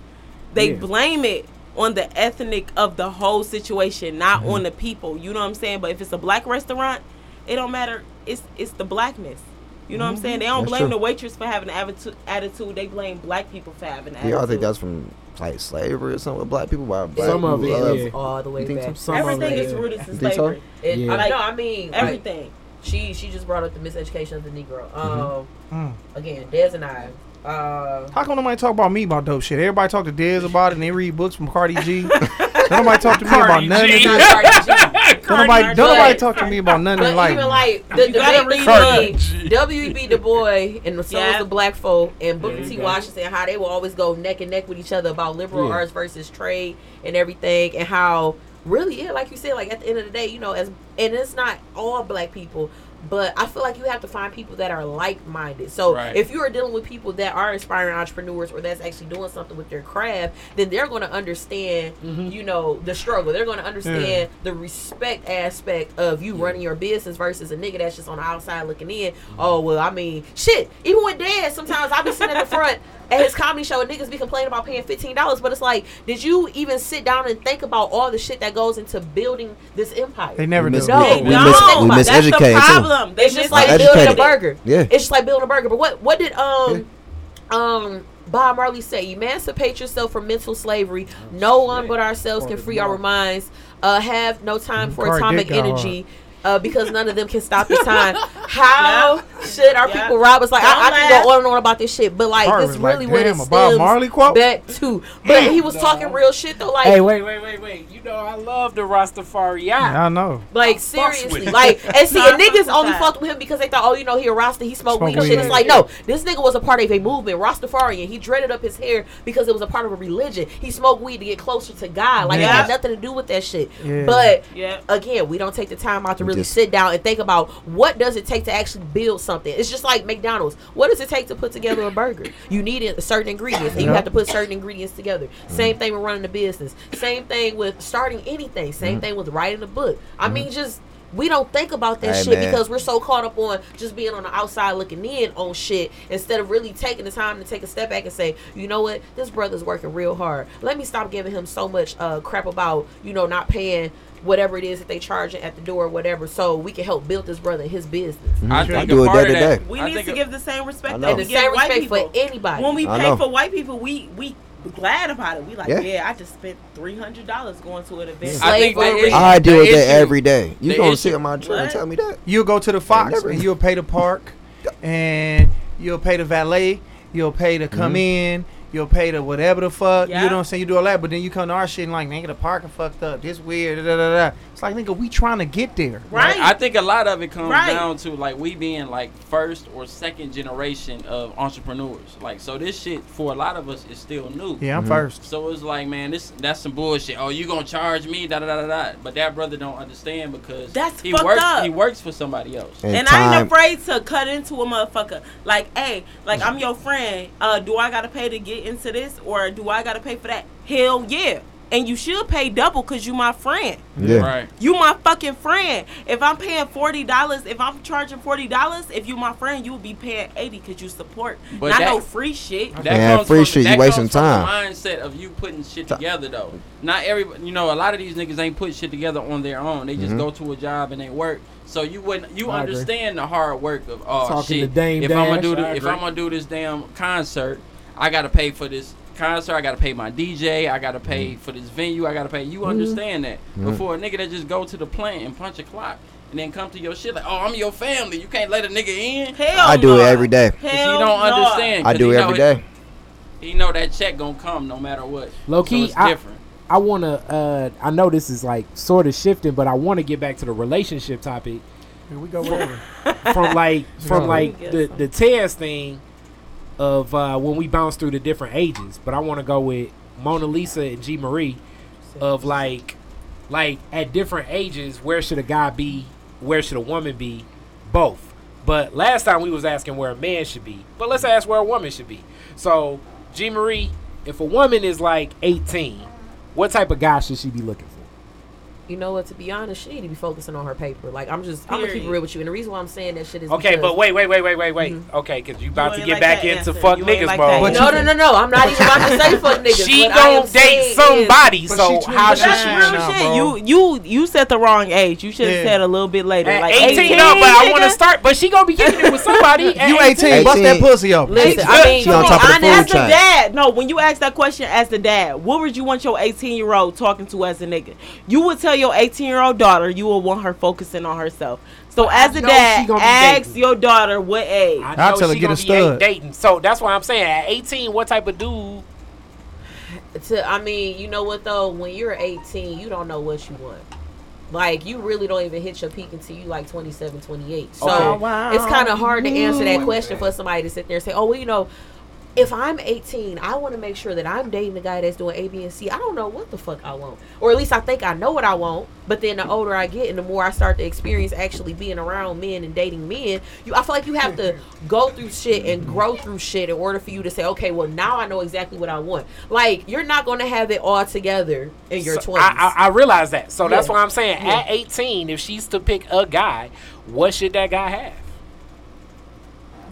Speaker 6: They
Speaker 2: Yeah.
Speaker 6: blame it on the ethnic of the whole situation, not
Speaker 2: Mm-hmm.
Speaker 6: on the people. You know what I'm saying? But if it's a black restaurant, it don't matter. It's it's the blackness. You know what I'm saying? They don't
Speaker 5: Mm-hmm. That's
Speaker 6: blame
Speaker 5: true.
Speaker 6: the waitress for having an attitude. Attitude. They blame black people for having an
Speaker 5: Do y'all
Speaker 6: attitude.
Speaker 5: think that's from like slavery or something with black people? Why black
Speaker 2: Some of
Speaker 5: people
Speaker 2: it,
Speaker 5: love-
Speaker 2: yeah.
Speaker 7: all the way back.
Speaker 2: Some
Speaker 6: Everything
Speaker 2: it,
Speaker 6: is
Speaker 2: yeah.
Speaker 6: rooted in
Speaker 5: You think so?
Speaker 6: slavery.
Speaker 7: It,
Speaker 2: Yeah.
Speaker 7: I,
Speaker 6: Like,
Speaker 7: no, I mean like,
Speaker 6: Everything.
Speaker 7: she she just brought up the miseducation of the Negro. Um,
Speaker 3: Mm.
Speaker 7: again, Des and I. Uh,
Speaker 3: How come nobody talk about me about dope shit? Everybody talk to Dez about it and they read books from Cardi G. nobody talk to me about
Speaker 2: Cardi
Speaker 3: none of
Speaker 2: G.
Speaker 3: this.
Speaker 7: Not Cardi G.
Speaker 3: Don't nobody, don't nobody talk to me about none of
Speaker 7: But
Speaker 3: like.
Speaker 7: even like the
Speaker 6: You gotta
Speaker 7: debate W.E.B. Du Bois and the Souls
Speaker 6: Yeah.
Speaker 7: of Black Folk and Booker
Speaker 2: There you
Speaker 7: T.
Speaker 2: go.
Speaker 7: Washington, how they will always go neck and neck with each other about liberal
Speaker 2: Yeah.
Speaker 7: arts versus trade and everything, and how really, yeah, like you said, like at the end of the day, you know, as and it's not all black people. But I feel like you have to find people that are like minded. So
Speaker 4: Right.
Speaker 7: if you are dealing with people that are aspiring entrepreneurs or that's actually doing something with their craft, then they're going to understand, mm-hmm. you know, the struggle. They're going to understand the respect aspect of you running your business versus a nigga that's just on the outside looking in. Mm-hmm. Oh well, I mean, shit. Even with Dad, sometimes I be sitting at the front at his comedy show and niggas be complaining about paying fifteen dollars, but it's like, did you even sit down and think about all the shit that goes into building this empire?
Speaker 3: they never
Speaker 5: We
Speaker 3: do.
Speaker 5: miss-
Speaker 7: No,
Speaker 6: They
Speaker 5: we
Speaker 6: don't.
Speaker 5: mis-
Speaker 6: That's the
Speaker 5: miseducate, too.
Speaker 6: problem. They
Speaker 7: It's just like
Speaker 5: Educated.
Speaker 7: building a burger.
Speaker 5: Yeah.
Speaker 7: It's just like building a burger. But what what did um um Bob Marley say? Emancipate yourself from mental slavery. No one but ourselves can free our minds. Uh, have no time for atomic
Speaker 3: did go
Speaker 7: energy. Uh, because none of them can stop the time. How should our
Speaker 6: Yeah.
Speaker 7: people rob us? Like I, I
Speaker 6: Don't
Speaker 7: can
Speaker 6: laugh.
Speaker 7: go on and on about this shit, but like
Speaker 3: Cardi
Speaker 7: this
Speaker 3: was like,
Speaker 7: really what it
Speaker 3: "Damn, a Bob
Speaker 7: stems
Speaker 3: Marley quote?"
Speaker 7: back to. But he was talking real shit though. Like
Speaker 2: Hey, wait, wait, wait, wait. You know I love the Rastafari.
Speaker 3: I know.
Speaker 7: Like
Speaker 2: fucks
Speaker 7: seriously, like and see, and niggas only
Speaker 6: that.
Speaker 7: fucked with him because they thought, oh, you know, he a Rasta, he smoked weed and shit. It's like, no, this nigga was a part of a movement, Rastafarian. He dreaded up his hair because it was a part of a religion. He smoked weed to get closer to God. Like it had nothing to do with that shit.
Speaker 3: Yeah.
Speaker 7: But
Speaker 6: Yeah.
Speaker 7: again, we don't take the time out to
Speaker 5: We
Speaker 7: really
Speaker 5: just-
Speaker 7: sit down and think about what does it take to actually build something. It's just like McDonald's. What does it take to put together a burger? You need it- certain ingredients, and you
Speaker 3: Yeah.
Speaker 7: have to put certain ingredients together. Mm. Same thing with running a business. Same thing with starting anything. Same mm. thing with writing a book. I mm. mean, just we don't think about that
Speaker 5: Hey,
Speaker 7: shit
Speaker 5: man.
Speaker 7: because we're so caught up on just being on the outside looking in on shit instead of really taking the time to take a step back and say, you know what, this brother's working real hard. Let me stop giving him so much uh, crap about you know not paying whatever it is that they charging at the door or whatever, so we can help build this brother his business.
Speaker 4: I
Speaker 5: I do
Speaker 4: a
Speaker 5: it day to
Speaker 4: that.
Speaker 6: We
Speaker 4: I
Speaker 6: need to
Speaker 4: a-
Speaker 6: give the same respect
Speaker 5: I
Speaker 6: that we
Speaker 7: And the
Speaker 6: give
Speaker 7: same
Speaker 6: white
Speaker 7: respect
Speaker 6: people.
Speaker 7: for anybody.
Speaker 6: When we pay for white people, we we glad about it. We like,
Speaker 5: Yeah.
Speaker 6: yeah, I just spent three hundred dollars going to an event.
Speaker 4: I think the issue-
Speaker 5: I deal
Speaker 4: the
Speaker 5: with that
Speaker 4: issue-
Speaker 5: every day. You
Speaker 4: the
Speaker 5: gonna
Speaker 4: issue-
Speaker 5: sit on my chair and tell me that?
Speaker 3: You'll go to the Fox
Speaker 5: never-
Speaker 3: and you'll pay the park, and you'll pay the valet. You'll pay to come
Speaker 5: Mhm.
Speaker 3: in. You'll pay to whatever the fuck.
Speaker 6: Yeah.
Speaker 3: You know what I'm saying? You do all that, but then you come to our shit and like, nigga, the parking fucked up. This weird. Da, da, da, da. It's like, nigga, we trying to get there.
Speaker 6: Right.
Speaker 4: I think a lot of it comes
Speaker 6: Right.
Speaker 4: down to like we being like first or second generation of entrepreneurs. Like so this shit for a lot of us is still new.
Speaker 3: Yeah, I'm
Speaker 5: Mhm.
Speaker 3: first.
Speaker 4: So it's like, man, this that's some bullshit. Oh, you gonna charge me? Da da da da da. But that brother don't understand because
Speaker 6: That's
Speaker 4: he works.
Speaker 6: up.
Speaker 4: He works for somebody else.
Speaker 5: And,
Speaker 6: And I ain't afraid to cut into a motherfucker. Like, hey, like I'm your friend. Uh, do I gotta pay to get into this, or do I gotta pay for that? Hell yeah. And you should pay double cause you my friend.
Speaker 5: yeah.
Speaker 4: Right.
Speaker 6: You my fucking friend. If I'm paying forty dollars, if I'm charging forty dollars, if you my friend, you will be paying eighty because you support.
Speaker 4: But
Speaker 6: Not
Speaker 4: that-
Speaker 6: no free shit.
Speaker 4: That
Speaker 5: Man,
Speaker 4: comes
Speaker 5: free
Speaker 4: from,
Speaker 5: shit, you
Speaker 4: that
Speaker 5: wasting
Speaker 4: comes from
Speaker 5: time.
Speaker 4: The mindset of you putting shit together though. Not every, you know, a lot of these niggas ain't put shit together on their own. They just
Speaker 5: Mhm.
Speaker 4: go to a job and they work. So you wouldn't, you
Speaker 2: I agree.
Speaker 4: understand the hard work of oh
Speaker 2: Talking
Speaker 4: shit.
Speaker 2: to Dame
Speaker 4: if I'm gonna do the, if. I'm gonna do this damn concert, I gotta pay for this concert. I gotta pay my DJ. I gotta pay for this venue. I gotta pay. You understand that?
Speaker 5: Mhm.
Speaker 4: Before a nigga that just go to the plant and punch a clock. And then come to your shit like, oh, I'm your family. You can't let a nigga in.
Speaker 6: Hell
Speaker 5: I do it every day.
Speaker 4: Cause
Speaker 6: Hell
Speaker 4: he don't
Speaker 6: no.
Speaker 4: understand.
Speaker 5: I
Speaker 4: 'cause
Speaker 5: do it
Speaker 4: every day.
Speaker 5: every
Speaker 4: it-
Speaker 5: day.
Speaker 4: He know that check gonna come no matter what.
Speaker 2: Low
Speaker 4: So
Speaker 2: key,
Speaker 4: it's
Speaker 2: I,
Speaker 4: different.
Speaker 2: I want to. Uh, I know this is like sort of shifting, but I want to get back to the relationship topic
Speaker 3: Here we go over.
Speaker 2: from like from like the the Tez thing of uh, when we bounce through the different ages. But I want to go with Mona Lisa and G Marie of like like at different ages, where should a guy be? Where should a woman be? Both. But last time we was asking where a man should be. But let's ask where a woman should be. So G Marie, if a woman is like 18, what type of guy should she be looking for?
Speaker 7: You know what? To be honest, she need to be focusing on her paper. Like I'm just, I'm gonna keep it real with you. And the reason why I'm saying that shit is
Speaker 2: Okay,
Speaker 7: because-
Speaker 2: but wait, wait, wait, wait, wait, wait.
Speaker 7: Mhm.
Speaker 2: Okay, because you about
Speaker 6: You
Speaker 2: to get
Speaker 6: like
Speaker 2: back into
Speaker 6: answer.
Speaker 2: fuck
Speaker 6: You ain't
Speaker 2: niggas
Speaker 6: like
Speaker 2: mode.
Speaker 7: no, no, no, no. I'm not even about to say fuck niggas.
Speaker 2: She don't date
Speaker 7: saying is-
Speaker 2: somebody, so how
Speaker 3: twenty
Speaker 6: But
Speaker 2: should
Speaker 6: that's
Speaker 2: she?
Speaker 6: real shit. You you you set the wrong age. You should have
Speaker 3: Yeah.
Speaker 6: said a little bit later.
Speaker 2: At
Speaker 6: like
Speaker 2: 18, no, but I want to start. But she gonna be getting it with somebody. at
Speaker 3: You 18, bust that pussy open.
Speaker 7: Listen, I
Speaker 2: Good.
Speaker 7: mean,
Speaker 5: She on top of the
Speaker 6: As the dad, no. When you ask that question as the dad, what would you want your 18 year old talking to as a nigga? You would tell your 18 year old daughter you will want her focusing on herself. So
Speaker 2: I
Speaker 6: as a dad,
Speaker 2: gonna
Speaker 6: ask
Speaker 2: dating.
Speaker 6: your daughter what age.
Speaker 2: I
Speaker 3: I'll
Speaker 2: know
Speaker 3: tell her get
Speaker 2: gonna
Speaker 3: a
Speaker 2: be
Speaker 3: stud.
Speaker 2: dating. So that's why I'm saying at 18, what type of dude?
Speaker 7: to I mean, you know what though? When you're 18, you don't know what you want. Like you really don't even hit your peak until you like 27, 28. So
Speaker 2: Okay.
Speaker 6: Oh, wow.
Speaker 7: it's kind of hard to answer that mm-hmm. question for somebody to sit there and say, "Oh, well, you know, if I'm 18, I want to make sure that I'm dating a guy that's doing A, B, and C. I don't know what the fuck I want, or at least I think I know what I want. But then the older I get, and the more I start to experience actually being around men and dating men, you, I feel like you have to go through shit and grow through shit in order for you to say, okay, well now I know exactly what I want. Like you're not going to have it all together in your
Speaker 2: So
Speaker 7: 20s.
Speaker 2: I, I, I realize that. So that's why I'm saying
Speaker 7: Yeah.
Speaker 2: at 18, if she's to pick a guy, what should that guy have?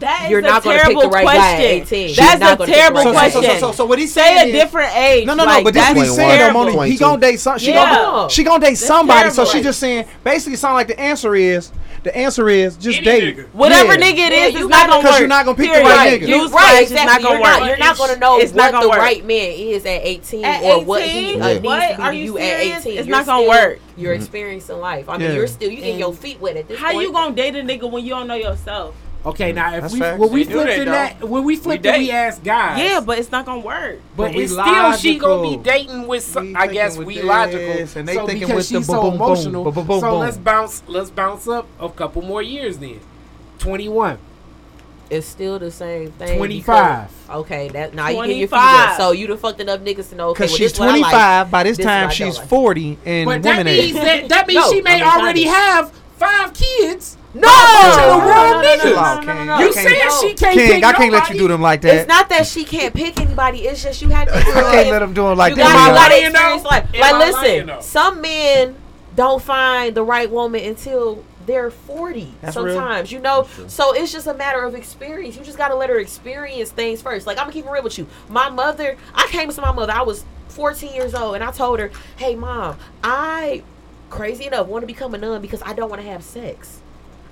Speaker 6: That is
Speaker 7: You're
Speaker 6: a
Speaker 7: not gonna pick the right guy at 18.
Speaker 6: That's
Speaker 7: not
Speaker 6: a
Speaker 7: gonna pick the
Speaker 6: terrible
Speaker 7: right
Speaker 3: So, so, so, so, so what he's
Speaker 6: Say
Speaker 3: saying
Speaker 6: a
Speaker 3: is-
Speaker 6: different age.
Speaker 3: No, no, no.
Speaker 6: Like,
Speaker 3: but this
Speaker 6: that's
Speaker 3: what he's saying, though,
Speaker 6: terrible.
Speaker 3: Moni. He gonna date some. She
Speaker 6: Yeah.
Speaker 3: gonna she gonna date
Speaker 6: That's
Speaker 3: somebody. So
Speaker 6: terrible.
Speaker 3: she just saying basically sound like the answer is the answer is just
Speaker 2: Any
Speaker 3: date.
Speaker 2: nigga.
Speaker 6: Whatever
Speaker 3: Yeah.
Speaker 6: nigga it
Speaker 7: Yeah,
Speaker 6: it's not
Speaker 7: gotta-
Speaker 6: gonna work.
Speaker 3: 'Cause you're not gonna pick the right nigga.
Speaker 7: You,
Speaker 6: Newsflash,
Speaker 7: right,
Speaker 6: it's
Speaker 7: exactly.
Speaker 6: not gonna
Speaker 7: you're not,
Speaker 6: work.
Speaker 7: you're not going to know
Speaker 6: It's
Speaker 7: what
Speaker 6: gonna
Speaker 7: the
Speaker 6: work.
Speaker 7: right man is at 18
Speaker 6: At
Speaker 7: or what he
Speaker 6: 18?
Speaker 5: Yeah.
Speaker 7: needs
Speaker 6: What?
Speaker 7: to be
Speaker 6: Are you
Speaker 7: you at 18.
Speaker 6: It's
Speaker 7: You're
Speaker 6: not gonna
Speaker 7: still-
Speaker 6: work.
Speaker 7: You're mm-hmm. experiencing life. I mean, you're still, you getting your feet wet at this
Speaker 6: How
Speaker 7: point.
Speaker 6: you gonna date a nigga when you don't know yourself?
Speaker 2: Okay, mm, now if
Speaker 3: That's
Speaker 2: we
Speaker 3: facts.
Speaker 2: when we
Speaker 4: They do
Speaker 2: flipped
Speaker 4: that,
Speaker 2: in that when we flipped it,
Speaker 4: date.
Speaker 2: we asked guys.
Speaker 6: Yeah, but it's not gonna work.
Speaker 2: But,
Speaker 3: But we
Speaker 2: it's still she gonna be
Speaker 3: logical.
Speaker 2: dating with some.
Speaker 3: We
Speaker 2: I guess
Speaker 3: thinking
Speaker 2: we
Speaker 3: with
Speaker 2: logical.
Speaker 3: this, and they
Speaker 2: so
Speaker 3: thinking
Speaker 2: because
Speaker 3: with the
Speaker 2: she's
Speaker 3: boom,
Speaker 2: so
Speaker 3: boom, boom,
Speaker 2: emotional.
Speaker 3: boom, boom, boom,
Speaker 2: so
Speaker 3: boom.
Speaker 2: let's bounce. Let's bounce up a couple more years then. Twenty one.
Speaker 7: It's still the same thing.
Speaker 2: 25.
Speaker 7: because- Okay, that now you get your feet
Speaker 6: 25.
Speaker 7: wet. So you done fucked enough niggas to know. Okay,
Speaker 3: Because
Speaker 7: well,
Speaker 3: she's
Speaker 7: this what I like.
Speaker 3: 25. By this
Speaker 7: This what
Speaker 3: time,
Speaker 7: I
Speaker 3: she's
Speaker 7: don't like.
Speaker 3: 40 and
Speaker 2: But that
Speaker 3: women
Speaker 2: means that that means
Speaker 7: No,
Speaker 2: she may
Speaker 7: I mean,
Speaker 2: already
Speaker 7: kinda.
Speaker 2: have five kids.
Speaker 7: No,
Speaker 2: Bunch of
Speaker 7: no,
Speaker 2: the
Speaker 7: no,
Speaker 2: real
Speaker 7: no, no,
Speaker 2: niggas.
Speaker 7: no, no,
Speaker 3: Wow,
Speaker 7: no,
Speaker 3: King.
Speaker 7: no, no.
Speaker 2: You
Speaker 3: I
Speaker 2: saying
Speaker 3: can't-
Speaker 2: she can't
Speaker 3: King,
Speaker 2: pick
Speaker 3: I can't let
Speaker 2: nobody?
Speaker 3: you do them like that.
Speaker 7: It's not that she can't pick anybody. It's just you have to.
Speaker 3: I can't let them do them like
Speaker 7: you
Speaker 3: that.
Speaker 7: got, you
Speaker 2: Am I
Speaker 7: got to
Speaker 2: lying,
Speaker 7: experience
Speaker 2: though?
Speaker 7: life.
Speaker 2: Am
Speaker 7: Like,
Speaker 2: I lying,
Speaker 7: listen,
Speaker 2: though?
Speaker 7: some men don't find the right woman until they're 40
Speaker 3: That's real.
Speaker 7: sometimes you know so it's just a matter of experience you just got to let her experience things first like i'm gonna keep it real with you my mother i came to my mother i was 14 years old and i told her hey mom i crazy enough want to become a nun because i don't want to have sex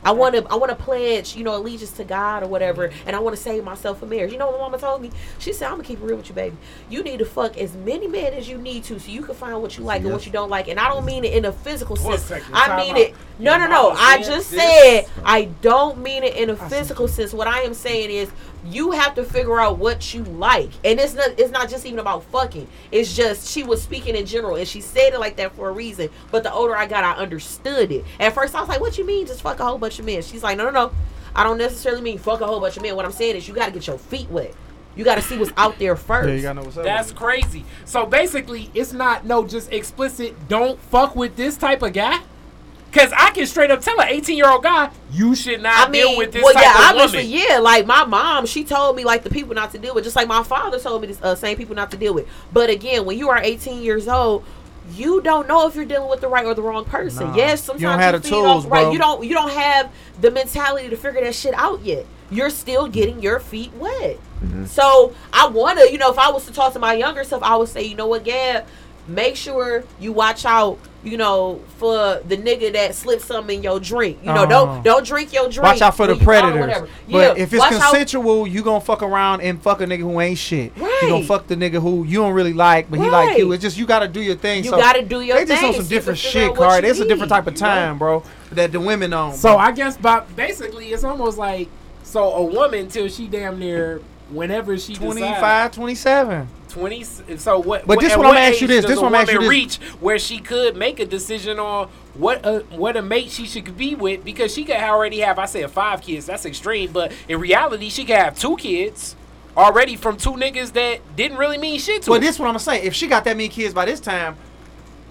Speaker 7: I want to, I want to pledge, you know, allegiance to God or whatever, and I want to save myself for marriage. You know what my mama told me? She said, "I'm gonna keep it real with you, baby. You need to fuck as many men as you need to, so you can find what you like and what you don't like. And I don't mean it in a physical
Speaker 2: One
Speaker 7: sense.
Speaker 2: second,
Speaker 7: I mean
Speaker 2: out.
Speaker 7: it. No, no, no. I just
Speaker 2: this.
Speaker 7: said I don't mean it in a physical sense. What I am saying is you have to figure out what you like, and it's not. It's not just even about fucking. It's just she was speaking in general, and she said it like that for a reason. But the older I got, I understood it. At first, I was like, "What you mean? Just fuck a whole bunch of men?" She's like, "No, no, no. I don't necessarily mean fuck a whole bunch of men. What I'm saying is you got to get your feet wet. You got to see what's out there first.
Speaker 3: Yeah, you gotta know what's.
Speaker 2: That's crazy. So basically, it's not no just explicit. Don't fuck with this type of guy. Cause I can straight up tell an 18 year old guy, you should not
Speaker 7: I
Speaker 2: deal with this
Speaker 7: well,
Speaker 2: type
Speaker 7: yeah,
Speaker 2: of
Speaker 7: obviously,
Speaker 2: woman.
Speaker 7: yeah. Like my mom, she told me like the people not to deal with, just like my father told me the uh, same people not to deal with. But again, when you are 18 years old, you don't know if you're dealing with the right or the wrong person.
Speaker 3: Nah.
Speaker 7: Yes, sometimes
Speaker 3: You don't have the
Speaker 7: feed off-
Speaker 3: tools,
Speaker 7: right?
Speaker 3: bro.
Speaker 7: You don't. You don't have the mentality to figure that shit out yet. You're still getting your feet wet. So I want to, you know, if I was to talk to my younger self, I would say, you know what, Gab, make sure you watch out, you know, for the nigga that slips something in your drink. You know,
Speaker 3: Uh-huh.
Speaker 7: don't don't drink your drink.
Speaker 3: Watch out for the
Speaker 7: when you out or
Speaker 3: predators. But
Speaker 7: Yeah,
Speaker 3: if it's
Speaker 7: watch out-
Speaker 3: consensual, you gonna fuck around and fuck a nigga who ain't shit. Right. You gonna fuck the nigga who you don't really like, but he like you. It's just you gotta do your thing.
Speaker 7: You
Speaker 3: so
Speaker 7: gotta do your
Speaker 3: They just
Speaker 7: thing
Speaker 3: on some different shit,
Speaker 7: out
Speaker 3: card.
Speaker 7: you
Speaker 3: It's a different type of
Speaker 7: you know?
Speaker 3: time, bro. That the women on.
Speaker 2: So I guess, but basically, it's almost like so a woman till she damn near whenever she
Speaker 3: 25,
Speaker 2: decides,
Speaker 3: 27.
Speaker 2: 20 so what
Speaker 3: But
Speaker 2: what,
Speaker 3: this what I'm
Speaker 2: what
Speaker 3: gonna ask you this, this what I'm you this.
Speaker 2: reach where she could make a decision on what a what a mate she should be with because she could already have I said five kids that's extreme but in reality she could have two kids already from two niggas that didn't really mean shit to her.
Speaker 3: But
Speaker 2: her.
Speaker 3: this what I'm saying. If she got that many kids by this time,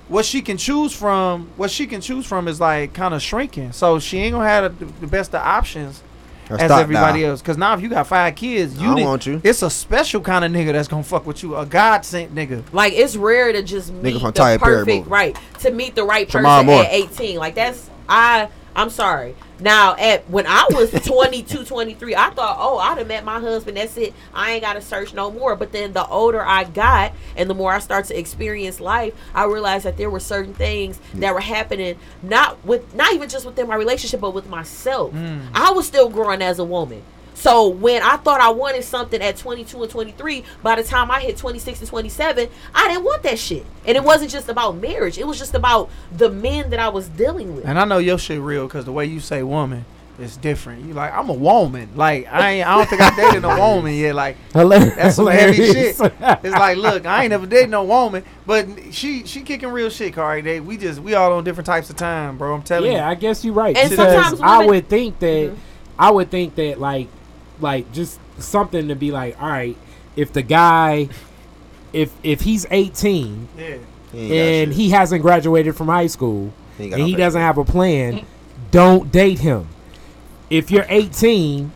Speaker 3: what she can choose from, what she can choose from is like kind of shrinking. So she ain't gonna have the, the best of options
Speaker 5: Or
Speaker 3: as everybody
Speaker 5: now.
Speaker 3: else. Cause now if you got five kids,
Speaker 5: I
Speaker 3: you
Speaker 5: don't want you.
Speaker 3: It's a special kind of nigga that's gonna fuck with you. A God sent nigga.
Speaker 7: Like it's rare to just meet
Speaker 5: from
Speaker 7: the
Speaker 5: Tyler Perry
Speaker 7: perfect right to meet the right person
Speaker 5: Shemar Moore.
Speaker 7: at 18. Like that's I I'm sorry. Now at when I was 22, 23, I thought, "Oh, I'd have met my husband. That's it. I ain't got to search no more." But then the older I got and the more I start to experience life, I realized that there were certain things mm. that were happening not with not even just within my relationship but with myself. Mm. I was still growing as a woman. So when I thought I wanted something at 22 and 23, by the time I hit 26 and 27, I didn't want that shit. And it wasn't just about marriage. It was just about the men that I was dealing with.
Speaker 3: And I know your shit real because the way you say woman is different. You like I'm a woman. Like I ain't. I don't think I dated a woman yet. Like that's some heavy shit. It's like, look, I ain't never dated no woman, but she she kicking real shit, Kari. They we just we all on different types of time, bro. I'm telling
Speaker 2: yeah,
Speaker 3: you.
Speaker 2: Yeah, I guess you're right.
Speaker 7: And
Speaker 2: because
Speaker 7: sometimes
Speaker 2: I would think that
Speaker 7: Mhm.
Speaker 2: I would think that like like just something to be like, all right, if the guy if if he's 18
Speaker 3: Yeah.
Speaker 5: He
Speaker 2: and he hasn't graduated from high school
Speaker 5: He
Speaker 2: and
Speaker 5: no
Speaker 2: he
Speaker 5: paper.
Speaker 2: doesn't have a plan, don't date him. If you're 18,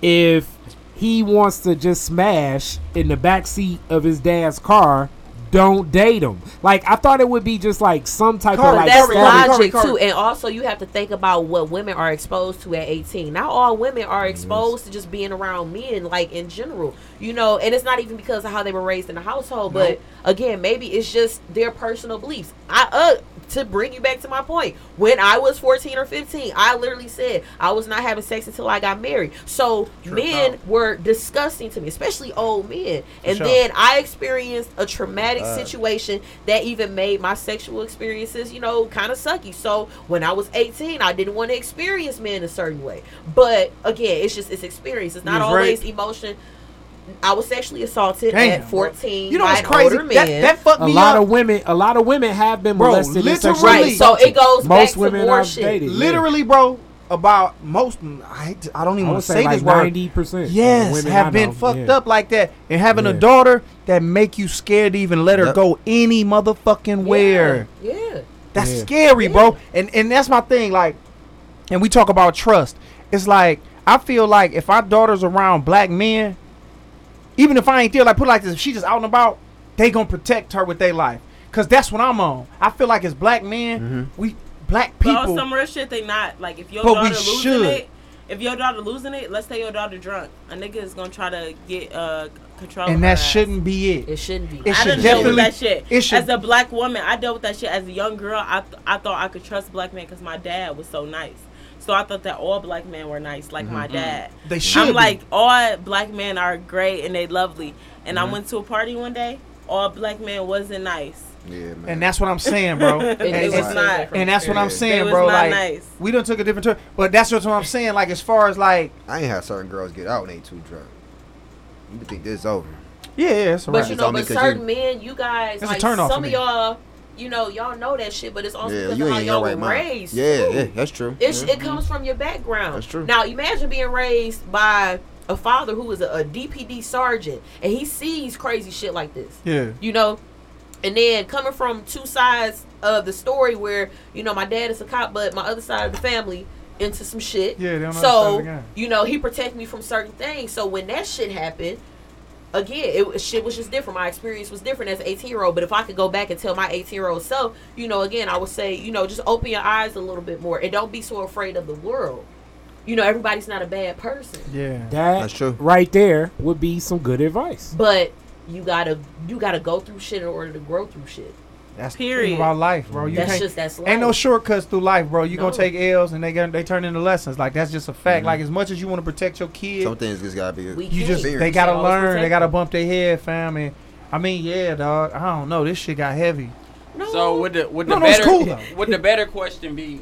Speaker 2: if he wants to just smash in the back seat of his dad's car, don't date them. Like I thought it would be just like some type
Speaker 3: Carter,
Speaker 2: of like
Speaker 7: That's
Speaker 3: Corey, Corey,
Speaker 2: status-
Speaker 7: logic too, and also you have to think about what women are exposed to at 18. Not all women are exposed to just being around men, like in general, you know. And it's not even because of how they were raised in the household, but again, maybe it's just their personal beliefs. I uh to bring you back to my point, when I was 14 or 15, I literally said I was not having sex until I got married. So men
Speaker 3: out.
Speaker 7: were disgusting to me, especially old men. And
Speaker 3: sure.
Speaker 7: then I experienced a traumatic
Speaker 5: Uh,
Speaker 7: situation that even made my sexual experiences, you know, kind of sucky. So when I was 18, I didn't want to experience men a certain way. But again, it's just it's experience. It's not always emotion. I was sexually assaulted
Speaker 3: Damn,
Speaker 7: at 14
Speaker 3: You know
Speaker 7: by
Speaker 3: what's
Speaker 7: an
Speaker 3: crazy?
Speaker 7: older
Speaker 3: That,
Speaker 7: man.
Speaker 3: that fucked
Speaker 2: a
Speaker 3: me
Speaker 2: lot
Speaker 3: up.
Speaker 2: of women a lot of women have been
Speaker 3: Bro,
Speaker 2: molested
Speaker 3: literally-
Speaker 7: right. So it goes
Speaker 2: most
Speaker 7: back to
Speaker 2: women
Speaker 7: more
Speaker 2: I've
Speaker 7: shit.
Speaker 2: dated, yeah.
Speaker 3: Literally, bro. About most, I, I don't even
Speaker 2: I
Speaker 3: want to
Speaker 2: say,
Speaker 3: say
Speaker 2: like
Speaker 3: this word.
Speaker 2: ninety percent.
Speaker 3: Yes, have been fucked up like that, and having a daughter that make you scared to even let her
Speaker 5: Yep.
Speaker 3: go any motherfucking where.
Speaker 7: Yeah. yeah.
Speaker 3: That's
Speaker 2: Yeah.
Speaker 3: scary, bro. And and that's my thing. Like, and we talk about trust. It's like I feel like if our daughter's around black men, even if I ain't there, like put it like this, if she just out and about, they gonna protect her with their life. Cause that's what I'm on. I feel like as black men, we black
Speaker 6: But on
Speaker 3: people.
Speaker 6: some real shit, they not like if your
Speaker 3: But
Speaker 6: daughter losing
Speaker 3: should.
Speaker 6: it. If your daughter losing it, let's say your daughter drunk, a nigga is gonna try to get uh control.
Speaker 3: and
Speaker 6: of
Speaker 3: that
Speaker 6: her ass.
Speaker 3: shouldn't be it.
Speaker 7: It shouldn't be.
Speaker 3: It
Speaker 6: I
Speaker 3: should
Speaker 6: done dealt with that shit.
Speaker 3: it should-
Speaker 6: As a black woman, I dealt with that shit as a young girl. I th- I thought I could trust black men because my dad was so nice. So I thought that all black men were nice, like my dad.
Speaker 3: They should.
Speaker 6: I'm like, all black men are great and they lovely. And
Speaker 3: Mm-hmm.
Speaker 6: I went to a party one day, all black men wasn't nice.
Speaker 5: Yeah, man.
Speaker 3: and that's what I'm saying, bro.
Speaker 6: It,
Speaker 3: and,
Speaker 6: was
Speaker 3: and-
Speaker 6: not.
Speaker 3: and that's what I'm saying,
Speaker 6: It was
Speaker 3: bro.
Speaker 6: not
Speaker 3: Like
Speaker 6: nice.
Speaker 3: we done took a different turn, but that's what I'm saying. Like as far as like,
Speaker 5: I ain't had certain girls get out and they too drunk. You think this over?
Speaker 3: yeah, yeah, it's
Speaker 7: But
Speaker 3: alright.
Speaker 7: you know,
Speaker 5: on me
Speaker 7: certain
Speaker 5: you-
Speaker 7: men, you guys, like some of y'all, you know, y'all know that shit, but it's also
Speaker 5: Yeah,
Speaker 7: because
Speaker 5: you
Speaker 7: of how y'all
Speaker 5: right
Speaker 7: were
Speaker 5: mind.
Speaker 7: raised.
Speaker 5: Yeah,
Speaker 7: too.
Speaker 5: yeah, that's true.
Speaker 7: It's,
Speaker 5: Yeah.
Speaker 7: It comes from your background.
Speaker 5: That's true.
Speaker 7: Now imagine being raised by a father who is a, a DPD sergeant and he sees crazy shit like this.
Speaker 3: yeah,
Speaker 7: You know, and then coming from two sides of the story where you know my dad is a cop, but my other side of the family into some shit.
Speaker 3: Yeah, they don't
Speaker 7: so
Speaker 3: understand the game.
Speaker 7: you know he protect me from certain things. So when that shit happened. Again, it was- shit was just different. My experience was different as an 18 year old. But if I could go back and tell my 18 year old self, you know, again, I would say, you know, just open your eyes a little bit more and don't be so afraid of the world. You know, everybody's not a bad person,
Speaker 3: yeah.
Speaker 2: That
Speaker 5: That's true.
Speaker 2: right there would be some good advice.
Speaker 7: but you gotta you gotta go through shit in order to grow through shit.
Speaker 3: That's the
Speaker 6: Period.
Speaker 3: thing about life, bro. You
Speaker 7: That's
Speaker 3: can't.
Speaker 7: just that's life.
Speaker 3: Ain't no shortcuts through life, bro. You
Speaker 7: No.
Speaker 3: gonna take L's and they gonna they turn into lessons. Like that's just a fact.
Speaker 5: Mhm.
Speaker 3: Like as much as you want to protect your kid,
Speaker 5: Some things just gotta be.
Speaker 7: We
Speaker 3: you just
Speaker 5: Fear.
Speaker 3: they gotta
Speaker 7: should always
Speaker 3: learn. They gotta bump their head, fam. And I mean, yeah, dog. I don't know. This shit got heavy.
Speaker 7: No.
Speaker 4: So would the would the
Speaker 3: No, no,
Speaker 4: better
Speaker 3: cool,
Speaker 4: would the better question be,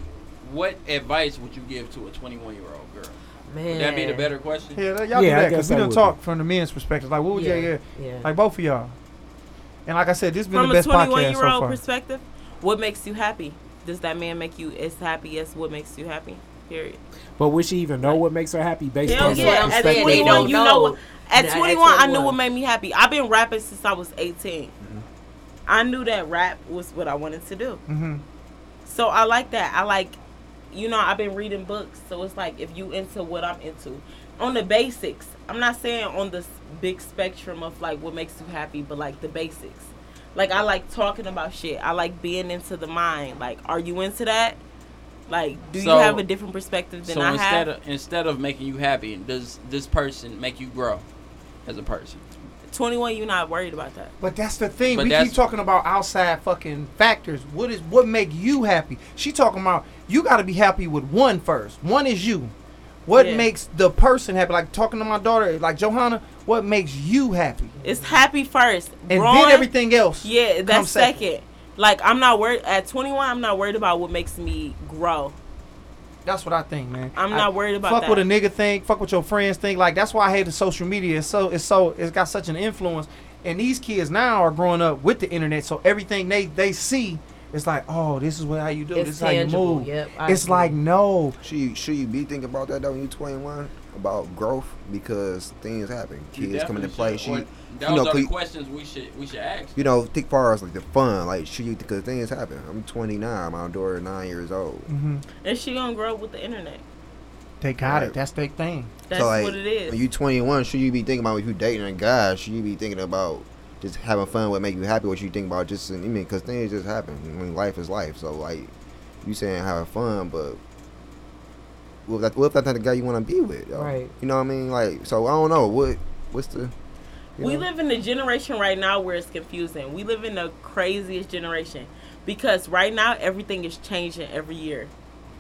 Speaker 4: what advice would you give to a 21 year old girl?
Speaker 7: man,
Speaker 4: Would that be the better question?
Speaker 3: Yeah, y'all
Speaker 2: Yeah, I
Speaker 3: do that because we
Speaker 2: that
Speaker 3: done
Speaker 2: would
Speaker 3: talk from the men's perspective. Like, what would
Speaker 7: Yeah,
Speaker 3: you? Yeah,
Speaker 7: yeah.
Speaker 3: like both of y'all. And like I said, this been
Speaker 6: From
Speaker 3: the
Speaker 6: a 21 year old perspective, what makes you happy? Does that man make you as happy as what makes you happy? Period.
Speaker 2: But would she even know what makes her happy based
Speaker 6: Hell
Speaker 2: on
Speaker 7: That's
Speaker 2: what
Speaker 7: what
Speaker 6: yeah.
Speaker 7: I'm
Speaker 6: At
Speaker 7: saying.
Speaker 6: 21,
Speaker 7: don't
Speaker 6: you know
Speaker 7: know.
Speaker 6: what? At
Speaker 7: Nah, at
Speaker 6: 21, I knew what made me happy. I've been rapping since I was 18. I knew that rap was what I wanted to do.
Speaker 3: hmm
Speaker 6: So I like that. I like, you know, I've been reading books. So it's like if you into what I'm into, on the basics. I'm not saying on this big spectrum of like what makes you happy, but like the basics. Like I like talking about shit. I like being into the mind. Like, are you into that? Like, do
Speaker 4: So-
Speaker 6: you have a different perspective than
Speaker 4: So
Speaker 6: I
Speaker 4: instead
Speaker 6: have?
Speaker 4: of instead of making you happy, does this person make you grow as a person?
Speaker 6: 21, you're not worried about that.
Speaker 3: But that's the thing.
Speaker 4: But
Speaker 3: we keep talking about outside fucking factors. What is what make you happy? She talking about you got to be happy with one first. One is you. What
Speaker 6: Yeah.
Speaker 3: makes the person happy? Like talking to my daughter, like Johanna. What makes you happy?
Speaker 6: It's happy first.
Speaker 3: And
Speaker 6: Growing-
Speaker 3: then everything else.
Speaker 6: Yeah, that's second. Like I'm not worried at 21. I'm not worried about what makes me grow.
Speaker 3: That's what I think, man.
Speaker 6: I'm
Speaker 3: I-
Speaker 6: not worried about
Speaker 3: fuck
Speaker 6: that.
Speaker 3: what a nigga think. Fuck what your friends think. Like that's why I hate the social media. It's so it's so it's got such an influence. And these kids now are growing up with the internet, so everything they they see is like, oh, this is what how you do.
Speaker 7: It's
Speaker 3: this is how you move.
Speaker 7: Yep,
Speaker 3: it's
Speaker 7: agree.
Speaker 3: like no.
Speaker 5: Should you, should you be thinking about that though when you 21 about growth because things happen, kids come into play.
Speaker 4: should.
Speaker 5: She,
Speaker 4: Those
Speaker 5: you know,
Speaker 4: are the questions we should we should ask.
Speaker 5: you know, think far as like the fun, like should you because things happen. I'm 29, my daughter nine years old.
Speaker 3: hmm
Speaker 6: And she gonna grow up with the internet.
Speaker 3: They got it. That's their thing.
Speaker 6: That's
Speaker 5: so like
Speaker 6: what it is.
Speaker 5: when you 21, should you be thinking about if you dating a guy? Should you be thinking about just having fun? What make you happy? What you think about just I mean, because things just happen. I mean, life is life. So like you saying having fun, but what if, that, what if that's not the guy you want to be with? Though?
Speaker 7: Right.
Speaker 5: You know what I mean? Like so I don't know what what's the. you
Speaker 6: we
Speaker 5: know?
Speaker 6: live in a generation right now where it's confusing. We live in the craziest generation because right now everything is changing every year.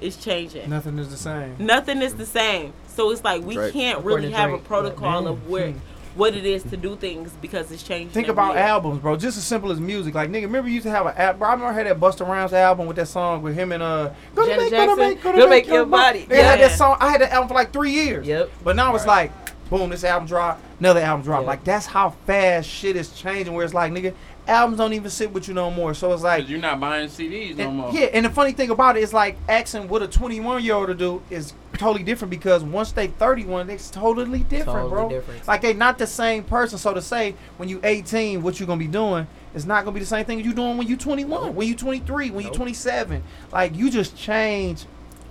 Speaker 6: It's changing.
Speaker 3: Nothing is the same.
Speaker 6: Nothing is the same. So it's like we
Speaker 5: Drake.
Speaker 6: can't really
Speaker 7: to
Speaker 6: have a protocol of where
Speaker 3: Hmm.
Speaker 6: What it is to do things because it's changing.
Speaker 3: Think about
Speaker 6: year.
Speaker 3: albums, bro. Just as simple as music. Like nigga, remember you used to have an app. Bro, I remember I had that Busta Rhymes album with that song with him and uh. Gonna
Speaker 7: Janet
Speaker 3: make, gonna
Speaker 7: Jackson?
Speaker 3: make, gonna
Speaker 7: Gonna
Speaker 3: make
Speaker 7: make your body.
Speaker 3: They had that song. I had that album for like three years.
Speaker 7: Yep.
Speaker 3: But now it's like, boom, this album drop, another album drop.
Speaker 7: Yeah.
Speaker 3: Like that's how fast shit is changing. Where it's like, nigga, albums don't even sit with you no more. So it's like,
Speaker 4: you're not buying CDs no
Speaker 3: and-
Speaker 4: more.
Speaker 3: yeah. And the funny thing about it is like asking what a 21 year old to do is totally different because once they 31, it's totally different,
Speaker 7: Totally
Speaker 3: bro.
Speaker 7: different.
Speaker 3: Like they not the same person. So to say when you 18, what you gonna be doing is not gonna be the same thing you doing when you 21, when you 23, when you
Speaker 7: Nope.
Speaker 3: 27. Like you just change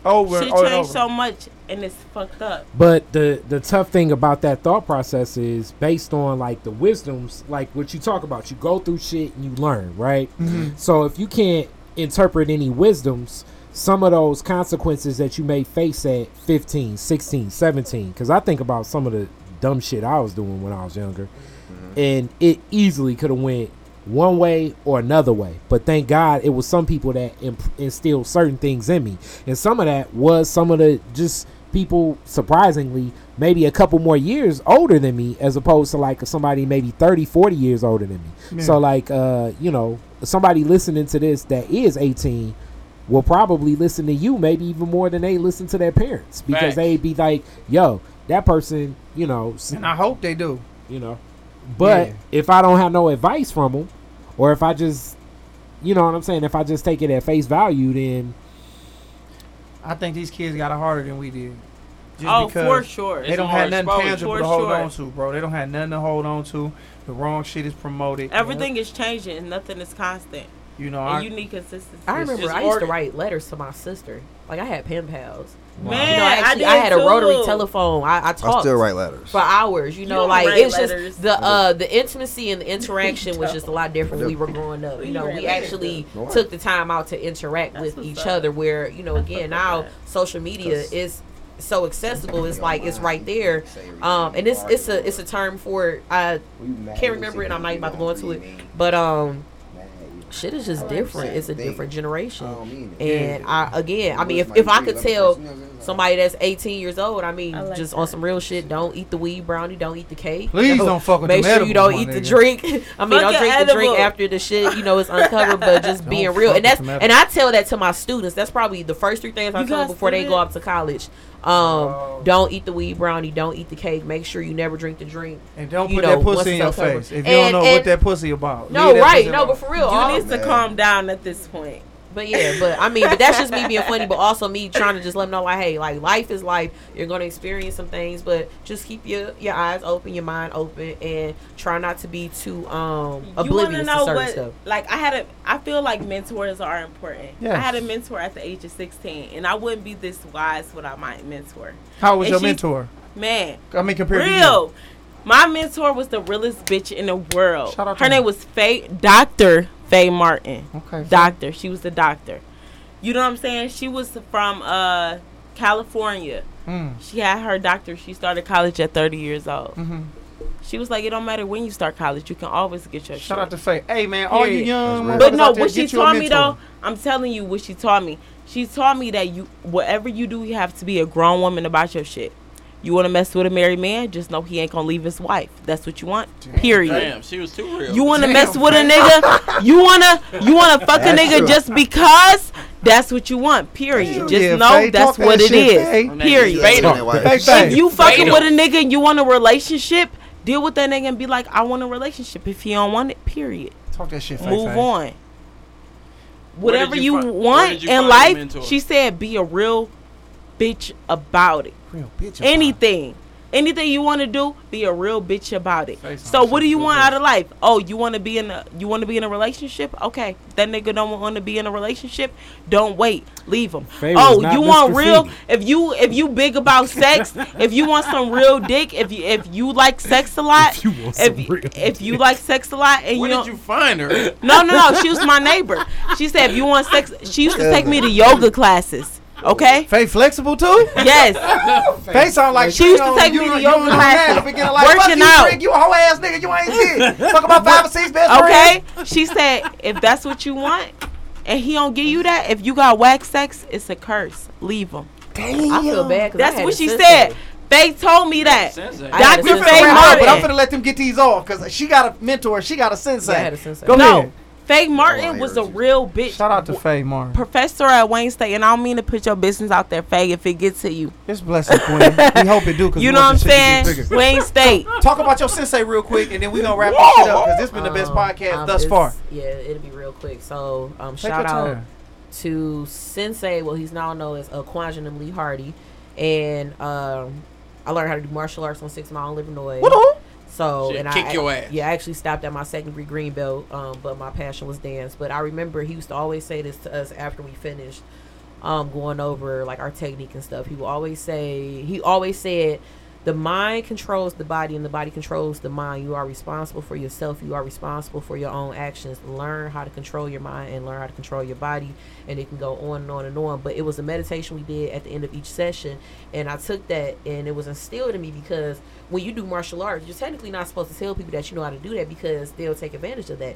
Speaker 3: over
Speaker 6: Shit
Speaker 3: and over.
Speaker 6: changed
Speaker 3: over.
Speaker 6: so much and it's fucked up.
Speaker 2: But the the tough thing about that thought process is based on like the wisdoms, like what you talk about. You go through shit and you learn, right?
Speaker 3: Mhm.
Speaker 2: So if you can't interpret any wisdoms, some of those consequences that you may face at 15, 16, 17 cuz I think about some of the dumb shit I was doing when I was younger. And it easily could have went one way or another way. But thank God it was some people that imp- instilled certain things in me. And some of that was some of the just people surprisingly maybe a couple more years older than me as opposed to like somebody maybe 30 40 years older than me. So like uh you know somebody listening to this that is 18 will probably listen to you maybe even more than they listen to their parents because
Speaker 4: Facts.
Speaker 2: they be like yo that person you know
Speaker 3: And I hope they do.
Speaker 2: you know. But
Speaker 3: Yeah.
Speaker 2: if I don't have no advice from them, or if I just, you know what I'm saying, if I just take it at face value, then
Speaker 3: I think these kids got it harder than we did. Just
Speaker 6: oh,
Speaker 3: because
Speaker 6: for sure.
Speaker 3: They
Speaker 6: It's
Speaker 3: don't have nothing
Speaker 6: exposure,
Speaker 3: tangible
Speaker 6: for
Speaker 3: to hold
Speaker 6: sure.
Speaker 3: on to, bro. They don't have nothing to hold on to. The wrong shit is promoted.
Speaker 6: Everything is changing. and Nothing is constant.
Speaker 3: You know,
Speaker 6: And
Speaker 3: I,
Speaker 6: you need consistency.
Speaker 7: I remember I used to write letters to my sister. Like I had pen pals.
Speaker 6: Man,
Speaker 7: you know,
Speaker 6: I
Speaker 7: actually,
Speaker 6: did
Speaker 7: I, had a rotary telephone. I, I
Speaker 5: I
Speaker 7: talked
Speaker 5: still write letters.
Speaker 7: for hours. You know,
Speaker 6: don't
Speaker 7: like it's
Speaker 6: letters.
Speaker 7: just the uh the intimacy and the interaction was just a lot different when we were growing up. You know, we actually
Speaker 5: No,
Speaker 7: took the time out to interact
Speaker 6: That's
Speaker 7: with each
Speaker 6: up.
Speaker 7: other. Where you know, again, now social media is so accessible. It's like it's right there. Um, and it's it's a it's a term for it. I can't remember it. I'm not even about to go into it. But um, shit is just different. It's a different generation. And I again, I mean, if, if I could tell somebody that's 18 years old, I mean,
Speaker 6: I like
Speaker 7: just
Speaker 6: that.
Speaker 7: on some real shit, don't eat the weed brownie, don't eat the cake.
Speaker 3: Please
Speaker 7: You know,
Speaker 3: don't fuck with
Speaker 7: Make
Speaker 3: them
Speaker 7: sure you don't
Speaker 3: my
Speaker 7: eat the drink. I mean, don't drink
Speaker 6: an
Speaker 7: the drink after the shit, you know, it's uncovered. But just
Speaker 3: Don't
Speaker 7: being real, and that's and I tell that to my students. That's probably the first three things I
Speaker 6: You
Speaker 7: tell them before they go
Speaker 6: students?
Speaker 7: up to college. Um, don't eat the weed brownie, don't eat the cake. Make sure you never drink the drink.
Speaker 3: and don't
Speaker 7: you
Speaker 3: put
Speaker 7: know,
Speaker 3: that pussy in your
Speaker 7: it's uncovered.
Speaker 3: face if you
Speaker 7: And-
Speaker 3: don't know what that pussy about.
Speaker 7: No, right?
Speaker 3: pussy
Speaker 7: No,
Speaker 3: alone.
Speaker 7: but for real,
Speaker 6: You
Speaker 7: all,
Speaker 6: need to calm down at this point.
Speaker 7: But yeah, but I mean, but that's just me being funny, but also me trying to just let them know, like, hey, like life is life. You're gonna experience some things, but just keep your your eyes open, your mind open, and try not to be too um oblivious
Speaker 6: wanna
Speaker 7: to
Speaker 6: know
Speaker 7: certain
Speaker 6: what?
Speaker 7: stuff.
Speaker 6: Like I had a, I feel like mentors are important.
Speaker 3: Yes.
Speaker 6: I had a mentor at the age of 16, and I wouldn't be this wise without my mentor.
Speaker 3: How was
Speaker 6: And
Speaker 3: your
Speaker 6: she-
Speaker 3: mentor?
Speaker 6: Man,
Speaker 3: I mean, compared to you.
Speaker 6: real. My mentor was the realest bitch in the world.
Speaker 3: Shout out
Speaker 6: Her
Speaker 3: her.
Speaker 6: name was Faye, Doctor Faye Martin.
Speaker 3: Okay.
Speaker 6: Doctor. She was the doctor. You know what I'm saying? She was from uh California.
Speaker 3: Mm.
Speaker 6: She had her doctor. She started college at 30 years old.
Speaker 3: Mhm.
Speaker 6: She was like, it don't matter when you start college, you can always get your
Speaker 3: Shout
Speaker 6: shit.
Speaker 3: out to Faye. Hey man, all you young
Speaker 5: That's
Speaker 6: But no,
Speaker 3: out
Speaker 6: what she
Speaker 3: get
Speaker 6: taught me though, I'm telling you what she taught me. She taught me that you, whatever you do, you have to be a grown woman about your shit. You want to mess with a married man? Just know he ain't gonna leave his wife. That's what you want. Period.
Speaker 4: Damn, she was too real.
Speaker 6: You want to mess with a nigga? You wanna you wanna fuck a
Speaker 5: That's
Speaker 6: nigga
Speaker 5: true.
Speaker 6: just because? That's what you want. Period.
Speaker 3: Hell
Speaker 6: Just
Speaker 3: yeah,
Speaker 6: know
Speaker 3: Faye,
Speaker 6: that's what
Speaker 3: that
Speaker 6: it
Speaker 3: shit,
Speaker 6: is.
Speaker 3: Faye.
Speaker 6: Period.
Speaker 5: Faye,
Speaker 3: Faye.
Speaker 6: If you fucking
Speaker 4: Fatal.
Speaker 6: with a nigga and you want a relationship, deal with that nigga and be like, I want a relationship. If he don't want it, period.
Speaker 3: Talk that shit. Faye,
Speaker 6: Move
Speaker 3: Faye.
Speaker 6: on. Whatever you,
Speaker 4: you fi-
Speaker 6: want
Speaker 4: you
Speaker 6: in life, she said, be a real bitch about it.
Speaker 3: Real bitch. about.
Speaker 6: Anything. Anything you want to do, be a real bitch about it.
Speaker 3: Face
Speaker 6: So what do you want out of life? Oh, you want to be in a you want to be in a relationship? Okay, that nigga don't want to be in a relationship. Don't wait, leave him.
Speaker 2: Faye
Speaker 6: Oh,
Speaker 2: not
Speaker 6: you want real?
Speaker 2: Figgy.
Speaker 6: If you if you big about sex, if you want some real dick, if you if you like sex a lot,
Speaker 2: If you want
Speaker 6: if,
Speaker 2: real
Speaker 6: if you like sex a lot, and
Speaker 4: Where
Speaker 6: you
Speaker 4: did
Speaker 6: don't,
Speaker 4: you find her?
Speaker 6: no, no, no. She was my neighbor. She said, if you want sex, she used to take me to yoga classes. Okay.
Speaker 3: Faye flexible too?
Speaker 6: Yes.
Speaker 3: Faye sound like
Speaker 6: She used to
Speaker 3: you
Speaker 6: take
Speaker 3: know,
Speaker 6: me to
Speaker 3: know-
Speaker 6: yoga
Speaker 3: you
Speaker 6: classes,
Speaker 3: at the beginning of life. Fuck
Speaker 6: working
Speaker 3: you,
Speaker 6: out.
Speaker 3: Trick, you a whole ass nigga. You ain't shit. Fuck about five or six best
Speaker 6: Okay.
Speaker 3: friends.
Speaker 6: She said, if that's what you want, and he don't give you that, if you got whack sex, it's a curse. Leave him. Damn.
Speaker 7: I feel bad. 'cause I
Speaker 6: That's what she
Speaker 7: sensei.
Speaker 6: said. Faye told me that.
Speaker 4: Sensei.
Speaker 7: I had a
Speaker 6: Dr.
Speaker 7: sensei.
Speaker 6: Faye
Speaker 3: Wrap up, but I'm
Speaker 6: going
Speaker 3: to let them get these off because she got a mentor. She got a sensei.
Speaker 7: I had a sensei.
Speaker 3: Go
Speaker 6: No.
Speaker 3: ahead.
Speaker 6: Faye
Speaker 5: I
Speaker 6: Martin was a real bitch.
Speaker 3: Shout out to Faye Martin.
Speaker 6: Professor at Wayne State, and I don't mean to put your business out there, Faye, if it gets to you.
Speaker 3: It's blessing, Queen. we hope it do. Cause
Speaker 6: You know what I'm
Speaker 3: want this shit to
Speaker 6: saying?
Speaker 3: get bigger.
Speaker 6: Wayne State.
Speaker 3: Talk about your sensei real quick, and then we gonna wrap this shit up because this been the best
Speaker 7: Um,
Speaker 3: podcast
Speaker 7: um,
Speaker 3: thus far.
Speaker 7: Yeah, it'll be real quick. So, um, shout out
Speaker 3: time.
Speaker 7: to Sensei. Well, he's now known as uh, Quanjanum Lee Hardy, and um, I learned how to do martial arts on Six Mile, Illinois.
Speaker 3: What
Speaker 7: So and
Speaker 4: kick
Speaker 7: I
Speaker 4: your ass.
Speaker 7: yeah, I actually stopped at my second degree green belt, um, but my passion was dance. But I remember he used to always say this to us after we finished, um, going over like our technique and stuff. He would always say he always said, the mind controls the body and the body controls the mind. You are responsible for yourself. You are responsible for your own actions. Learn how to control your mind and learn how to control your body. And it can go on and on and on. But it was a meditation we did at the end of each session. And I took that and it was instilled in me because when you do martial arts, you're technically not supposed to tell people that you know how to do that because they'll take advantage of that.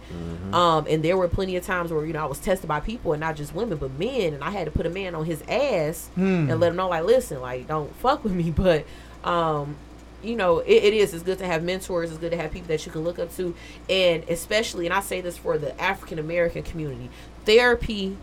Speaker 7: Um, and there were plenty of times where, you know, I was tested by people and not just women, but men. And I had to put a man on his ass
Speaker 3: Hmm.
Speaker 7: and let him know, like, listen, like, don't fuck with me. But, um, you know, it, it is. It's good to have mentors. It's good to have people that you can look up to, and especially, and I say this for the African American community, therapy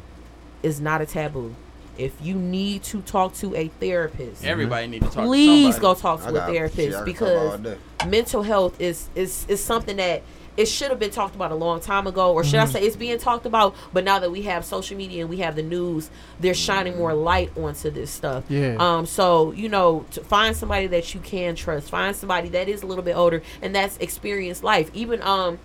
Speaker 7: is not a taboo. If you need to talk to a therapist,
Speaker 4: Everybody need to talk.
Speaker 7: please
Speaker 4: to
Speaker 7: go talk to a therapist because mental health is is is something that it should have been talked about a long time ago or should i say it's being talked about but now that we have social media and we have the news they're shining more light onto this stuff
Speaker 3: Yeah.
Speaker 7: um so you know to find somebody that you can trust find somebody that is a little bit older and that's experienced life even um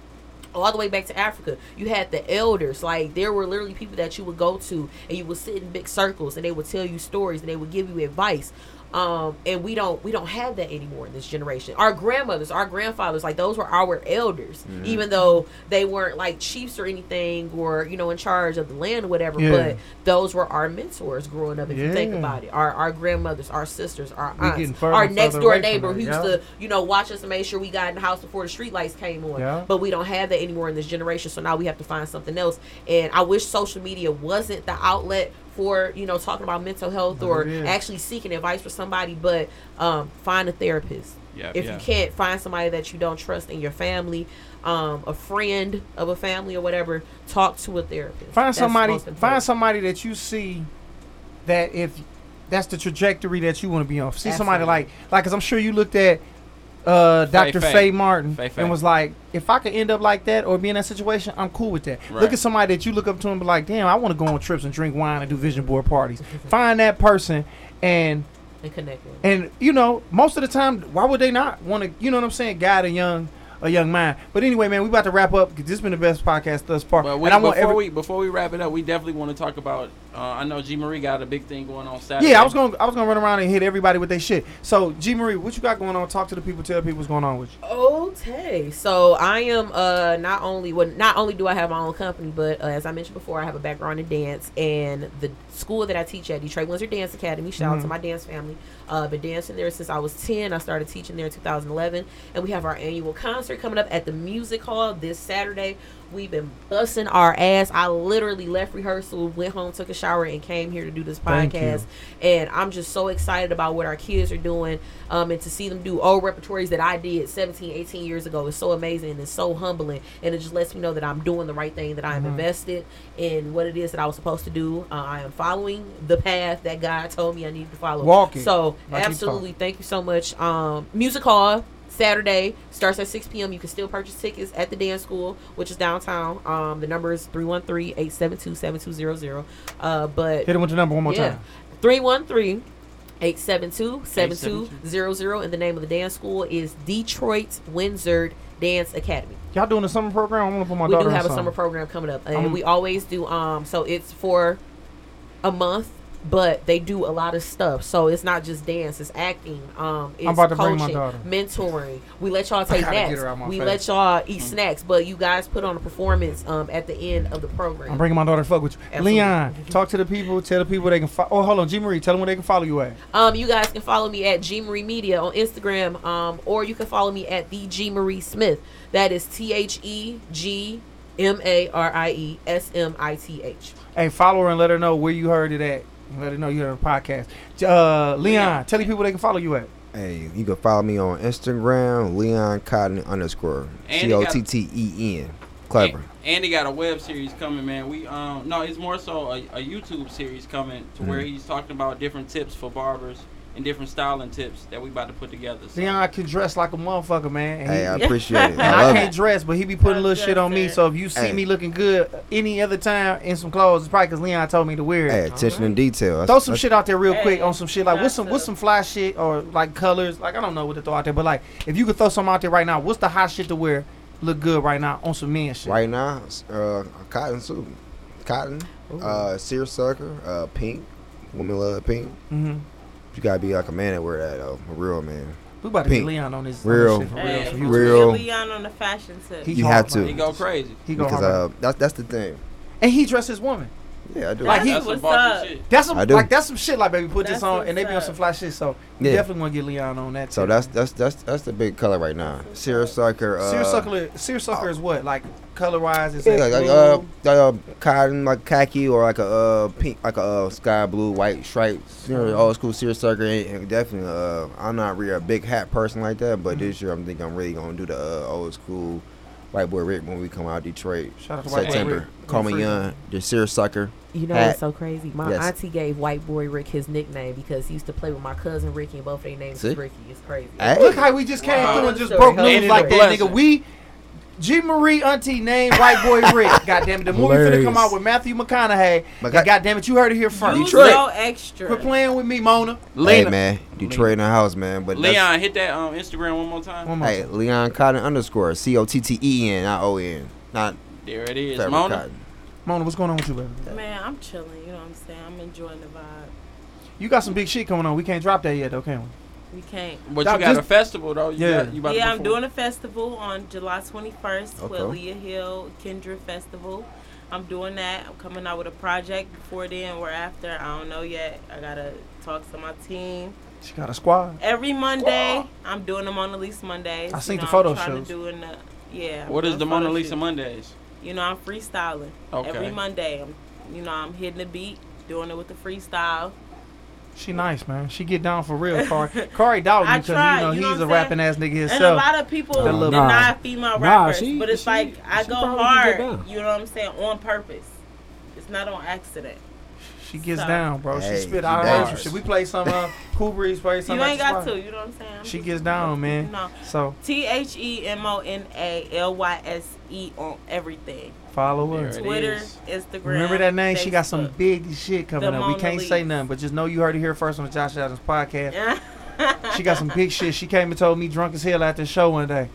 Speaker 7: all the way back to Africa, you had the elders. Like there were literally people that you would go to, and you would sit in big circles, and they would tell you stories, and they would give you advice. Um, and we don't we don't have that anymore in this generation. Our grandmothers, our grandfathers, like those were our elders, even though they weren't like chiefs or anything, or you know in charge of the land or whatever.
Speaker 3: Yeah.
Speaker 7: But those were our mentors growing up. If you think about it, our our grandmothers, our sisters, our aunts, our next door neighbor who
Speaker 3: that,
Speaker 7: used
Speaker 3: yeah.
Speaker 7: to you know watch us and make sure we got in the house before the street lights came on.
Speaker 3: Yeah.
Speaker 7: But we don't have that anymore in this generation. So now we have to find something else. And I wish social media wasn't the outlet for you know talking about mental health
Speaker 3: But
Speaker 7: or
Speaker 3: it is.
Speaker 7: actually seeking advice for somebody. But um, find a therapist.
Speaker 4: Yeah,
Speaker 7: if
Speaker 4: yeah.
Speaker 7: you can't find somebody that you don't trust in your family, um, a friend of a family or whatever, talk to a therapist.
Speaker 3: Find
Speaker 7: That's
Speaker 3: somebody.
Speaker 7: most.
Speaker 3: Find somebody that you see that if that's the trajectory that you want to be on. See somebody like like, cause I'm sure you looked at uh, Dr.
Speaker 4: Faye.
Speaker 3: Faye Martin
Speaker 4: Faye Faye.
Speaker 3: and was like, if I could end up like that or be in that situation, I'm cool with that.
Speaker 4: Right.
Speaker 3: Look at somebody that you look up to and be like, damn, I want to go on trips and drink wine and do vision board parties. Find that person and
Speaker 7: and connect
Speaker 3: and you know, most of the time, why would they not want to? You know what I'm saying? Guide a young, a young mind. But anyway, man, we about to wrap up. 'cause this has been the best podcast thus far.
Speaker 4: But we,
Speaker 3: and I
Speaker 4: before
Speaker 3: want every,
Speaker 4: we before we wrap it up, we definitely want to talk about. Uh, I know G Marie got a big thing going on Saturday.
Speaker 3: yeah, I was gonna, I was gonna run around and hit everybody with their shit. So, G Marie, what you got going on? Talk to the people. Tell people what's going on with you.
Speaker 7: Okay, so I am uh not only well not only do I have my own company, but uh, as I mentioned before, I have a background in dance and the school that I teach at Detroit Windsor Dance Academy. Shout out to
Speaker 3: Mhm.
Speaker 7: my dance family. Uh, been dancing there since I was ten. I started teaching there in 2011, and we have our annual concert coming up at the Music Hall this Saturday. We've been busting our ass. I literally left rehearsal, went home, took a shower, and came here to do this podcast. And I'm just so excited about what our kids are doing um, and to see them do old repertories that I did 17, 18 years ago is so amazing and it's so humbling. And it just lets me know that I'm doing the right thing, that I am
Speaker 3: Mhm.
Speaker 7: invested in what it is that I was supposed to do. Uh, I am following the path that God told me I needed to follow.
Speaker 3: Walk it.
Speaker 7: So,
Speaker 3: Like
Speaker 7: absolutely, thank you so much. Um, Music Hall. Saturday starts at 6 p.m. You can still purchase tickets at the dance school, which is downtown. Um, the number is 313-872-7200. Uh, but
Speaker 3: Hit him with the number one more
Speaker 7: yeah.
Speaker 3: time.
Speaker 7: 313 872 7200. And the name of the dance school is Detroit Windsor Dance Academy.
Speaker 3: Y'all doing a summer program? I want to put my
Speaker 7: we
Speaker 3: daughter
Speaker 7: We
Speaker 3: do
Speaker 7: have a summer program coming up. And
Speaker 3: Um,
Speaker 7: we always do, um, so it's for a month. But they do a lot of stuff, so it's not just dance; it's acting. Um, it's
Speaker 3: about to bring my
Speaker 7: coaching,
Speaker 3: daughter.
Speaker 7: mentoring. We let y'all take naps.
Speaker 3: her out my
Speaker 7: We
Speaker 3: face.
Speaker 7: let y'all eat snacks, but you guys put on a performance um, at the end of the program.
Speaker 3: I'm bringing my daughter to fuck with you.
Speaker 7: Absolutely.
Speaker 3: Leon, talk to the people. Tell the people they can. Fo- oh, hold on, G Marie. Tell them where they can follow you at.
Speaker 7: Um, you guys can follow me at G Marie Media on Instagram, um, or you can follow me at the G Marie Smith. That is T H E G M A R I E S M I T H.
Speaker 3: Hey, follow her and let her know where you heard it at. Let her know you heard the podcast. Uh, Leon,
Speaker 4: Leon.
Speaker 3: tell the people they can follow you at.
Speaker 5: Hey, you can follow me on Instagram, Leon Cotten underscore
Speaker 4: And
Speaker 5: C
Speaker 4: you
Speaker 5: O
Speaker 4: got-
Speaker 5: T T E N. Clever.
Speaker 4: And he got a web series coming, man. We um no, it's more so a, a YouTube series coming to where
Speaker 5: Mhm.
Speaker 4: he's talking about different tips for barbers and different styling tips that we about to put together. So,
Speaker 3: Leon can dress like a motherfucker, man. And
Speaker 5: Hey,
Speaker 3: he-
Speaker 5: I appreciate it.
Speaker 3: and
Speaker 5: I
Speaker 3: I,
Speaker 5: love
Speaker 3: can't
Speaker 5: it.
Speaker 3: dress, but he be putting a little shit on me. So if you see
Speaker 5: Hey.
Speaker 3: me looking good any other time in some clothes, it's probably because Leon told me to wear it.
Speaker 5: Hey, attention and detail.
Speaker 3: Throw some
Speaker 5: that's-
Speaker 3: shit out there real
Speaker 6: Hey,
Speaker 3: quick on some shit like what's some what's some fly shit or like colors like I don't know what to throw out there, but like if you could throw something out there right now, what's the hot shit to wear? Look good right now on some men shit.
Speaker 5: Right now, uh, a cotton suit. Cotton, uh, seersucker, uh, pink. Women love pink.
Speaker 3: hmm
Speaker 5: You gotta be like a man that wear that though. A real man.
Speaker 3: We about to
Speaker 5: Pink.
Speaker 3: get Leon on this.
Speaker 5: Real.
Speaker 3: On this shit for real.
Speaker 6: Hey,
Speaker 3: so
Speaker 6: we
Speaker 3: he-
Speaker 5: Real.
Speaker 6: get Leon on the fashion tip.
Speaker 3: he
Speaker 5: You
Speaker 3: hard,
Speaker 5: have to.
Speaker 4: He go crazy.
Speaker 3: He go
Speaker 5: Because
Speaker 3: hard.
Speaker 5: uh, that's that's the thing.
Speaker 3: and he dressed his woman.
Speaker 5: Yeah, I do.
Speaker 3: Like he-
Speaker 4: That's some
Speaker 6: What's up?
Speaker 4: shit.
Speaker 3: That's some
Speaker 5: I do.
Speaker 3: like that's some shit. Like baby, put
Speaker 6: That's
Speaker 3: this on, and they be on
Speaker 6: what's
Speaker 3: some fly shit. So you
Speaker 5: Yeah.
Speaker 3: definitely want to get Leon on that.
Speaker 5: so
Speaker 3: tip.
Speaker 5: that's that's that's that's the big color right now. Seersucker. Uh,
Speaker 3: seersucker. Seersucker is what like color wise? Is
Speaker 5: Yeah,
Speaker 3: that
Speaker 5: like,
Speaker 3: blue?
Speaker 5: uh, uh, cotton, like khaki, or like a uh, pink, like a uh, sky blue, white stripes. You know, old school seersucker. And, and definitely, uh, I'm not really a big hat person like that, but this year I'm thinking I'm really gonna do the uh, old school white boy Rick when we come out of Detroit.
Speaker 3: Shout out to White Boy
Speaker 5: September.
Speaker 3: Rick.
Speaker 5: Call me young. The seersucker.
Speaker 7: You know
Speaker 5: Hat.
Speaker 7: what's so crazy? My
Speaker 5: Yes.
Speaker 7: auntie gave White Boy Rick his nickname because he used to play with my cousin Ricky, and both their names
Speaker 5: See?
Speaker 7: is Ricky. It's crazy.
Speaker 5: Hey.
Speaker 3: Look how we just came
Speaker 4: Wow.
Speaker 3: through and just
Speaker 7: Story.
Speaker 3: broke news like that, nigga. We G Marie Auntie named White Boy Rick. God damn it, the movie finna
Speaker 2: Hilarious.
Speaker 3: come out with Matthew McConaughey.
Speaker 5: But
Speaker 3: And God damn it, you heard it here
Speaker 6: You
Speaker 3: first.
Speaker 5: Detroit.
Speaker 6: so extra.
Speaker 3: Quit playing with me, Mona.
Speaker 5: Hey man, Detroit in the house, man. But
Speaker 4: Leon, hit that um, Instagram one more time.
Speaker 3: One more
Speaker 5: Hey,
Speaker 3: time.
Speaker 5: Leon Cotten underscore C O T T E N, not O N, not
Speaker 4: There it is. Mona.
Speaker 5: Cotton.
Speaker 3: Mona, what's going on with you, baby?
Speaker 6: Man, I'm chilling. You know what I'm saying? I'm enjoying the vibe.
Speaker 3: You got some big shit coming on. We can't drop that yet, though, can we?
Speaker 6: We can't.
Speaker 4: But
Speaker 3: Dog,
Speaker 4: you got
Speaker 3: just-
Speaker 4: a festival though. You
Speaker 3: Yeah.
Speaker 4: got, you about to
Speaker 6: Yeah, I'm doing a festival on July 21st with Leah Hill Kindred Festival. I'm doing that. I'm coming out with a project before then or after. I don't know yet. I gotta talk to my team.
Speaker 3: She got a squad.
Speaker 6: Every Monday, I'm doing the Mona Lisa Mondays.
Speaker 3: I
Speaker 6: You know,
Speaker 3: the photo
Speaker 6: I'm trying
Speaker 3: shoots.
Speaker 6: To do in the, yeah. I'm
Speaker 4: What is the Mona Lisa
Speaker 6: shoots.
Speaker 4: Mondays?
Speaker 6: You know, I'm freestyling.
Speaker 4: Okay.
Speaker 6: Every Monday, I'm, you know, I'm hitting the beat, doing it with the freestyle.
Speaker 3: She nice, man. She get down for real, Kari. Kari doubt you
Speaker 6: I
Speaker 3: because you know
Speaker 6: you know
Speaker 3: he's
Speaker 6: what
Speaker 3: a
Speaker 6: I'm
Speaker 3: rapping ass nigga himself.
Speaker 6: And a lot of people
Speaker 3: That little-
Speaker 6: deny
Speaker 2: Nah.
Speaker 6: female
Speaker 2: Nah,
Speaker 6: rappers,
Speaker 2: she-
Speaker 6: but it's
Speaker 2: she-
Speaker 6: like I go hard. You know what I'm saying? On purpose. It's not on accident.
Speaker 3: She gets
Speaker 6: So-
Speaker 3: down, bro.
Speaker 5: Hey,
Speaker 3: she spit
Speaker 5: she
Speaker 3: out her
Speaker 5: bars.
Speaker 3: shit. We play some uh, Cool Breeze, play some.
Speaker 6: You ain't got
Speaker 3: spot.
Speaker 6: to. You know what I'm saying? I'm
Speaker 3: She gets down, man.
Speaker 6: No.
Speaker 3: So
Speaker 6: T H E M O N A L Y S E on everything.
Speaker 3: follow her.
Speaker 4: it
Speaker 6: Twitter,
Speaker 4: is.
Speaker 6: Instagram.
Speaker 3: Remember that name? She got some big shit coming
Speaker 6: The
Speaker 3: up. We
Speaker 6: Mona
Speaker 3: can't say
Speaker 6: Lisa.
Speaker 3: nothing, but just know you heard it here first on the Josh Adams podcast. She got some big shit. She came and told me drunk as hell at the show one day.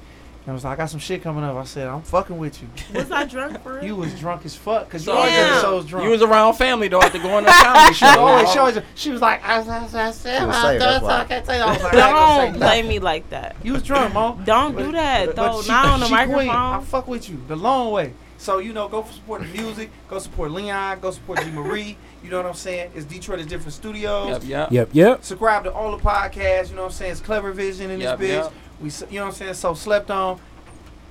Speaker 3: And I was like, I got some shit coming up. I said, I'm fucking with you.
Speaker 6: Was I drunk for real?
Speaker 3: You was drunk as fuck because you always at
Speaker 6: yeah.
Speaker 3: shows drunk.
Speaker 4: You was around family though after going to a comedy
Speaker 3: she
Speaker 4: show.
Speaker 3: always, she, always, she was like, I, I, I, I said, I,
Speaker 5: safe, that's why.
Speaker 3: I can't. I was like, I ain't say
Speaker 6: Don't play me like that.
Speaker 3: You was drunk, Mo.
Speaker 6: Don't do that though. Not on the
Speaker 3: she queen. I fuck with you the long way. So you know, go support the music. Go support Leon. Go support G Marie. You know what I'm saying? It's Detroit is different studios.
Speaker 4: Yep, yep.
Speaker 2: Yep, yep.
Speaker 3: Subscribe to all the podcasts. You know what I'm saying? It's Clever Vision in
Speaker 4: Yep,
Speaker 3: this bitch.
Speaker 4: yep.
Speaker 3: We, you know what I'm saying? So slept on.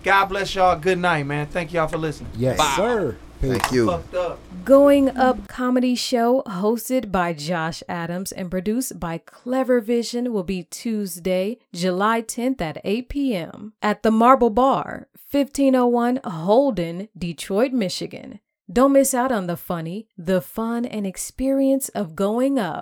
Speaker 3: God bless y'all. Good night, man. Thank y'all for listening.
Speaker 2: Yes,
Speaker 4: Bow.
Speaker 2: sir.
Speaker 5: Thank you.
Speaker 3: Up.
Speaker 1: Going Up Comedy Show, hosted by Josh Adams and produced by Clever Vision, will be Tuesday, July 10th at 8 p.m. at the Marble Bar, 1501 Holden, Detroit, Michigan. Don't miss out on the funny, the fun, and experience of going up.